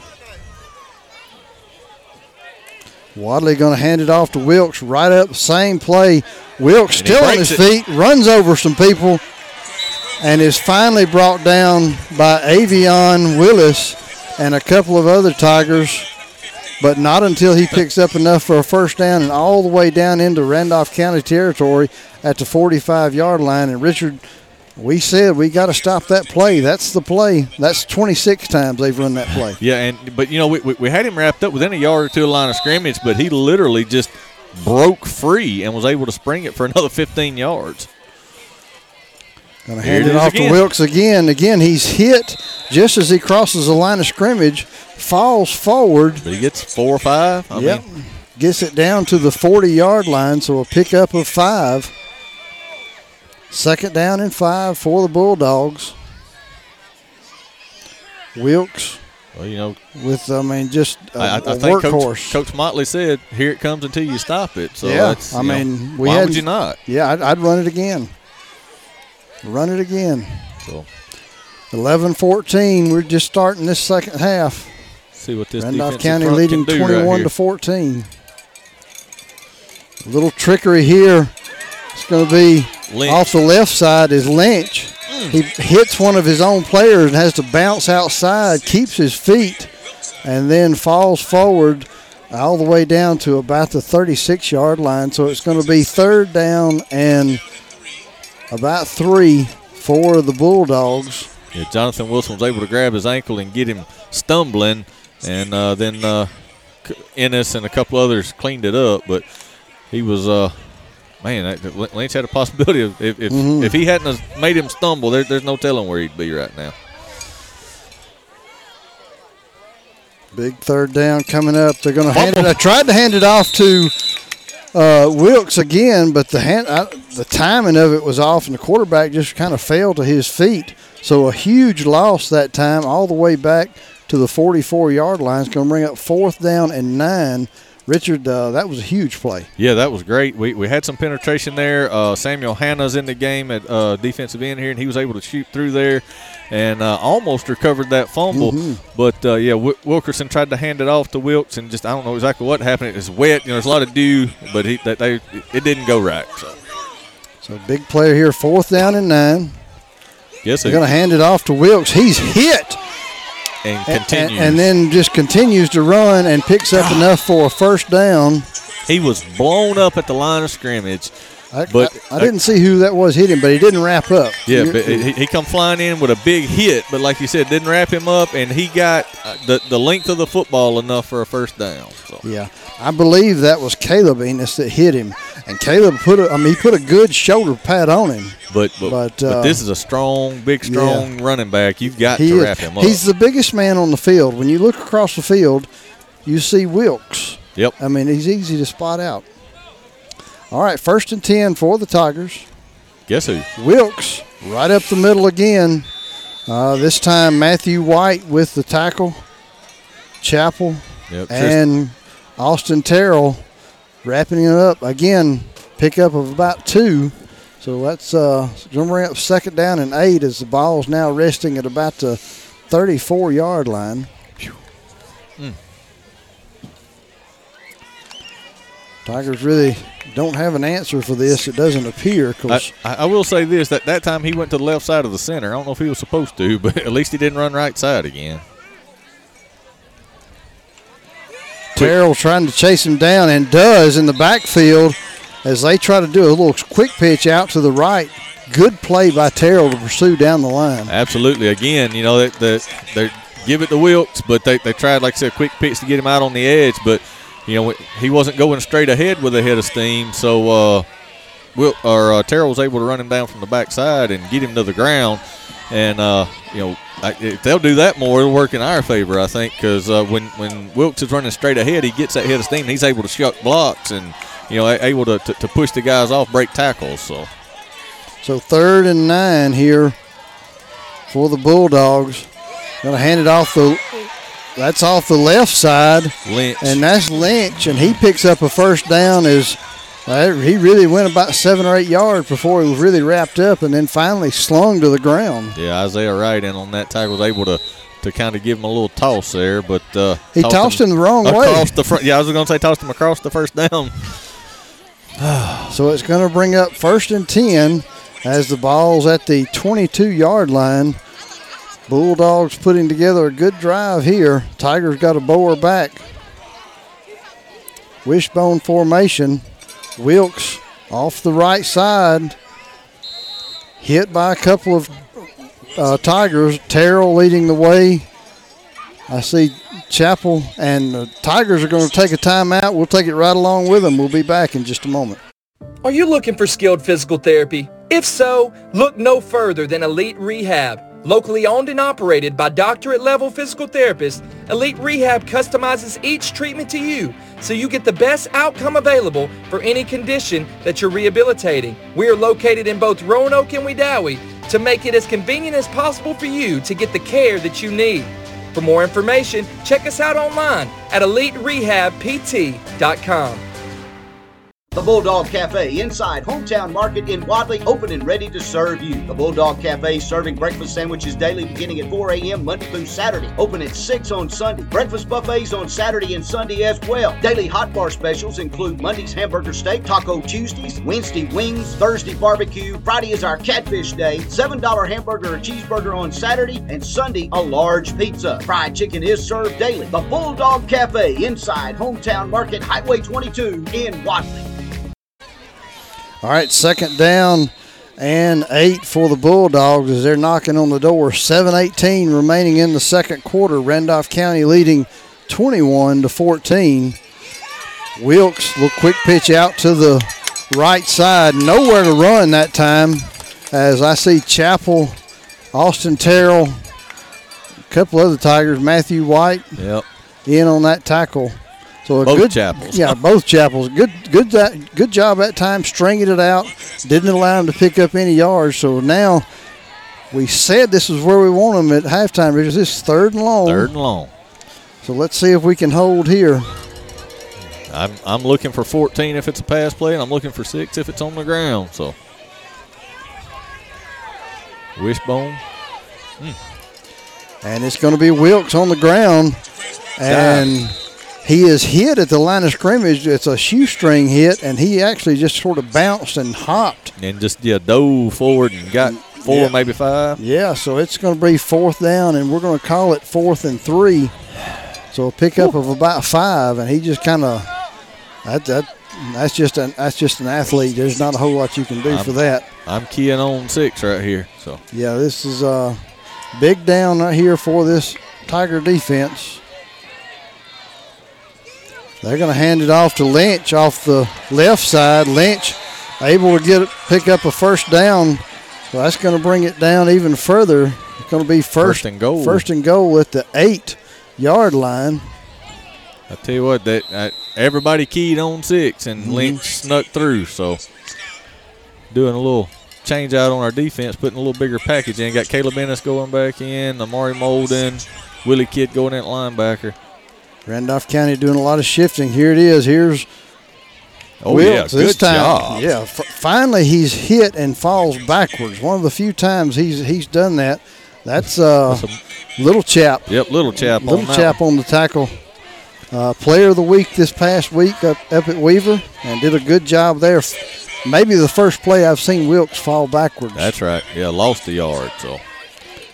Wadley going to hand it off to Wilkes right up, same play. Wilkes still on his
it.
feet, runs over some people, and is finally brought down by Avion Willis and a couple of other Tigers, but not until he picks up enough for a first down and all the way down into Randolph County territory at the 45 yard line. And Richard, we said we got to stop that play. That's the play. That's 26 times they've run that play.
yeah, and but you know we, we, we had him wrapped up within a yard or two of line of scrimmage, but he literally just broke free and was able to spring it for another 15 yards.
Going to hand
it
it off
again.
to Wilkes again. Again, he's hit just as he crosses the line of scrimmage, falls forward.
But he gets four or five. I
yep.
mean,
Gets it down to the 40 yard line, so a pickup of five. Second down and five for the Bulldogs. Wilkes
well, you know,
with, I mean, just a,
I, I,
a
think
workhorse.
Coach, Coach Motley said, "Here it comes until you stop it." So
yeah,
that's,
I
you know,
mean, we
why
had
would you not?
Yeah, I'd, I'd run it again. Run it again.
So
11-14. We're just starting this second half.
see what this
Randolph County leading
do right
21 to 14. A little trickery here. It's going to be
Lynch.
off the left side is Lynch. He hits one of his own players and has to bounce outside, keeps his feet, and then falls forward all the way down to about the 36 yard line. So it's going to be third down and about three for the Bulldogs.
Yeah, Jonathan Wilson was able to grab his ankle and get him stumbling, and uh, then uh, Ennis and a couple others cleaned it up. But he was, uh, man, Lynch had a possibility of if if,
Mhm.
if he hadn't made him stumble, there, there's no telling where he'd be right now.
Big third down coming up. They're going to hand it. I tried to hand it off to uh, Wilkes again, but the hand, I, the timing of it was off, and the quarterback just kind of fell to his feet. So a huge loss that time, all the way back to the 44 yard line. It's going to bring up fourth down and nine. Richard, uh, that was a huge play.
Yeah, that was great. We, we had some penetration there. Uh, Samuel Hanna's in the game at uh, defensive end here, and he was able to shoot through there and uh, almost recovered that fumble.
Mhm.
But uh, yeah, w- Wilkerson tried to hand it off to Wilkes, and just I don't know exactly what happened. It was wet. You know, there's a lot of dew, but he that they it didn't go right. So
So big player here, fourth down and nine.
yes,
They're going to hand it off to Wilkes. He's hit.
And
And- And, then just continues to run and picks up enough for a first down.
he was blown up at the line of scrimmage.
I,
But
I, I didn't see who that was hitting, but he didn't wrap up.
Yeah,
You're-
but he, he come flying in with a big hit, but like you said, didn't wrap him up, and he got uh, the the length of the football enough for a first down. So
yeah, I believe that was Caleb Enos that hit him, and Caleb put a, I mean, he put a good shoulder pad on him.
But but,
But,
but,
uh,
this is a strong, big, strong running back. You've got
He
to wrap him up.
He's the biggest man on the field. When you look across the field, you see Wilkes.
Yep.
I mean, he's easy to spot out. All right, first and ten for the Tigers.
Guess who?
Wilkes right up the middle again. Uh, this time Matthew White with the tackle. Chappell
Yep,
and Austin Terrell wrapping it up again. Pickup of about two. So that's uh, to up second down and eight as the ball is now resting at about the 34 yard line.
Mm.
Tigers really don't have an answer for this. It doesn't appear because
I I will say this: that that time he went to the left side of the center. I don't know if he was supposed to, but at least he didn't run right side again.
Terrell trying to chase him down and does in the backfield as they try to do a little quick pitch out to the right. Good play by Terrell to pursue down the line.
Absolutely. Again, you know, they, they, they give it to Wilkes, but they, they tried, like I said, a quick pitch to get him out on the edge. But, you know, he wasn't going straight ahead with a head of steam. So, uh, Wil or uh, Terrell was able to run him down from the backside and get him to the ground. And, uh, you know, I, if they'll do that more, it'll work in our favor, I think, because uh, when, when Wilkes is running straight ahead, he gets that head of steam. He's able to shuck blocks and, you know, able to, to, to push the guys off, break tackles. So,
So third and nine here for the Bulldogs. To hand it off the. That's off the left side.
Lynch.
And that's Lynch, and he picks up a first down. As uh, he really went about seven or eight yards before he was really wrapped up, and then finally slung to the ground.
Yeah, Isaiah Wright in on that tackle was able to to kind of give him a little toss there, but uh,
He tossed him the wrong way.
across the front. Yeah, I was going to say tossed him across the first down.
So it's going to bring up first and 10 as the ball's at the 22 yard line. Bulldogs putting together a good drive here. Tigers got a bower back. Wishbone formation. Wilkes off the right side. Hit by a couple of uh, Tigers. Terrell leading the way. I see Chappell and the Tigers are going to take a timeout. We'll take it right along with them. We'll be back in just a moment.
Are you looking for skilled physical therapy? If so, look no further than Elite Rehab. Locally owned and operated by doctorate level physical therapists, Elite Rehab customizes each treatment to you so you get the best outcome available for any condition that you're rehabilitating. We are located in both Roanoke and Wedowee to make it as convenient as possible for you to get the care that you need. For more information, check us out online at eliterehabpt.com.
The Bulldog Cafe inside Hometown Market in Wadley, open and ready to serve you. The Bulldog Cafe serving breakfast sandwiches daily beginning at 4 a.m. Monday through Saturday. Open at 6 on Sunday. Breakfast buffets on Saturday and Sunday as well. Daily hot bar specials include Monday's hamburger steak, Taco Tuesdays, Wednesday wings, Thursday barbecue. Friday is our catfish day. $7 hamburger or cheeseburger on Saturday, and Sunday a large pizza. Fried chicken is served daily. The Bulldog Cafe inside Hometown Market, Highway 22 in Wadley.
All right, second down and eight for the Bulldogs as they're knocking on the door. 7-18 remaining in the second quarter. Randolph County leading 21 to 14. Wilkes, little quick pitch out to the right side. Nowhere to run that time as I see Chappell, Austin Terrell, a couple other Tigers, Matthew White
Yep.
in on that tackle. So a
Both
good
Chappells.
yeah, both Chappells. Good, good, that good job that time stringing it out. Didn't allow him to pick up any yards. So now we said this is where we want them at halftime because this is third and long.
Third and long.
So let's see if we can hold here.
I'm, I'm looking for 14 if it's a pass play, and I'm looking for six if it's on the ground. So, wishbone. Hmm.
And it's going to be Wilkes on the ground. And he is hit at the line of scrimmage. It's a shoestring hit, and he actually just sort of bounced and hopped.
And just yeah, dove forward and got four,
Yeah.
maybe five.
Yeah, so it's going to be fourth down, and we're going to call it fourth and three. So a pickup of about five, and he just kind of that that that's just an that's just an athlete. There's not a whole lot you can do
I'm-
for that.
I'm keying on six right here. So
Yeah, this is a big down right here for this Tiger defense. They're going to hand it off to Lynch off the left side. Lynch able to get pick up a first down. So that's going to bring it down even further. It's going to be first,
First and goal.
First and goal at the eight yard line.
I tell you what, that uh, everybody keyed on six, and
Mhm.
Lynch snuck through. So doing a little change out on our defense, putting a little bigger package in. Got Caleb Ennis going back in, Amari Molden, Willie Kidd going in at linebacker.
Randolph County doing a lot of shifting. Here it is. Here's
Oh, yeah,
Wilkes this
good
time.
job.
Yeah, f- finally he's hit and falls backwards. One of the few times he's he's done that. That's uh, little chap.
Yep, little chap on
Little
that
chap on the tackle. Uh, player of the week this past week up, up at Weaver and did a good job there. Maybe the first play I've seen Wilkes fall backwards.
That's right. Yeah, lost a yard. So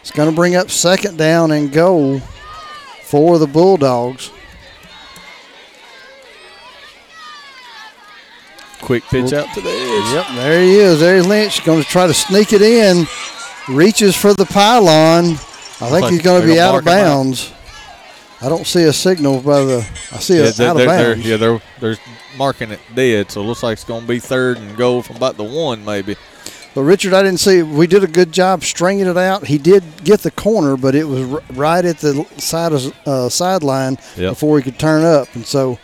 It's going to bring up second down and goal for the Bulldogs.
Quick pitch out to the edge.
Yep, there he is. There's Lynch going to try to sneak it in. Reaches for the pylon. I think he's going to be out of
mark him out.
bounds. I don't see a signal by the. I see
yeah,
a
they're,
out of
they're- they're-
bounds.
yeah, they're they're marking it dead. So it looks like it's going to be third and goal from about the one, maybe.
But Richard, I didn't see. We did a good job stringing it out. He did get the corner, but it was r- right at the side of uh, sideline
Yep.
before he could turn up, and so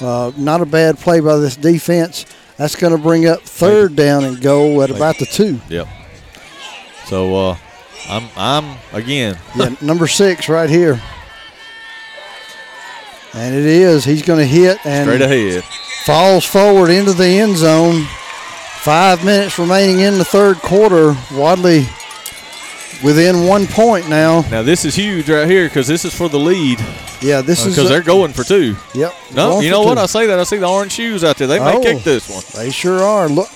uh, not a bad play by this defense. That's going to bring up third down and goal at about the two.
Yep. So uh, I'm I'm again.
Yeah, number six right here. And it is. He's going to hit and
Straight ahead.
falls forward into the end zone. Five minutes remaining in the third quarter. Wadley within one point now.
Now this is huge right here because this is for the lead.
Yeah, this uh, is
because they're going for two.
Yep.
No, you know what?
two.
I say that. I see the orange shoes out there. They may
Oh.
kick this one.
They sure are. Look.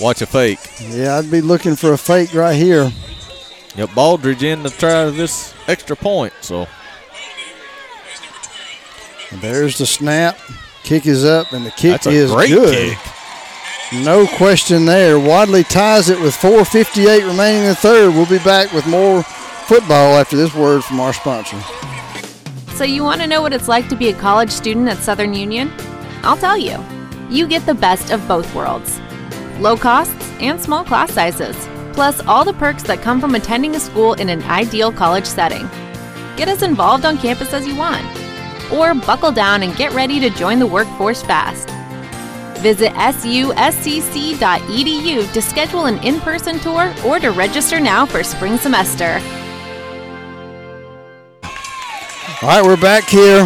Watch a fake.
Yeah, I'd be looking for a fake right here.
Yep, Baldridge in to try this extra point. So
And there's the snap. Kick is up, and the kick
That's a
is
great
good.
kick.
No question there. Wadley ties it with 4.58 remaining in the third. We'll be back with more football after this word from our sponsor.
So you want to know what it's like to be a college student at Southern Union? I'll tell you. You get the best of both worlds. Low costs and small class sizes, plus all the perks that come from attending a school in an ideal college setting. Get as involved on campus as you want, or buckle down and get ready to join the workforce fast. Visit suscc.edu to schedule an in person tour or to register now for spring semester.
All right, we're back here.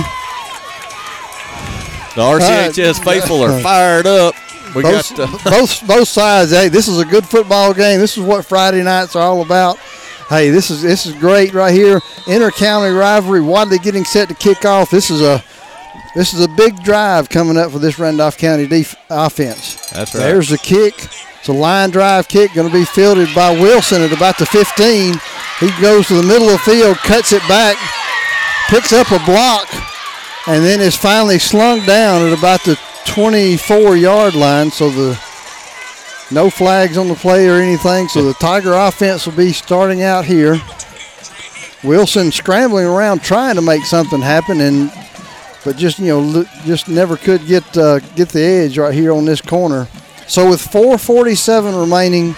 The RCHS faithful are fired up. We
both,
got uh,
both both sides. Hey, this is a good football game. This is what Friday nights are all about. Hey, this is this is great right here. Inter-county rivalry. Wadley getting set to kick off. This is a this is a big drive coming up for this Randolph County def- offense.
That's right.
There's the kick. It's a line drive kick going to be fielded by Wilson at about the 15. He goes to the middle of the field, cuts it back, picks up a block, and then is finally slung down at about the 24 yard line. So the no flags on the play or anything. So the Tiger offense will be starting out here. Wilson scrambling around trying to make something happen, and but just you know just never could get uh, get the edge right here on this corner. So with 4:47 remaining,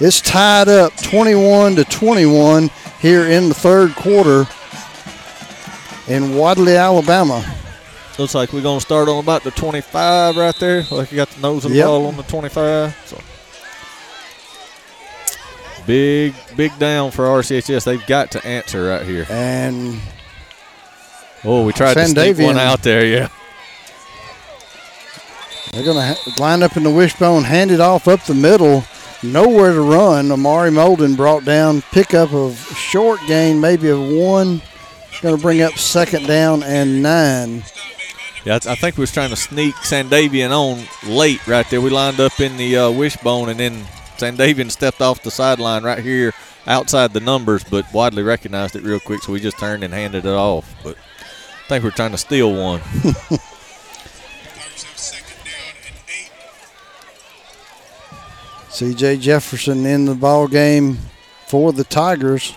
it's tied up 21 to 21 here in the third quarter in Wadley, Alabama.
looks like we're gonna start on about the 25 right there. Like you got the nose of the
Yep.
ball on the 25. So big, big down for RCHS. They've got to answer right here.
And
oh, we tried to sneak one out there. Yeah.
They're going to ha- line up in the wishbone, hand it off up the middle. Nowhere to run. Amari Molden brought down pickup of short gain, maybe of one. Going to bring up second down and nine.
Yeah, I I think we was trying to sneak Sandavian on late right there. We lined up in the uh, wishbone, and then Sandavian stepped off the sideline right here outside the numbers, but Wadley recognized it real quick, so we just turned and handed it off. But I think we are trying to steal one.
CJ Jefferson in the ball game for the Tigers.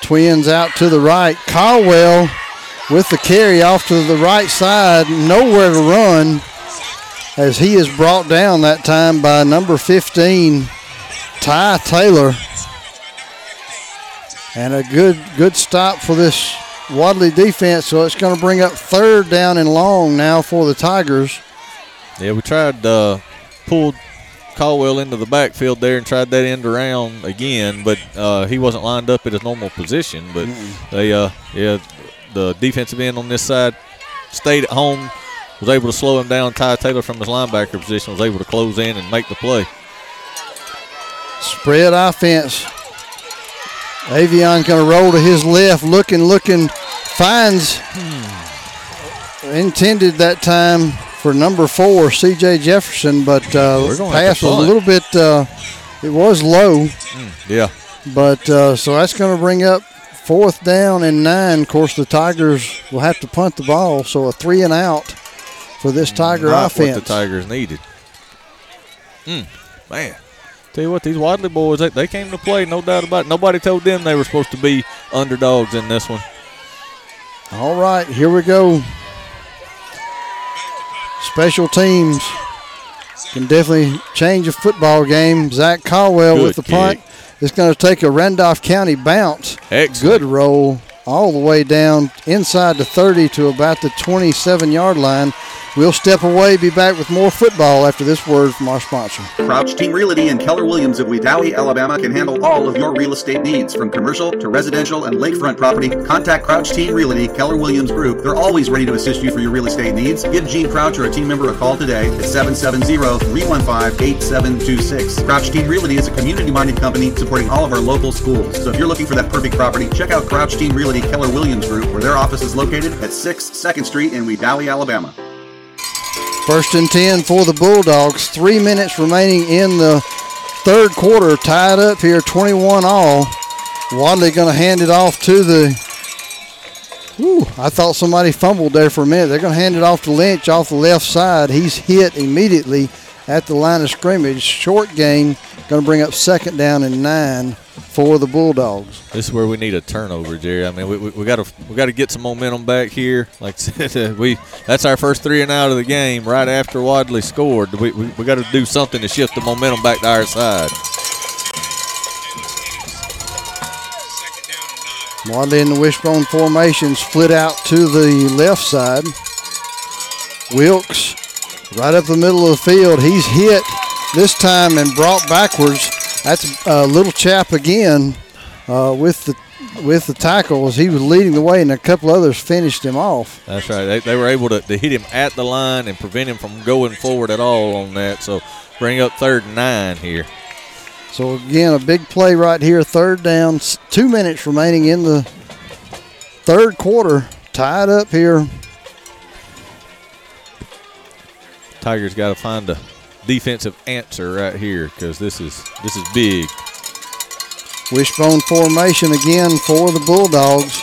Twins out to the right. Caldwell with the carry off to the right side. Nowhere to run as he is brought down that time by number 15, Ty Taylor. And a good good stop for this Wadley defense. So it's going to bring up third down and long now for the Tigers.
Yeah, we tried to uh, pull Caldwell into the backfield there and tried that end around again, but uh, he wasn't lined up at his normal position. But they, uh, yeah, the defensive end on this side stayed at home, was able to slow him down. Ty Taylor from his linebacker position was able to close in and make the play.
Spread offense. Avion's going to roll to his left, looking, looking, finds intended that time for number four, C.J. Jefferson, but uh, pass was a little bit. Uh, it was low,
Yeah.
but uh, so that's going to bring up fourth down and nine. Of course, the Tigers will have to punt the ball, so a three and out for this Tiger
Not
offense.
what the Tigers needed. Mm, man. Tell you what, these Wadley boys, they, they came to play, no doubt about it. Nobody told them they were supposed to be underdogs in this one.
All right, here we go. Special teams can definitely change a football game. Zach Caldwell
Good
with the punt. It's going to take a Randolph County bounce. Excellent. Good roll all the way down inside the 30 to about the 27 yard line. We'll step away, be back with more football after this word from our sponsor.
Crouch Team Realty and Keller Williams of Wedowee, Alabama can handle all of your real estate needs from commercial to residential and lakefront property. Contact Crouch Team Realty, Keller Williams Group. They're always ready to assist you for your real estate needs. Give Gene Crouch or a team member a call today at 770-315-8726. Crouch Team Realty is a community-minded company supporting all of our local schools. So if you're looking for that perfect property, check out Crouch Team Realty, Keller Williams Group, where their office is located at 6 2nd Street in Wedowee, Alabama.
First and 10 for the Bulldogs. Three minutes remaining in the third quarter. Tied up here, 21 all. Wadley going to hand it off to the. Whew, I thought somebody fumbled there for a minute. They're going to hand it off to Lynch off the left side. He's hit immediately at the line of scrimmage. Short gain Going to bring up second down and nine for the Bulldogs.
This is where we need a turnover, Jerry. I mean, we, we, we got to we got to get some momentum back here. Like I said, uh, we that's our first three and out of the game right after Wadley scored. We, we, we got to do something to shift the momentum back to our side.
Wadley in the wishbone formation, split out to the left side. Wilkes right up the middle of the field. He's hit this time and brought backwards. That's a little chap again uh, with the with the tackles. He was leading the way, and a couple others finished him off.
That's right. They, they were able to, to hit him at the line and prevent him from going forward at all on that. So bring up third and nine here.
So again, a big play right here. Third down. Two minutes remaining in the third quarter. Tied up here.
Tigers got to find a defensive answer right here because this is this is big.
Wishbone formation again for the Bulldogs.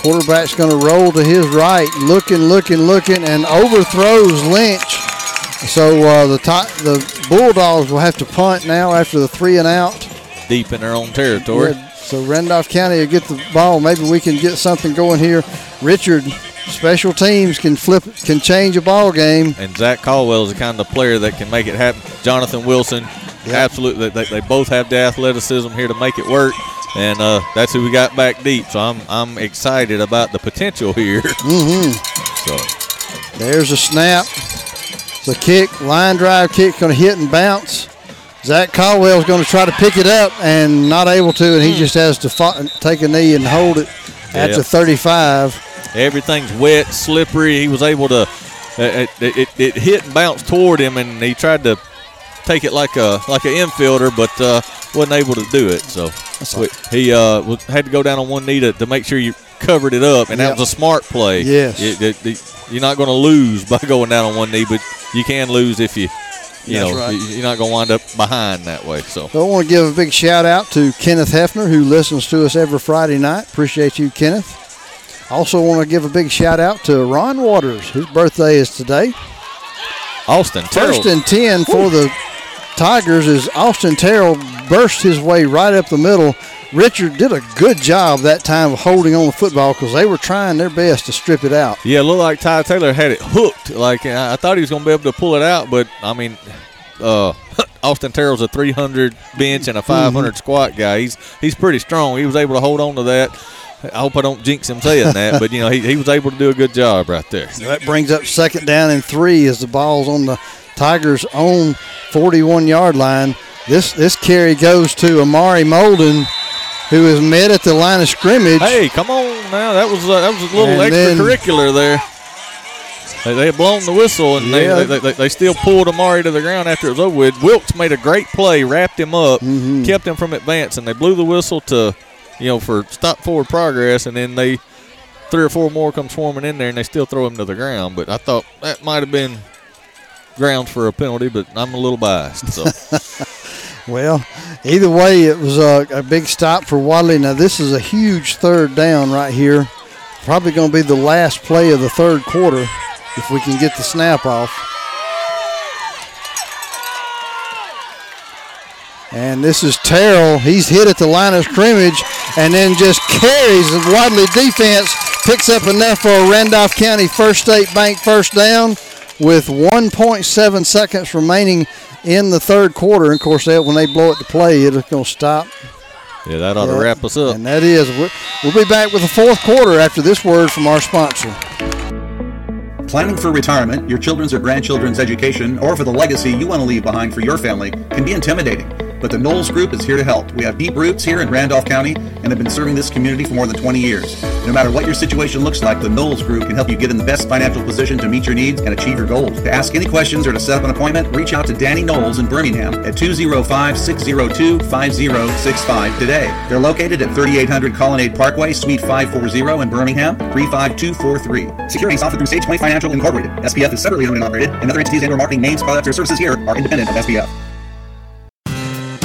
Quarterback's going to roll to his right, looking, looking, looking, and overthrows Lynch. So uh, the t- the Bulldogs will have to punt now after the three and out.
Deep in their own territory.
Yeah, so Randolph County will get the ball. Maybe we can get something going here. Richard, special teams can flip, can change a ball game.
And Zach Caldwell is the kind of player that can make it happen. Jonathan Wilson, yep. absolutely. They, they both have the athleticism here to make it work. And uh, that's who we got back deep. So I'm I'm excited about the potential here.
Mm-hmm.
So
there's a snap. The kick, line drive kick, going to hit and bounce. Zach Caldwell is going to try to pick it up and not able to, and he just has to fa- take a knee and hold it at
Yep.
the 35.
Everything's wet, slippery. He was able to. It, it, it, it hit and bounced toward him, and he tried to take it like a like an infielder, but uh, wasn't able to do it. So we- he uh, had to go down on one knee to, to make sure you covered it up, and
Yep.
that was a smart play.
Yes.
It- it- it- you're not going to lose by going down on one knee, but you can lose if you, you
That's
know,
right.
you- you're not going to wind up behind that way. So
So I want to give a big shout out to Kenneth Hefner, who listens to us every Friday night. Appreciate you, Kenneth. Also want to give a big shout out to Ron Waters. His birthday is today.
Austin Terrell.
First and 10 for the Tigers is Austin Terrell burst his way right up the middle. Richard did a good job that time of holding on the football because they were trying their best to strip it out.
Yeah, it looked like Ty Taylor had it hooked. Like I I thought he was going to be able to pull it out, but I mean, uh, Austin Terrell's a 300 bench and a 500
Mm-hmm.
squat guy. He's he's pretty strong. He was able to hold on to that. I hope I don't jinx him saying that, but you know he, he was able to do a good job right there.
That brings up second down and three as the ball's on the Tigers' own 41 yard line. This this carry goes to Amari Molden, who is met at the line of scrimmage.
Hey, come on now. That was uh, that was a little
And then-
extracurricular there. They, they had blown the whistle and
Yeah.
they, they, they they still pulled Amari to the ground after it was over with. Wilkes made a great play, wrapped him up,
Mm-hmm.
kept him from advancing. They blew the whistle to, you know, for stop forward progress, and then they three or four more come swarming in there and they still throw him to the ground. But I thought that might have been grounds for a penalty, but I'm a little biased. So
Well, either way, it was a, a big stop for Wadley. Now, this is a huge third down right here. Probably going to be the last play of the third quarter if we can get the snap off. And this is Terrell. He's hit at the line of scrimmage and then just carries the Wadley defense, picks up enough for a Randolph County First State Bank first down with 1.7 seconds remaining in the third quarter. And of course, they, when they blow it to play, it's going to stop.
yeah, that ought
Yeah.
to wrap us up.
And that is, we'll- we'll be back with the fourth quarter after this word from our sponsor.
Planning for retirement, your children's or grandchildren's education, or for the legacy you want to leave behind for your family can be intimidating. But the Knowles Group is here to help. We have deep roots here in Randolph County and have been serving this community for more than 20 years. No matter what your situation looks like, the Knowles Group can help you get in the best financial position to meet your needs and achieve your goals. To ask any questions or to set up an appointment, reach out to Danny Knowles in Birmingham at 205-602-5065 today. They're located at 3800 Colonnade Parkway, Suite 540 in Birmingham, 35243. Securities offered through SagePoint Financial Incorporated. SPF is separately owned and operated, and other entities and or marketing names, products, or services here are independent of SPF.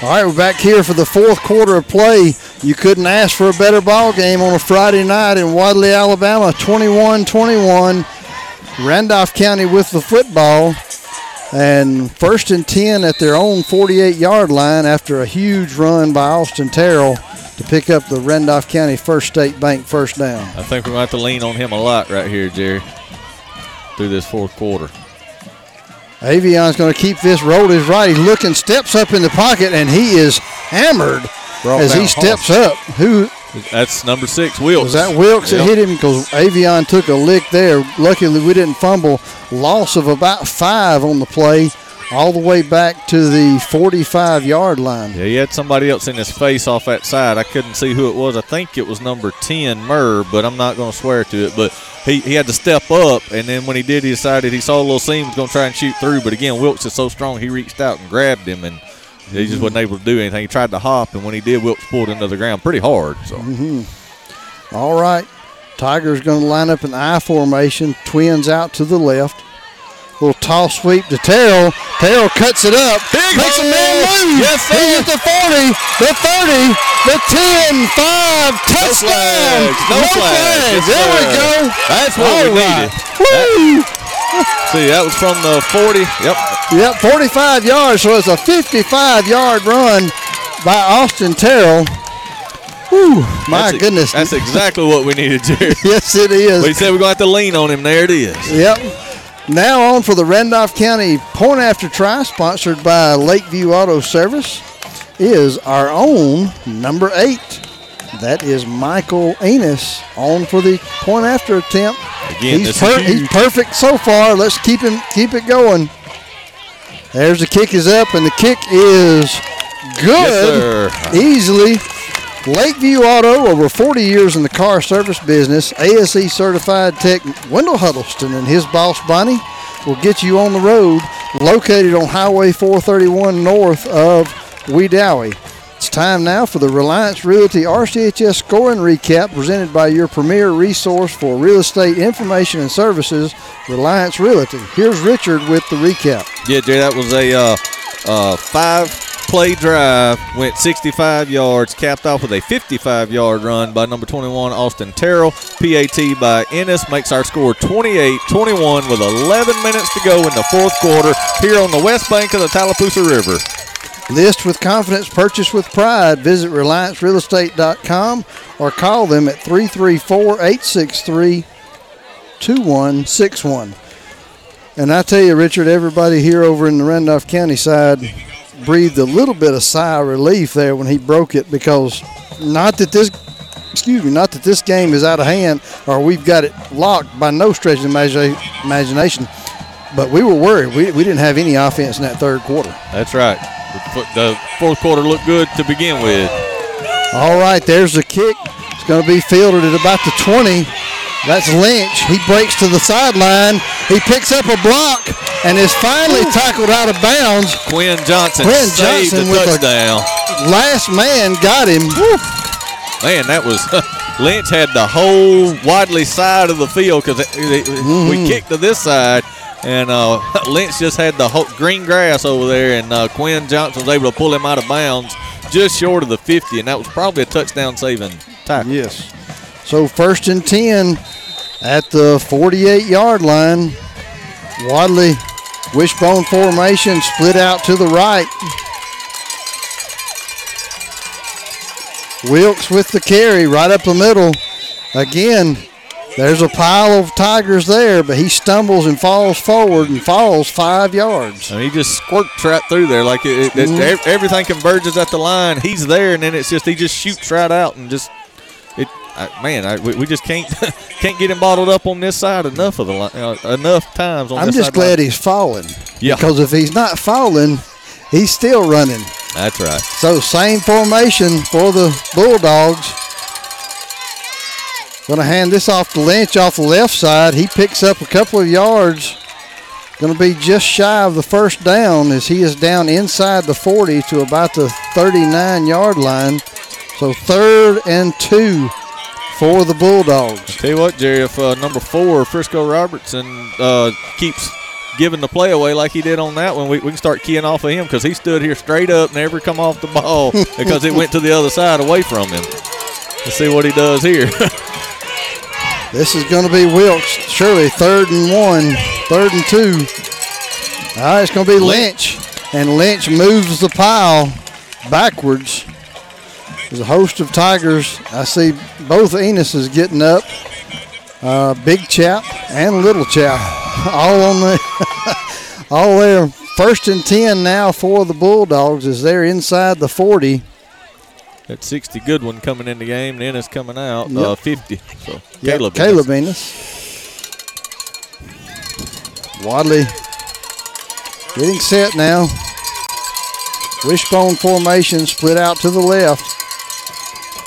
All right, we're back here for the fourth quarter of play. You couldn't ask for a better ball game on a Friday night in Wadley, Alabama, 21-21. Randolph County with the football. And first and 10 at their own 48 yard line after a huge run by Austin Terrell to pick up the Randolph County First State Bank first down.
I think we're going to have to lean on him a lot right here, Jerry, through this fourth quarter.
Avion's going to keep this rolled his right. He's looking, steps up in the pocket, and he is hammered
Brought
as he
down
steps
hard.
up. Who
That's number six, Wilkes.
was that? Wilkes
Yep.
that hit him because Avion took a lick there. Luckily, we didn't fumble. Loss of about five on the play, all the way back to the 45 yard line.
Yeah, he had somebody else in his face off that side. I couldn't see who it was. I think it was number 10, Murr, but I'm not going to swear to it. But he, he had to step up, and then when he did, he decided he saw a little seam, was going to try and shoot through. But again, Wilkes is so strong, he reached out and grabbed him, and he just wasn't able to do anything. He tried to hop, and when he did, Wilkes pulled into the ground pretty hard. So
hmm All right. Tiger's going to line up an I formation. Twins out to the left. Little toss sweep to Terrell. Terrell cuts it up. makes a man move.
Yes, sir.
He's at the 40, the 30, the 10, 5, touchdown.
flags. No flags. Yes,
there we go.
That's what
All
we
right.
needed.
Woo.
see, that was from the 40. Yep.
Yep, 45 yards. So it's a 55 yard run by Austin Terrell. Whew, my
That's e-
goodness.
That's exactly what we needed, Jerry.
yes, it is.
We said we're going to have to lean on him. There it is.
Yep. Now on for the Randolph County Point After Try, sponsored by Lakeview Auto Service, is our own number eight. That is Michael Enos on for the point after attempt.
Again,
he's,
is
he's perfect so far. Let's keep him keep it going. There's the kick is up and the kick is good.
Yes,
Easily. Lakeview Auto, over 40 years in the car service business, ASE certified tech Wendell Huddleston and his boss Bonnie will get you on the road, located on Highway 431 north of Wedowee. It's time now for the Reliance Realty RCHS scoring recap presented by your premier resource for real estate information and services, Reliance Realty. Here's Richard with the recap.
Yeah, Jay, that was a uh, uh, five play drive, went 65 yards, capped off with a 55 yard run by number 21, Austin Terrell. PAT by Ennis makes our score 28 21 with 11 minutes to go in the fourth quarter here on the west bank of the Tallapoosa River.
List with confidence, purchase with pride. Visit RelianceRealEstate.com or call them at 334 863 2161. And I tell you, Richard, everybody here over in the Randolph County side breathed a little bit of sigh of relief there when he broke it because not that this excuse me, not that this game is out of hand or we've got it locked by no stretch of imagi- imagination, but we were worried. We, we didn't have any offense in that third quarter.
That's right. The, the fourth quarter looked good to begin with.
All right, there's the kick. It's going to be fielded at about the 20. That's Lynch. He breaks to the sideline. He picks up a block and is finally tackled out of bounds.
Quinn Johnson
Quinn
saved
Johnson
the
with a-
touchdown.
Last man got him.
Man, that was Lynch had the whole Wadley side of the field because we
Mhm.
kicked to this side, and uh, Lynch just had the whole green grass over there, and uh, Quinn Johnson was able to pull him out of bounds just short of the 50, and that was probably a touchdown saving tackle.
Yes. So first and 10 at the 48 yard line. Wadley wishbone formation split out to the right. Wilkes with the carry right up the middle. Again, there's a pile of Tigers there, but he stumbles and falls forward and falls five yards.
And he just squirts right through there like it, it,
Mhm.
everything converges at the line. He's there, and then it's just he just shoots right out and just. I, man, I, we, we just can't can't get him bottled up on this side enough of the line, uh, enough times on
I'm just glad
line.
he's falling.
Yeah.
Because if he's not falling, he's still running.
That's right.
So same formation for the Bulldogs. Going to hand this off to Lynch off the left side. He picks up a couple of yards. Going to be just shy of the first down as he is down inside the 40 to about the 39 yard line. So third and two for the Bulldogs.
Tell you what, Jerry, if uh, number four, Frisco Robertson, uh, keeps giving the play away like he did on that one, we, we can start keying off of him because he stood here straight up, never come off the ball because it went to the other side away from him. Let's see what he does here.
This is going to be Wilkes. Surely third and one, third and two. All right, it's going to be Lynch. And Lynch moves the pile backwards. There's a host of Tigers. I see both Enos is getting up. Uh, big chap and little chap. All on the all there. First and 10 now for the Bulldogs as they're inside the 40.
That 60 good one coming in the game, then it's coming out
Yep.
uh, 50. So
Yep,
Caleb.
Caleb Enos. Wadley getting set now. Wishbone formation split out to the left.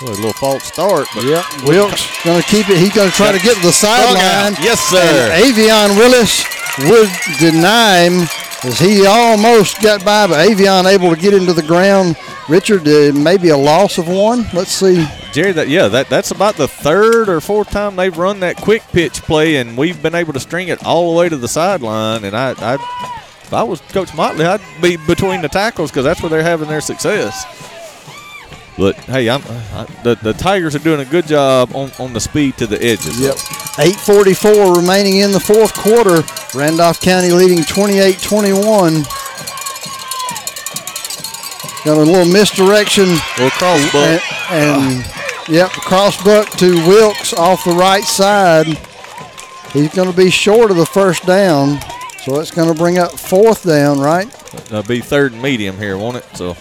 A little false start. But
Yep. Wilkes going to keep it. He's going to try to get to the sideline.
Yes, sir.
And Avion Willis would deny him as he almost got by, but Avion able to get into the ground. Richard, uh, maybe a loss of one. Let's see.
Jerry, that yeah, that that's about the third or fourth time they've run that quick pitch play, and we've been able to string it all the way to the sideline. And I, I if I was Coach Motley, I'd be between the tackles because that's where they're having their success. But hey, I'm I, the the Tigers are doing a good job on, on the speed to the edges.
Yep. 8.44 remaining in the fourth quarter. Randolph County leading 28 21. Got a little misdirection.
Little cross buck.
And, and yep, cross buck to Wilkes off the right side. He's going to be short of the first down. So it's going to bring up fourth down, right?
That'll be third and medium here, won't it? So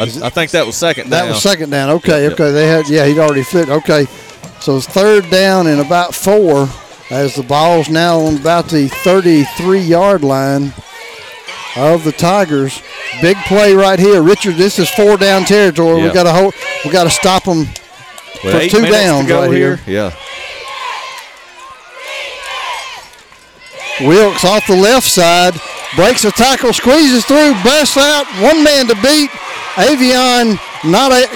I, I think that was second
That
down.
was second down. Okay,
Yep, yep.
okay. They had yeah, he'd already flipped. Okay. So it's third down and about four as the ball's now on about the 33 yard line of the Tigers. Big play right here. Richard, this is four down territory.
Yeah.
We gotta hold we gotta stop them
With
for two downs right here.
Yeah.
Wilkes off the left side, breaks a tackle, squeezes through, busts out, one man to beat. Avion not a,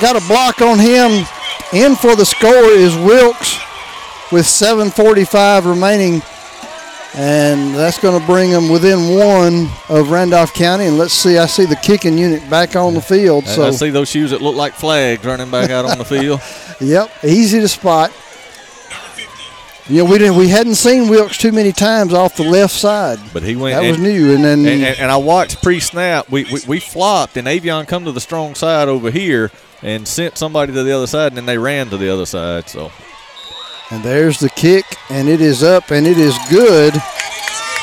got a block on him. In for the score is Wilkes with 7:45 remaining, and that's going to bring them within one of Randolph County. And let's see, I see the kicking unit back on the field. So
I see those shoes that look like flags running back out on the field.
Yep, easy to spot. Know, we didn't we hadn't seen Wilkes too many times off the left side.
But he went.
That
and,
was new, and then
and, and- and I watched pre-snap. We, we we flopped, and Avion come to the strong side over here and sent somebody to the other side, and then they ran to the other side. So
And there's the kick, and it is up, and it is good.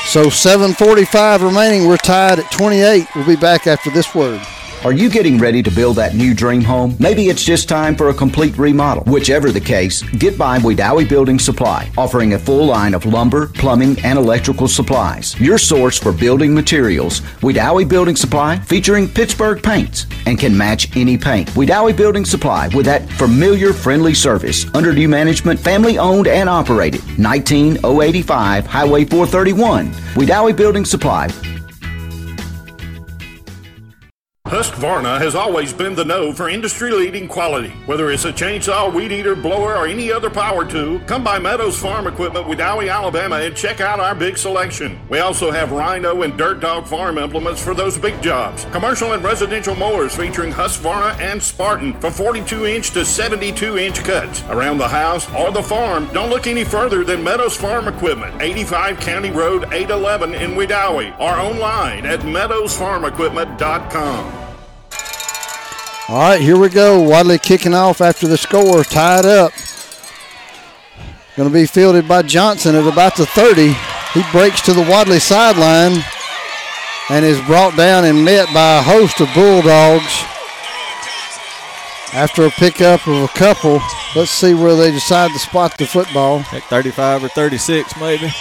So 7:45 remaining. We're tied at 28. We'll be back after this word.
Are you getting ready to build that new dream home? Maybe it's just time for a complete remodel. Whichever the case, get by Wedowee Building Supply, offering a full line of lumber, plumbing, and electrical supplies. Your source for building materials, Wedowee Building Supply, featuring Pittsburgh paints and can match any paint. Wedowee Building Supply with that familiar, friendly service. Under new management, family owned and operated. 19085 Highway 431. Wedowee Building Supply,
Husqvarna has always been the know for industry leading quality. Whether it's a chainsaw, weed eater, blower, or any other power tool, come by Meadows Farm Equipment Wedowee, Alabama and check out our big selection. We also have Rhino and Dirt Dog farm implements for those big jobs. Commercial and residential mowers featuring Husqvarna and Spartan for 42 inch to 72 inch cuts. Around the house or the farm, don't look any further than Meadows Farm Equipment, 85 County Road 811 in Wedowee, or online at meadowsfarmequipment.com.
All right, here we go. Wadley kicking off after the score, tied up. Going to be fielded by Johnson at about the 30. He breaks to the Wadley sideline and is brought down and met by a host of Bulldogs. After a pickup of a couple, let's see where they decide to spot the football.
Like 35 or 36 maybe.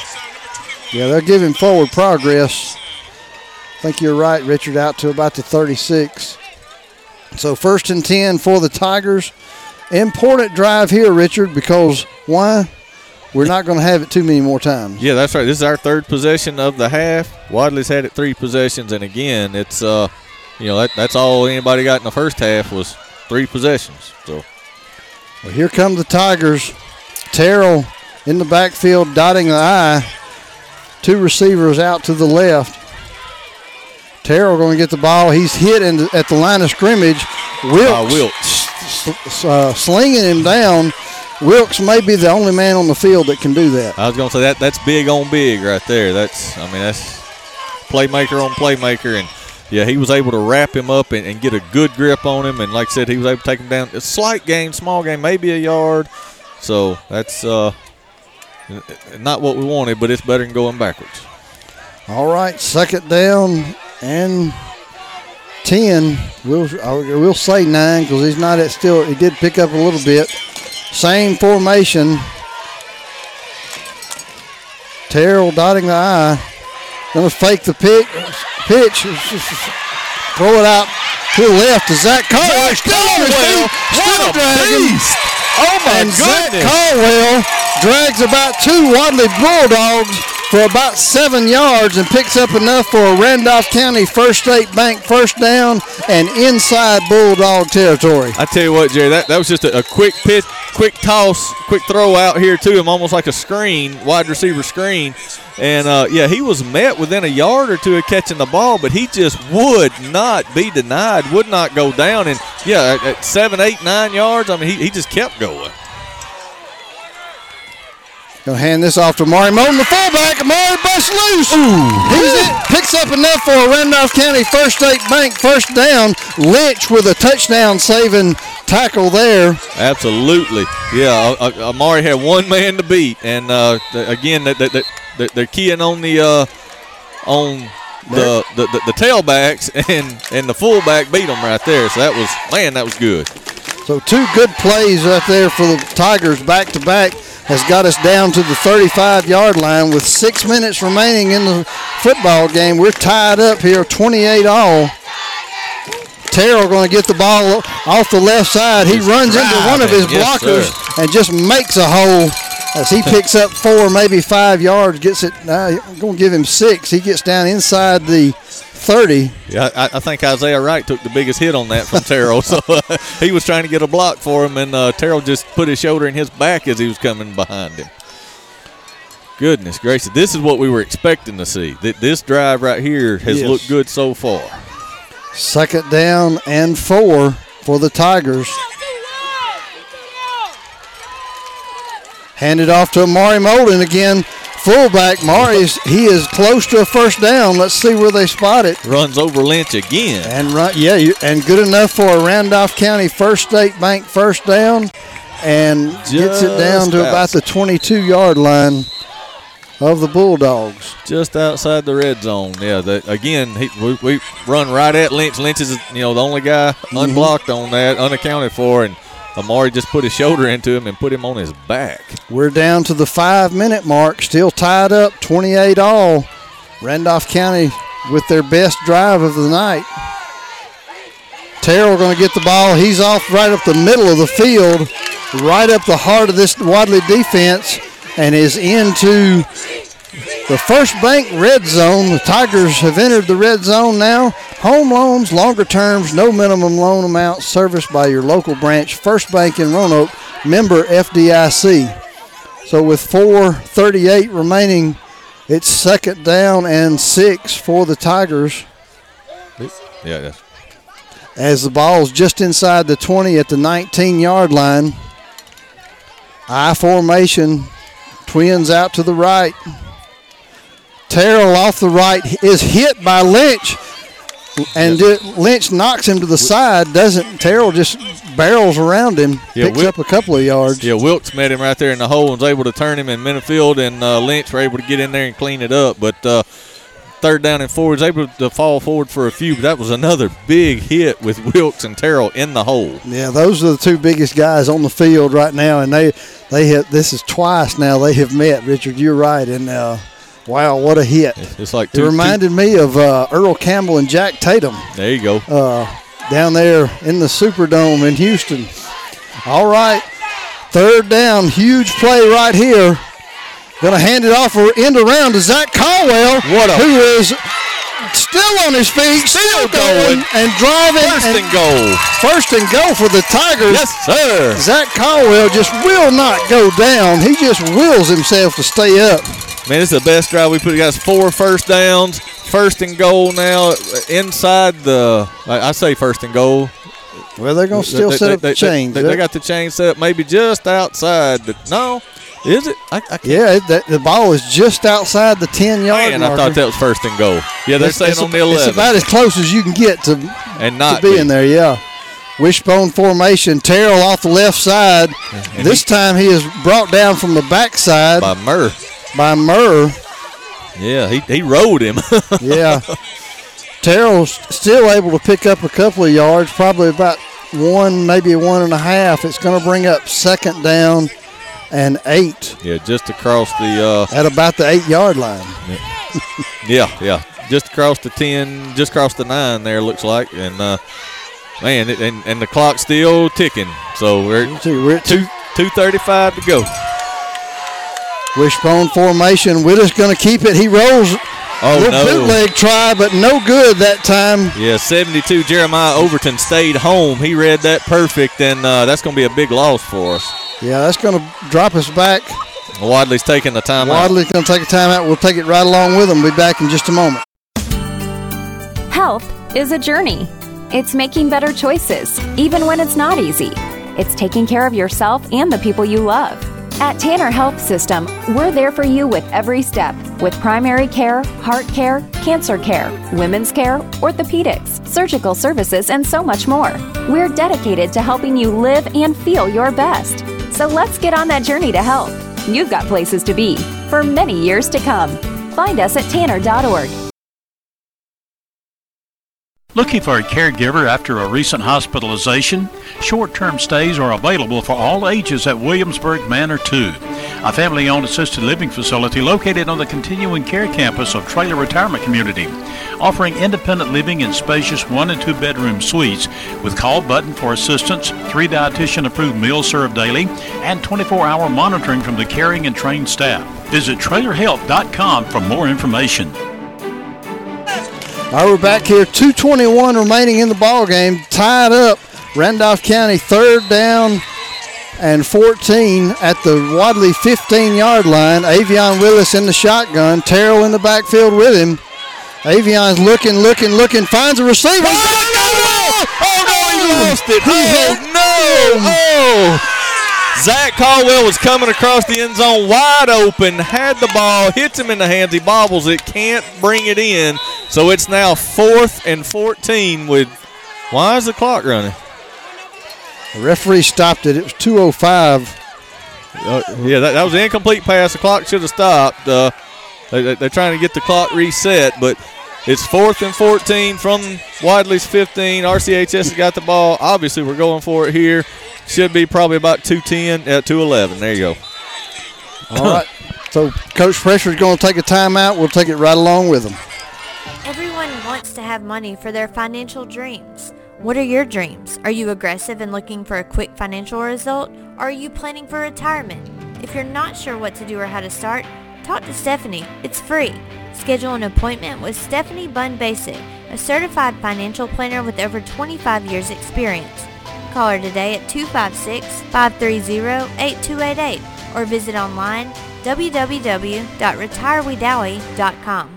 Yeah, they're giving forward progress. I think you're right, Richard, out to about the 36. So first and 10 for the Tigers. Important drive here, Richard, because why? We're not going to have it too many more times.
Yeah, that's right. This is our third possession of the half. Wadley's had it three possessions, and again, it's uh, you know that, that's all anybody got in the first half was three possessions. So
Well, here come the Tigers. Terrell in the backfield, dotting the I. Two receivers out to the left. Terrell going to get the ball. He's hit in at the line of scrimmage. Wilkes,
Uh, Wilkes.
uh, slinging him down. Wilkes may be the only man on the field that can do that.
I was gonna say that that's big on big right there. That's I mean that's playmaker on playmaker, and yeah, he was able to wrap him up and, and get a good grip on him, and like I said, he was able to take him down. A slight gain, small gain, maybe a yard. So that's uh, not what we wanted, but it's better than going backwards.
All right, second down and ten. We'll we'll say nine because he's not at still. He did pick up a little bit. Same formation. Terrell dotting the I. Gonna fake the pick, pitch. Throw it out to the left to Zach Caldwell. Still on his feet. Still.
Oh my
and Zach. Caldwell drags about two Wadley Bulldogs for about seven yards and picks up enough for a Randolph County First State Bank first down and inside Bulldog territory.
I tell you what, Jerry, that, that was just a, a quick pitch, quick toss, quick throw out here to him, almost like a screen, wide receiver screen. And uh, yeah, he was met within a yard or two of catching the ball, but he just would not be denied, would not go down. And yeah, at, at seven, eight, nine yards, I mean, he, he just kept going.
Gonna hand this off to Mari Molden, the fullback. Mari busts loose. He's it. Picks up enough for a Randolph County First State Bank first down. Lynch with a touchdown saving tackle there.
Absolutely, yeah. uh, uh, Amari had one man to beat, and uh, again, they're keying on the uh, on the, the, the the tailbacks, and and the fullback beat them right there. So that was man, that was good.
So two good plays right there for the Tigers back to back has got us down to the 35 yard line with six minutes remaining in the football game. We're tied up here, 28 all. Terrell going to get the ball off the left side. He
He's
runs into one of his
driving. Yes,
blockers and just makes a hole as he picks up four, maybe five yards. Gets it. Uh, I'm going to give him six. He gets down inside the 30.
Yeah, I, I think Isaiah Wright took the biggest hit on that from Terrell. so uh, he was trying to get a block for him, and uh, Terrell just put his shoulder in his back as he was coming behind him. Goodness gracious, this is what we were expecting to see. Th- This drive right here has
Yes.
looked good so far.
Second down and four for the Tigers. Handed off to Amari Molden again. Fullback Mari's he is close to a first down. Let's see where they spot it.
Runs over Lynch again.
And run, yeah, and good enough for a Randolph County First State Bank first down, and gets it down to about the 22 yard line of the Bulldogs.
Just outside the red zone. Yeah, the, again, he, we, we run right at Lynch. Lynch is, you know, the only guy
Mm-hmm.
unblocked on that, unaccounted for, and Amari just put his shoulder into him and put him on his back.
We're down to the five minute mark, still tied up 28 all. Randolph County with their best drive of the night. Terrell going to get the ball. He's off right up the middle of the field, right up the heart of this Wadley defense, and is into the first bank red zone. The Tigers have entered the red zone now. Home loans, longer terms, no minimum loan amount, serviced by your local branch, First Bank in Roanoke, member FDIC. So with 4:38 remaining, it's second down and six for the Tigers
Yeah, that's
as the ball's just inside the 20 at the 19 yard line. I formation, twins out to the right. Terrell off the right is hit by Lynch, and di- Lynch knocks him to the side. Doesn't Terrell just barrels around him,
Yeah,
picks
Wil-
up a couple of yards.
Yeah, Wilkes met him right there in the hole and was able to turn him in Minifield, and uh, Lynch were able to get in there and clean it up. But uh, third down and four, was able to fall forward for a few. But that was another big hit with Wilkes and Terrell in the hole.
Yeah, those are the two biggest guys on the field right now, and they they have this is twice now they have met. Richard, you're right, and uh, Wow, what a hit!
It's like
It
two,
reminded me of uh, Earl Campbell and Jack Tatum
there you go.
uh, down there in the Superdome in Houston. All right, third down, huge play right here. Going to hand it off for end around to Zach Caldwell,
What a-
who is still on his feet, still, going,
going.
and driving.
First and goal.
First and goal for the Tigers.
Yes, sir.
Zach Caldwell just will not go down. He just wills himself to stay up.
Man, is the best drive we put. We got four first downs, first and goal now uh, inside the. I, say first and goal.
Well, they're going to still
They-
set
they-
up
they,
the chains.
They, got the chain set up maybe just outside. The, no, is it? I, I can't.
yeah, it, the ball is just outside the 10 yard
Man,
marker.
I thought that was first and goal. Yeah, they're
It's-
saying
it's,
on the eleven.
It's
11.
about as close as you can get to,
and
to
not
be there, yeah. Wishbone formation. Terrell off the left side.
And
this time he is brought down from the backside
by Murr.
By Murr.
Yeah, he, he rode him.
Yeah. Terrell's still able to pick up a couple of yards, probably about one, maybe one and a half. It's going to bring up second down and eight
yeah, just across the. Uh,
at about the eight yard line.
yeah, yeah, just across the ten, just across the nine. There looks like, and uh, man, it, and and the clock's still ticking. So we're at
we're at
two two thirty five to go.
Wishbone formation. Witta's going to keep it. He rolls.
Oh
Little
no!
bootleg try, but no good that time.
Yeah, 72. Jeremiah Overton stayed home. He read that perfect, and uh, that's going to be a big loss for us.
Yeah, that's going to drop us back.
Wadley's taking the time out.
Wadley's going to take a timeout. We'll take it right along with him. We'll be back in just a moment.
Health is a journey. It's making better choices, even when it's not easy. It's taking care of yourself and the people you love. At Tanner Health System, we're there for you with every step with primary care, heart care, cancer care, women's care, orthopedics, surgical services, and so much more. We're dedicated to helping you live and feel your best. So let's get on that journey to health. You've got places to be for many years to come. Find us at tanner.org.
Looking for a caregiver after a recent hospitalization? Short term stays are available for all ages at Williamsburg Manor 2, a family owned assisted living facility located on the continuing care campus of Traylor Retirement Community, offering independent living in spacious one and two bedroom suites with call button for assistance, three dietitian approved meals served daily, and 24 hour monitoring from the caring and trained staff. Visit traylorhealth.com for more information.
All right, we're back here. 221 remaining in the ball game. Tied up. Randolph County third down and 14 at the Wadley 15 yard line. Avion Willis in the shotgun. Terrell in the backfield with him. Avion's looking, looking, looking, finds a receiver.
Oh, no, he lost it. Oh, no. Oh. Zach Caldwell was coming across the end zone wide open, had the ball, hits him in the hands. He bobbles it, can't bring it in. So it's now fourth and 14 with. Why is the clock running?
The referee stopped it. It was 205.
Uh, yeah, that, that was an incomplete pass. The clock should have stopped. Uh, they, they, they're trying to get the clock reset, but it's fourth and 14 from Wadley's 15. RCHS has got the ball. Obviously, we're going for it here. Should be probably about 210 at uh, 211. There you go.
All right. So Coach Prestridge's going to take a timeout. We'll take it right along with him.
Everyone wants to have money for their financial dreams. What are your dreams? Are you aggressive and looking for a quick financial result? Or are you planning for retirement? If you're not sure what to do or how to start, talk to Stephanie. It's free. Schedule an appointment with Stephanie Bunn Basic, a certified financial planner with over 25 years experience. Call her today at 256-530-8288 or visit online www.retirewedowee.com.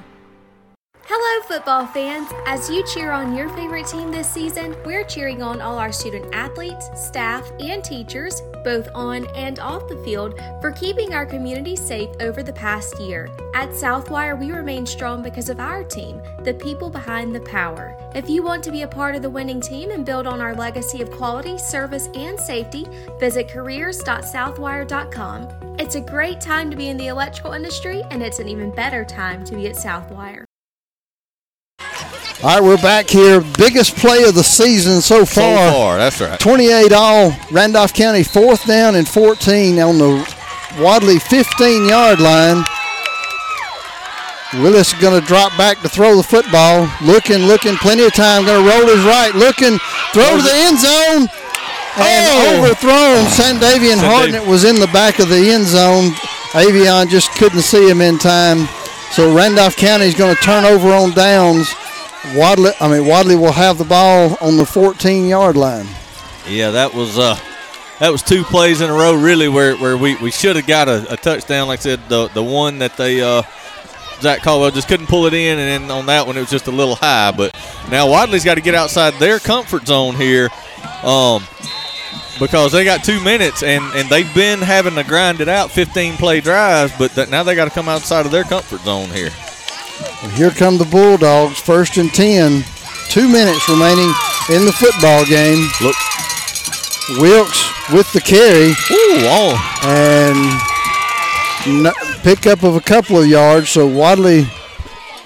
Hello, football fans! As you cheer on your favorite team this season, we're cheering on all our student athletes, staff, and teachers, both on and off the field, for keeping our community safe over the past year. At Southwire, we remain strong because of our team, the people behind the power. If you want to be a part of the winning team and build on our legacy of quality, service, and safety, visit careers.southwire.com. It's a great time to be in the electrical industry, and it's an even better time to be at Southwire.
All right, we're back here. Biggest play of the season so far.
So
far.
that's right.
28 all. Randolph County fourth down and 14 on the Wadley 15 yard line. Willis is going to drop back to throw the football. Looking, looking, plenty of time. Going to roll his right. Looking, throw to the end zone. And
Oh!
overthrown. Sandavian
Sandav-
Hartnett was in the back of the end zone. Avion just couldn't see him in time. So Randolph County is going to turn over on downs. Wadley, I mean Wadley will have the ball on the 14 yard line.
Yeah, that was uh, that was two plays in a row, really, where, where we, we should have got a, a touchdown. Like I said, the the one that they uh, Zach Caldwell just couldn't pull it in, and then on that one it was just a little high. But now Wadley's got to get outside their comfort zone here, um, because they got two minutes, and, and they've been having to grind it out, 15 play drives, but now they got to come outside of their comfort zone here.
Well, here come the Bulldogs, first and 10. Two minutes remaining in the football game.
Look.
Wilkes with the carry.
Ooh, oh.
And n- pick up of a couple of yards. So Wadley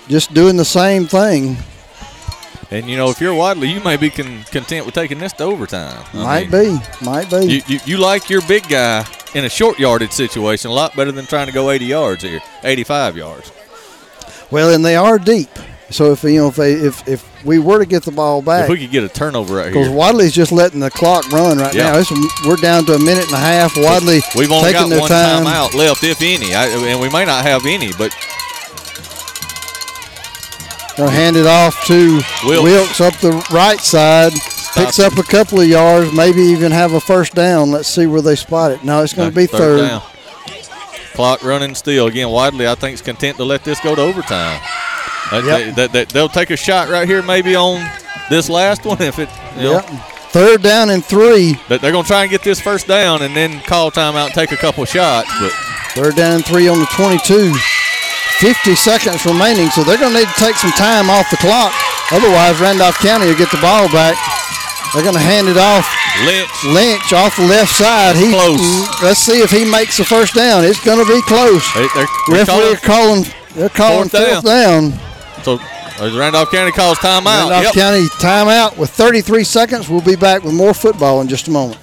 just doing the same thing.
And you know, if you're Wadley, you may be con- content with taking this to overtime. I
Might
mean,
be. Might be.
You, you, you like your big guy in a short yardage situation a lot better than trying to go 80 yards here, 85 yards.
Well, and they are deep. So if you know if they if if we were to get the ball back,
If we could get a turnover right here, because.
Wadley's just letting the clock run right
Yeah.
now. It's, we're down to a minute and a half. Wadley
We've only got
their
one
time.
timeout left, if any, I, and we may not have any. But
Gonna hand it off to
Wilkes.
Wilkes, up the right side. Picks up a couple of yards, maybe even have a first down. Let's see where they spot it. No, it's going to be third.
down. Clock running still. Again, Wadley, I think, is content to let this go to overtime.
Yep.
they, that- that- they'll take a shot right here, maybe on this last one, if it. You know,
Yep. Third down and three.
But they're going to try and get this first down and then call timeout and take a couple shots. But
Third down and three on the 22. 50 seconds remaining, so they're going to need to take some time off the clock. Otherwise, Randolph County will get the ball back. They're going to hand it off.
Lynch.
Lynch off the left side. He,
Close.
Let's see if he makes the first down. It's going to be close.
They, they're, they're
Referee
calling
calling. They're calling
Fourth
fourth down.
So uh, Randolph County calls timeout.
Randolph
Yep.
County timeout with 33 seconds. We'll be back with more football in just a moment.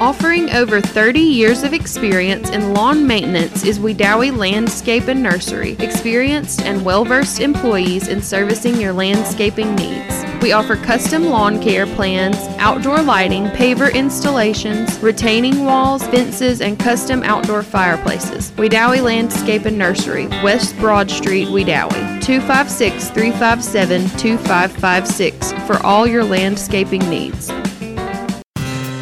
Offering over 30 years of experience in lawn maintenance is Wedowee Landscape and Nursery. Experienced and well versed employees in servicing your landscaping needs. We offer custom lawn care plans, outdoor lighting, paver installations, retaining walls, fences, and custom outdoor fireplaces. Wedowee Landscape and Nursery, West Broad Street, Wedowee. 256 357 2556 for all your landscaping needs.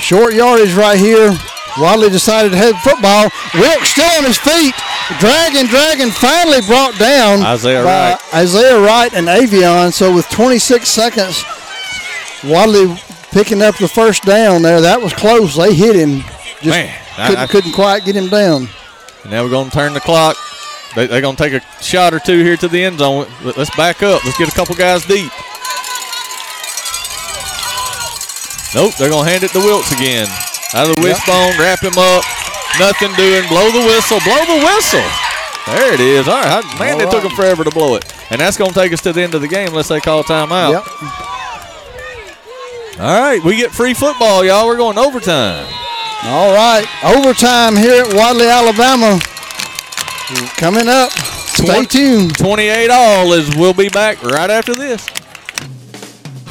Short yardage right here. Wadley decided to head football. Wilkes still on his feet. Dragging, dragging, finally brought down
Isaiah
by
Wright.
Isaiah Wright and Avion. So with 26 seconds, Wadley picking up the first down there. That was close. They hit him. Just
Man, I-
couldn't,
I-
couldn't quite get him down.
Now we're going to turn the clock. They, they're going to take a shot or two here to the end zone. Let's back up. Let's get a couple guys deep. Nope, they're going to hand it to Wilkes again. Out of the wishbone, wrap him up. Nothing doing. Blow the whistle. Blow the whistle. There it is. All right. Man,
All
it took
right.
them forever to blow it. And that's going to take us to the end of the game unless they call timeout.
Yep.
All right. We get free football, y'all. We're going overtime.
All right. Overtime here at Wadley, Alabama. Coming up. Stay tuned.
28 all is we'll be back right after this.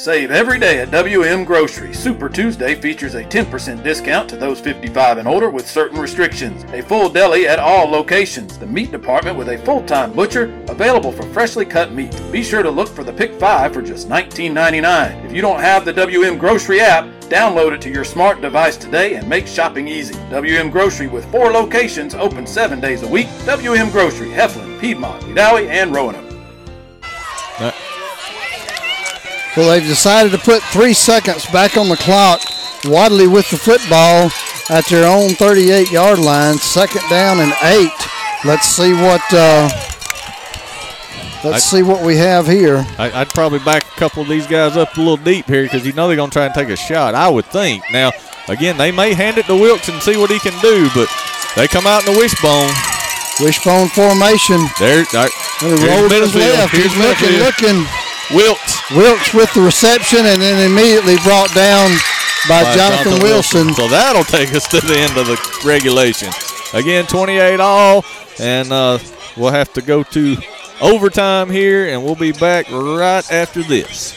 Save every day at WM Grocery. Super Tuesday features a 10% discount to those 55 and older with certain restrictions. A full deli at all locations. The meat department with a full-time butcher available for freshly cut meat. Be sure to look for the Pick 5 for just $19.99. If you don't have the WM Grocery app, download it to your smart device today and make shopping easy. WM Grocery with four locations open seven days a week. WM Grocery, Heflin, Piedmont, Wedowee, and Roanoke.
So they've decided to put three seconds back on the clock. Wadley with the football at their own 38 yard line. Second down and eight. Let's see what. Uh, let's see what we have here.
I, I'd probably back a couple of these guys up a little deep here because you know they're going to try and take a shot. I would think. Now, again, they may hand it to Wilkes and see what he can do, but they come out in the wishbone.
Wishbone formation.
There, there,
And he rolled to his left. He's looking, looking.
Wilkes.
Wilkes with the reception and then immediately brought down by,
by
Jonathan, Wilson.
So that'll take us to the end of the regulation. Again, 28 all, and uh, we'll have to go to overtime here, and we'll be back right after this.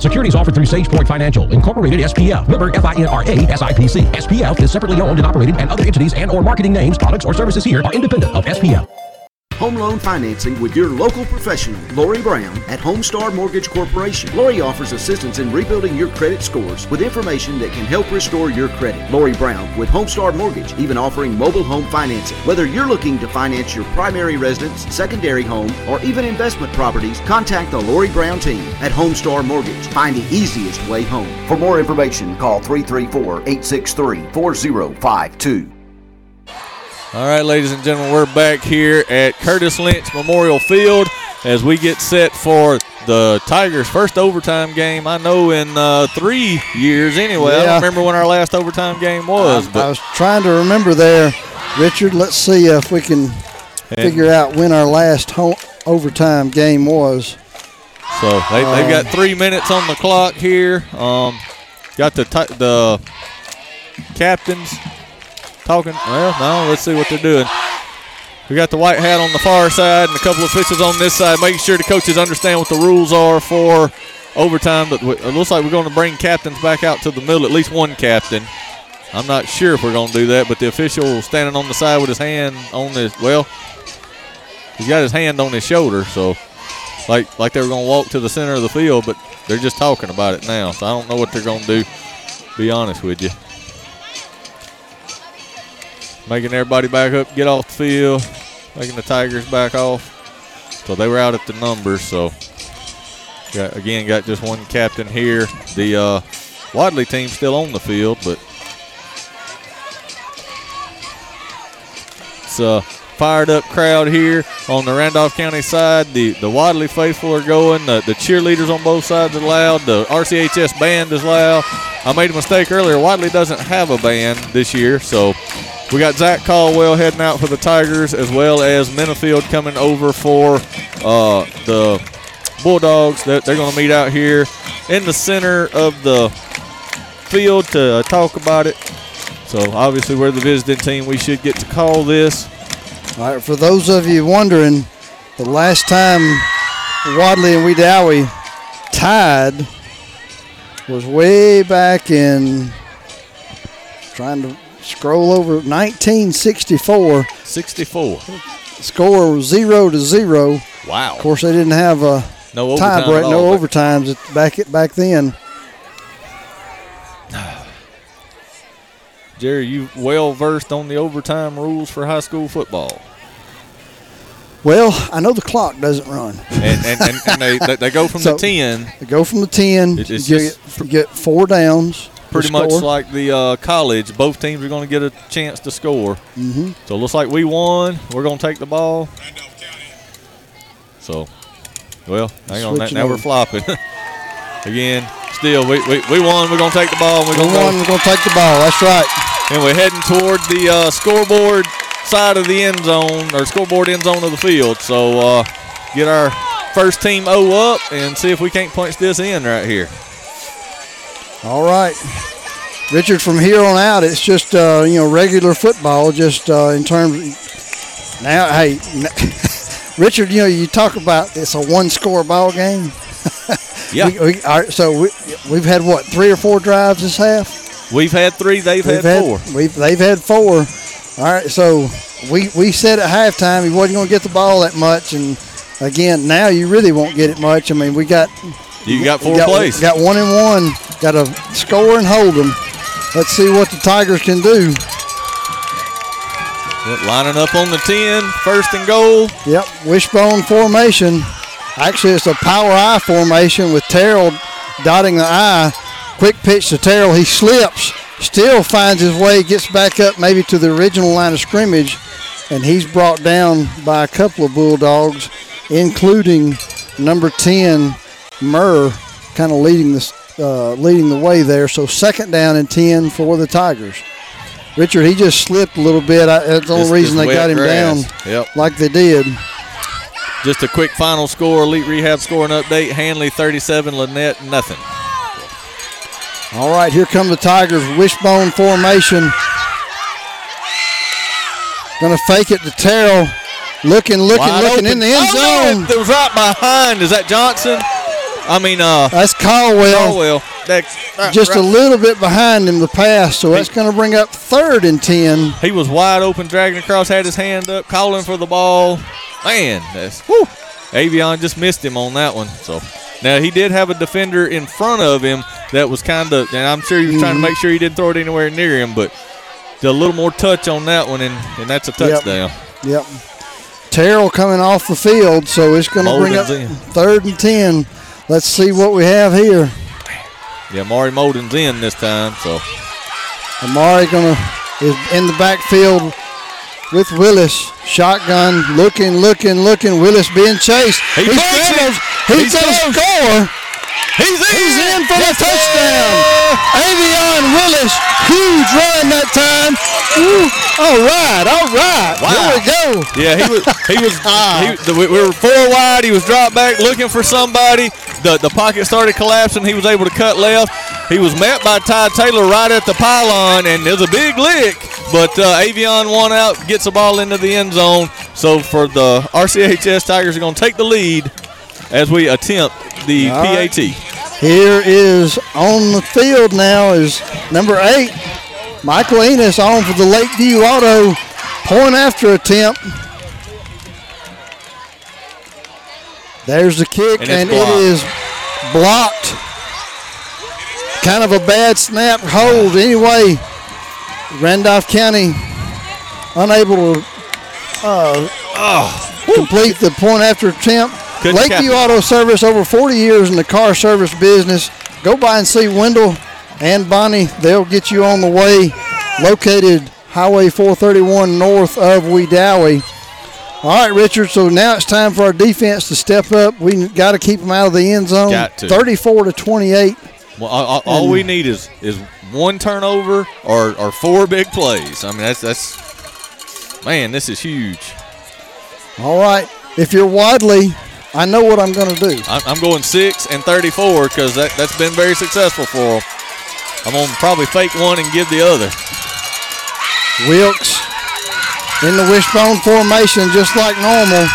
Securities offered through SagePoint Financial, Incorporated SPF, member FINRA SIPC. SPF is separately owned and operated, and other entities and or marketing names, products, or services here are independent of SPF.
Home loan financing with your local professional, Lori Brown at Homestar Mortgage Corporation. Lori offers assistance in rebuilding your credit scores with information that can help restore your credit. Lori Brown with Homestar Mortgage, even offering mobile home financing. Whether you're looking to finance your primary residence, secondary home, or even investment properties, contact the Lori Brown team at Homestar Mortgage. Find the easiest way home. For more information, call 334 863 4052.
All right, ladies and gentlemen, we're back here at Curtis Lynch Memorial Field as we get set for the Tigers' first overtime game. I know in uh, three years, anyway. I don't remember when our last overtime game was,
I
but
was trying to remember there, Richard. Let's see if we can figure out when our last home overtime game was.
so they, they've got
Um,
three minutes on the clock here. Um, got the the captains talking. Well, no, let's see what they're doing. We got the white hat on the far side and a couple of officials on this side, making sure the coaches understand what the rules are for overtime. But it looks like we're going to bring captains back out to the middle, at least one captain. I'm not sure if we're going to do that, but the official standing on the side with his hand on his well, he's got his hand on his shoulder, so like like they were going to walk to the center of the field, but they're just talking about it now. So I don't know what they're going to do. Be honest with you. Making everybody back up, get off the field, making the Tigers back off. So they were out at the numbers. So got, again, got just one captain here. The uh, Wadley team still on the field, but it's a fired up crowd here on the Randolph County side. The the Wadley faithful are going. The, the cheerleaders on both sides are loud. The RCHS band is loud. I made a mistake earlier. Wadley doesn't have a band this year, so we got Zach Caldwell heading out for the Tigers, as well as Minifield coming over for uh, the Bulldogs. They're, they're going to meet out here in the center of the field to uh, talk about it. So obviously, we're the visiting team. We should get to call this.
All right, for those of you wondering, the last time Wadley and Wedowee tied was way back in trying to scroll over 1964.
64.
Score was zero to zero.
Wow.
Of course, they didn't have a
No overtime
break, no overtimes back back then.
Jerry, you well versed on the overtime rules for high school football.
Well, I know the clock doesn't run.
And, and, and, and they, they, go from
So,
the 10
They go from the 10.
It- it's
you, get, you get four downs. To
pretty much like the uh, college. Both teams are going to get a chance to score.
Mhm.
So it looks like we won. We're going to take the ball. So, well, hang on. Now, we're flopping. Again, still, we, we, we won. We're going to take the ball. We're
We
going to
won, we're going to take the ball. That's right.
And we're heading toward the uh, scoreboard side of the end zone, or scoreboard end zone of the field. So uh, get our first team O up and see if we can't punch this in right here.
All right. Richard, from here on out, it's just, uh, you know, regular football, just uh, in terms now, hey, Richard, you know, you talk about it's a one score ball game.
Yeah.
We, we, right, so we, we've had what, three or four drives this half?
We've had three, they've
We've
had, four.
We've they've had four. All right, so we we said at halftime he wasn't going to get the ball that much, and again now you really won't get it much. I mean we got
You got four
got,
plays.
Got one and one. Got to score and hold them. Let's see what the Tigers can do.
Yep, lining up on the 10, first and goal.
Yep, wishbone formation. Actually, it's a power I formation with Terrell dotting the I. Quick pitch to Terrell. He slips, still finds his way, gets back up maybe to the original line of scrimmage, and he's brought down by a couple of Bulldogs, including number 10, Murr, kind of leading the, uh, leading the way there. So second down and 10 for the Tigers. Richard, he just slipped a little bit. I, that's the only reason they got him
grass.
down
Yep.
like they did.
Just a quick final score. Elite Rehab scoring update. Handley 37, Lanett nothing.
All right, here come the Tigers. Wishbone formation. Gonna fake it to Terrell. Looking, looking,
Wide
looking
open.
in the end
Oh,
zone.
It was right behind. Is that Johnson? I mean, uh,
That's Caldwell.
Caldwell. That, that-
Just a little bit behind him the pass, so that's going to bring up third and 10.
He was wide open, dragging across, had his hand up, calling for the ball. Man, that's whew. Avion just missed him on that one. So now he did have a defender in front of him that was kind of, and I'm sure he was trying to
Mhm.
make sure he didn't throw it anywhere near him, but a little more touch on that one, and, and that's a touchdown.
Yep. Terrell coming off the field, so it's going to bring up
in.
third and 10. Let's see what we have here.
Yeah, Amari Molden's in this time, so
Amari gonna is in the backfield with Willis. Shotgun, looking, looking, looking. Willis being chased.
He
scrambles. He's,
He's
gonna score.
He's in.
He's in for
Yes,
the touchdown. Avion Willis, huge run that time. Ooh, all right, all right. Here we go.
Yeah, he was. He was. he, the, we we were four wide. He was dropped back looking for somebody. The the pocket started collapsing. He was able to cut left. He was met by Ty Taylor right at the pylon, and it was a big lick. But uh, Avion one out, gets the ball into the end zone. So for the RCHS Tigers are going to take the lead as we attempt the
All right.
PAT.
Here is on the field now is number eight, Michael Enos on for the Lakeview Auto point after attempt. There's the kick,
And
and,
it's blocked.
Kind of a bad snap hold. Anyway, Randolph County unable to uh, complete the point after attempt.
Couldn't
Lakeview
it.
Auto Service, over 40 years in the car service business. Go by and see Wendell and Bonnie. They'll get you on the way. Located Highway 431 north of Wedowee. All right, Richard. So now it's time for our defense to step up. We got to keep them out of the end zone.
Got to.
34 to 28.
Well, all, all- all we need is is one turnover or, or four big plays. I mean, that's that's man, this is huge.
All right. If you're Wadley, I know what I'm going to do.
I'm, I'm going six and 34 because that that's been very successful for them. I'm gonna probably fake one and give the other.
Wilkes in the wishbone formation, just like normal.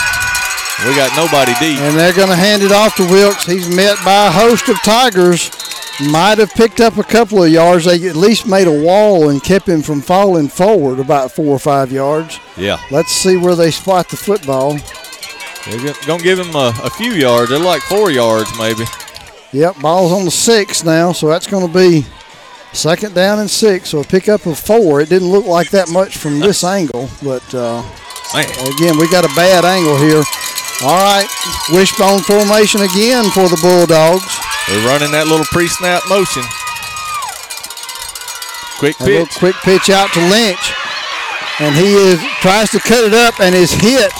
We got nobody deep.
And they're going to hand it off to Wilkes. He's met by a host of Tigers. Might have picked up a couple of yards. They at least made a wall and kept him from falling forward about four or five yards.
Yeah,
Let's see where they spot the football.
they're gonna give him a, a few yards. They're like four yards maybe.
Yep, ball's on the six now, so that's going to be second down and six. So a pickup of four. It didn't look like that much from this angle, but uh, again, we got a bad angle here. All right, wishbone formation again for the Bulldogs.
They're running that little pre-snap motion. Quick
A little
pitch.
quick pitch out to Lynch, and he is tries to cut it up and is hit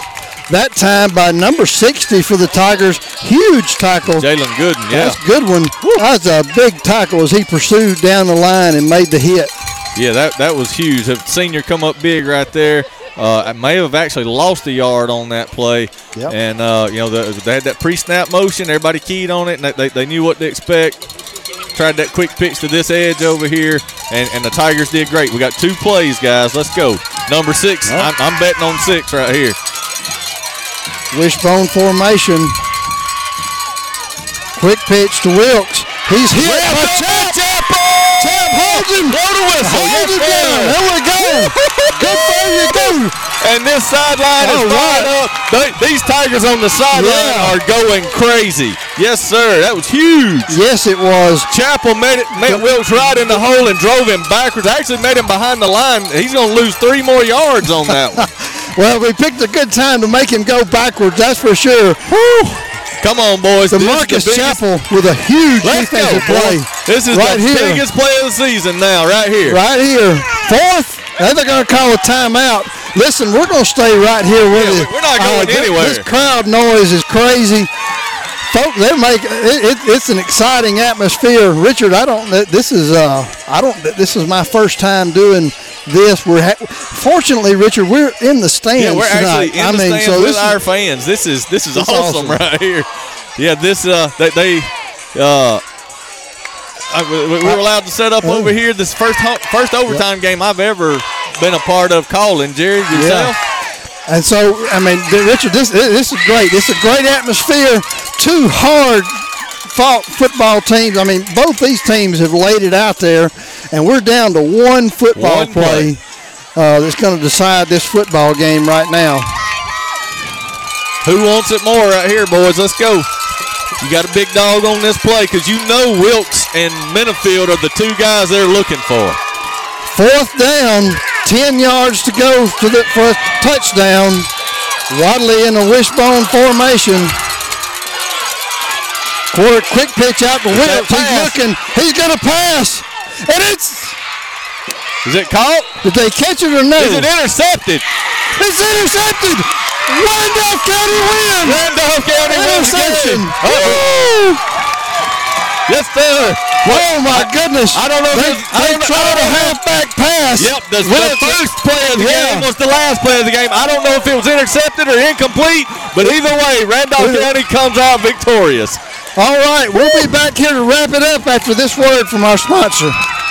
That time by number 60 for the Tigers. Huge tackle.
Jalen Gooden, yeah.
That's a good one. That's a big tackle as he pursued down the line and made the hit.
Yeah, that, that was huge. A senior come up big right there. Uh, I may have actually lost a yard on that play.
Yep.
And, uh, you know, the, they had that pre snap motion. Everybody keyed on it, and they, they knew what to expect. Tried that quick pitch to this edge over here, and, and the Tigers did great. We got two plays, guys. Let's go. Number six.
Yep.
I'm, I'm betting on six right here.
Wishbone formation. Quick pitch to Wilkes. He's hit. by Champ. Champ holds him.
Blow the whistle.
Holds him
Yes,
down. There we go. Good for you, go.
And this sideline is
right.
up. They- these Tigers on the sideline
Yeah.
are going crazy. Yes, sir. That was huge.
Yes, it was.
Chappell made it, made Wilkes right in the hole and drove him backwards. Actually made him behind the line. He's going to lose three more yards on that one.
Well, we picked a good time to make him go backwards, that's for sure.
Come on, boys.
The
This is
Marcus
biggest-
Chappell with a huge
Let's
defensive
boys.
play.
This is
right
the
here.
biggest play of the season now, right here.
Right here. Fourth. Now they're going to call a timeout. Listen, we're going to stay right here with
Yeah,
it.
we're not going
thi-
anywhere.
This crowd noise is crazy. Folks, they make it, it, it's an exciting atmosphere. Richard, I don't. This is uh, I don't. This is my first time doing this. We're ha- fortunately, Richard, we're in the stands
Yeah, we're
tonight.
actually in
I
the
mean,
stands
so
with
this
our fans. This is this is awesome,
awesome.
right here. Yeah, this uh they, they uh. I- we we were allowed to set up over here. This first ho- first overtime game I've ever been a part of calling. Jerry, yourself.
And so, I mean, Richard, this this is great. This is a great atmosphere. Two hard fought football teams. I mean, both these teams have laid it out there, and we're down to one football
One play.
play, uh, that's going to decide this football game right now.
Who wants it more right here, boys? Let's go. You got a big dog on this play because you know Wilkes and Minifield are the two guys they're looking for.
Fourth down, 10 yards to go the, for a touchdown. Wadley in a wishbone formation. Quick, quick pitch out to Wilkes. He's looking. He's going to pass. And it's.
Is it caught?
Did they catch it or no?
Is it intercepted?
It's intercepted. Randolph County wins.
Randolph County
Interception.
Yes, sir.
Oh my goodness!
I don't know if
They,
it's- I
they tried a halfback pass.
Yep, the, the first play of the
Yeah.
game was the last play of the game. I don't know if it was intercepted or incomplete, but either way, Randolph County comes out victorious.
All right, we'll be back here to wrap it up after this word from our sponsor.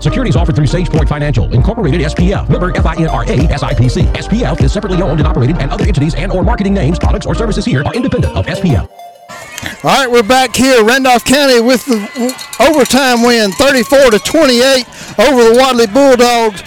Securities offered through SagePoint Financial, Incorporated SPF. Member FINRA SIPC. SPF is separately owned and operated, and other entities and or marketing names, products, or services here are independent of SPF.
All right, we're back here, Randolph County, with the overtime win, 34 to 28 over the Wadley Bulldogs.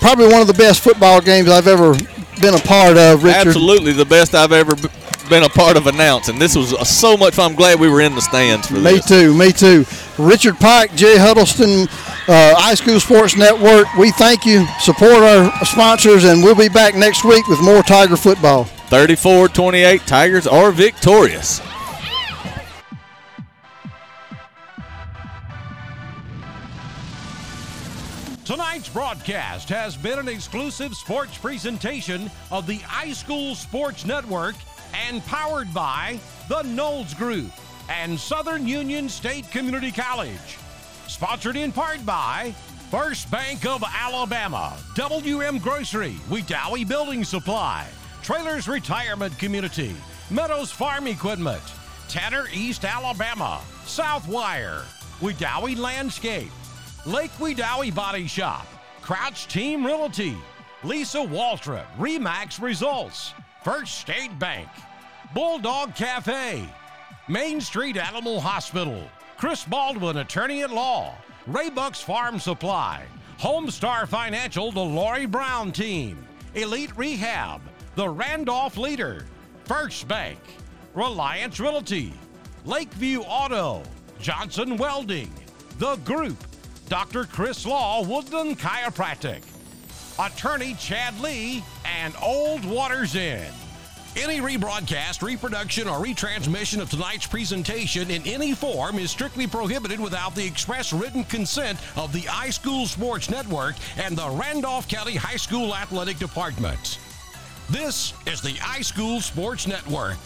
Probably one of the best football games I've ever been a part of, Richard.
Absolutely the best I've ever b- been a part of announcing. This was uh, so much fun. I'm glad we were in the stands for
Me
this.
Me too, me too. Richard Pike, Jay Huddleston, uh, School Sports Network, we thank you. Support our sponsors, and we'll be back next week with more Tiger football.
34-28, Tigers are victorious.
Tonight's broadcast has been an exclusive sports presentation of the iSchool Sports Network and powered by the Knowles Group and Southern Union State Community College. Sponsored in part by First Bank of Alabama, WM Grocery, Wedowee Building Supply, Traylors Retirement Community, Meadows Farm Equipment, Tanner East Alabama, Southwire, Wedowee Landscape, Lake Wedowee Body Shop, Crouch Team Realty, Lisa Waltrip, Remax Results, First State Bank, Bulldog Cafe, Main Street Animal Hospital, Chris Baldwin, Attorney at Law, Raybuck's Farm Supply, Homestar Financial, the Lori Brown Team, Elite Rehab, the Randolph Leader, First Bank, Reliance Realty, Lakeview Auto, Johnson Welding, The Group, Dr. Chris Law, Woodland Chiropractic, Attorney Chad Lee, and Old Waters Inn. Any rebroadcast, reproduction, or retransmission of tonight's presentation in any form is strictly prohibited without the express written consent of the iSchool Sports Network and the Randolph County High School Athletic Department. This is the iSchool Sports Network.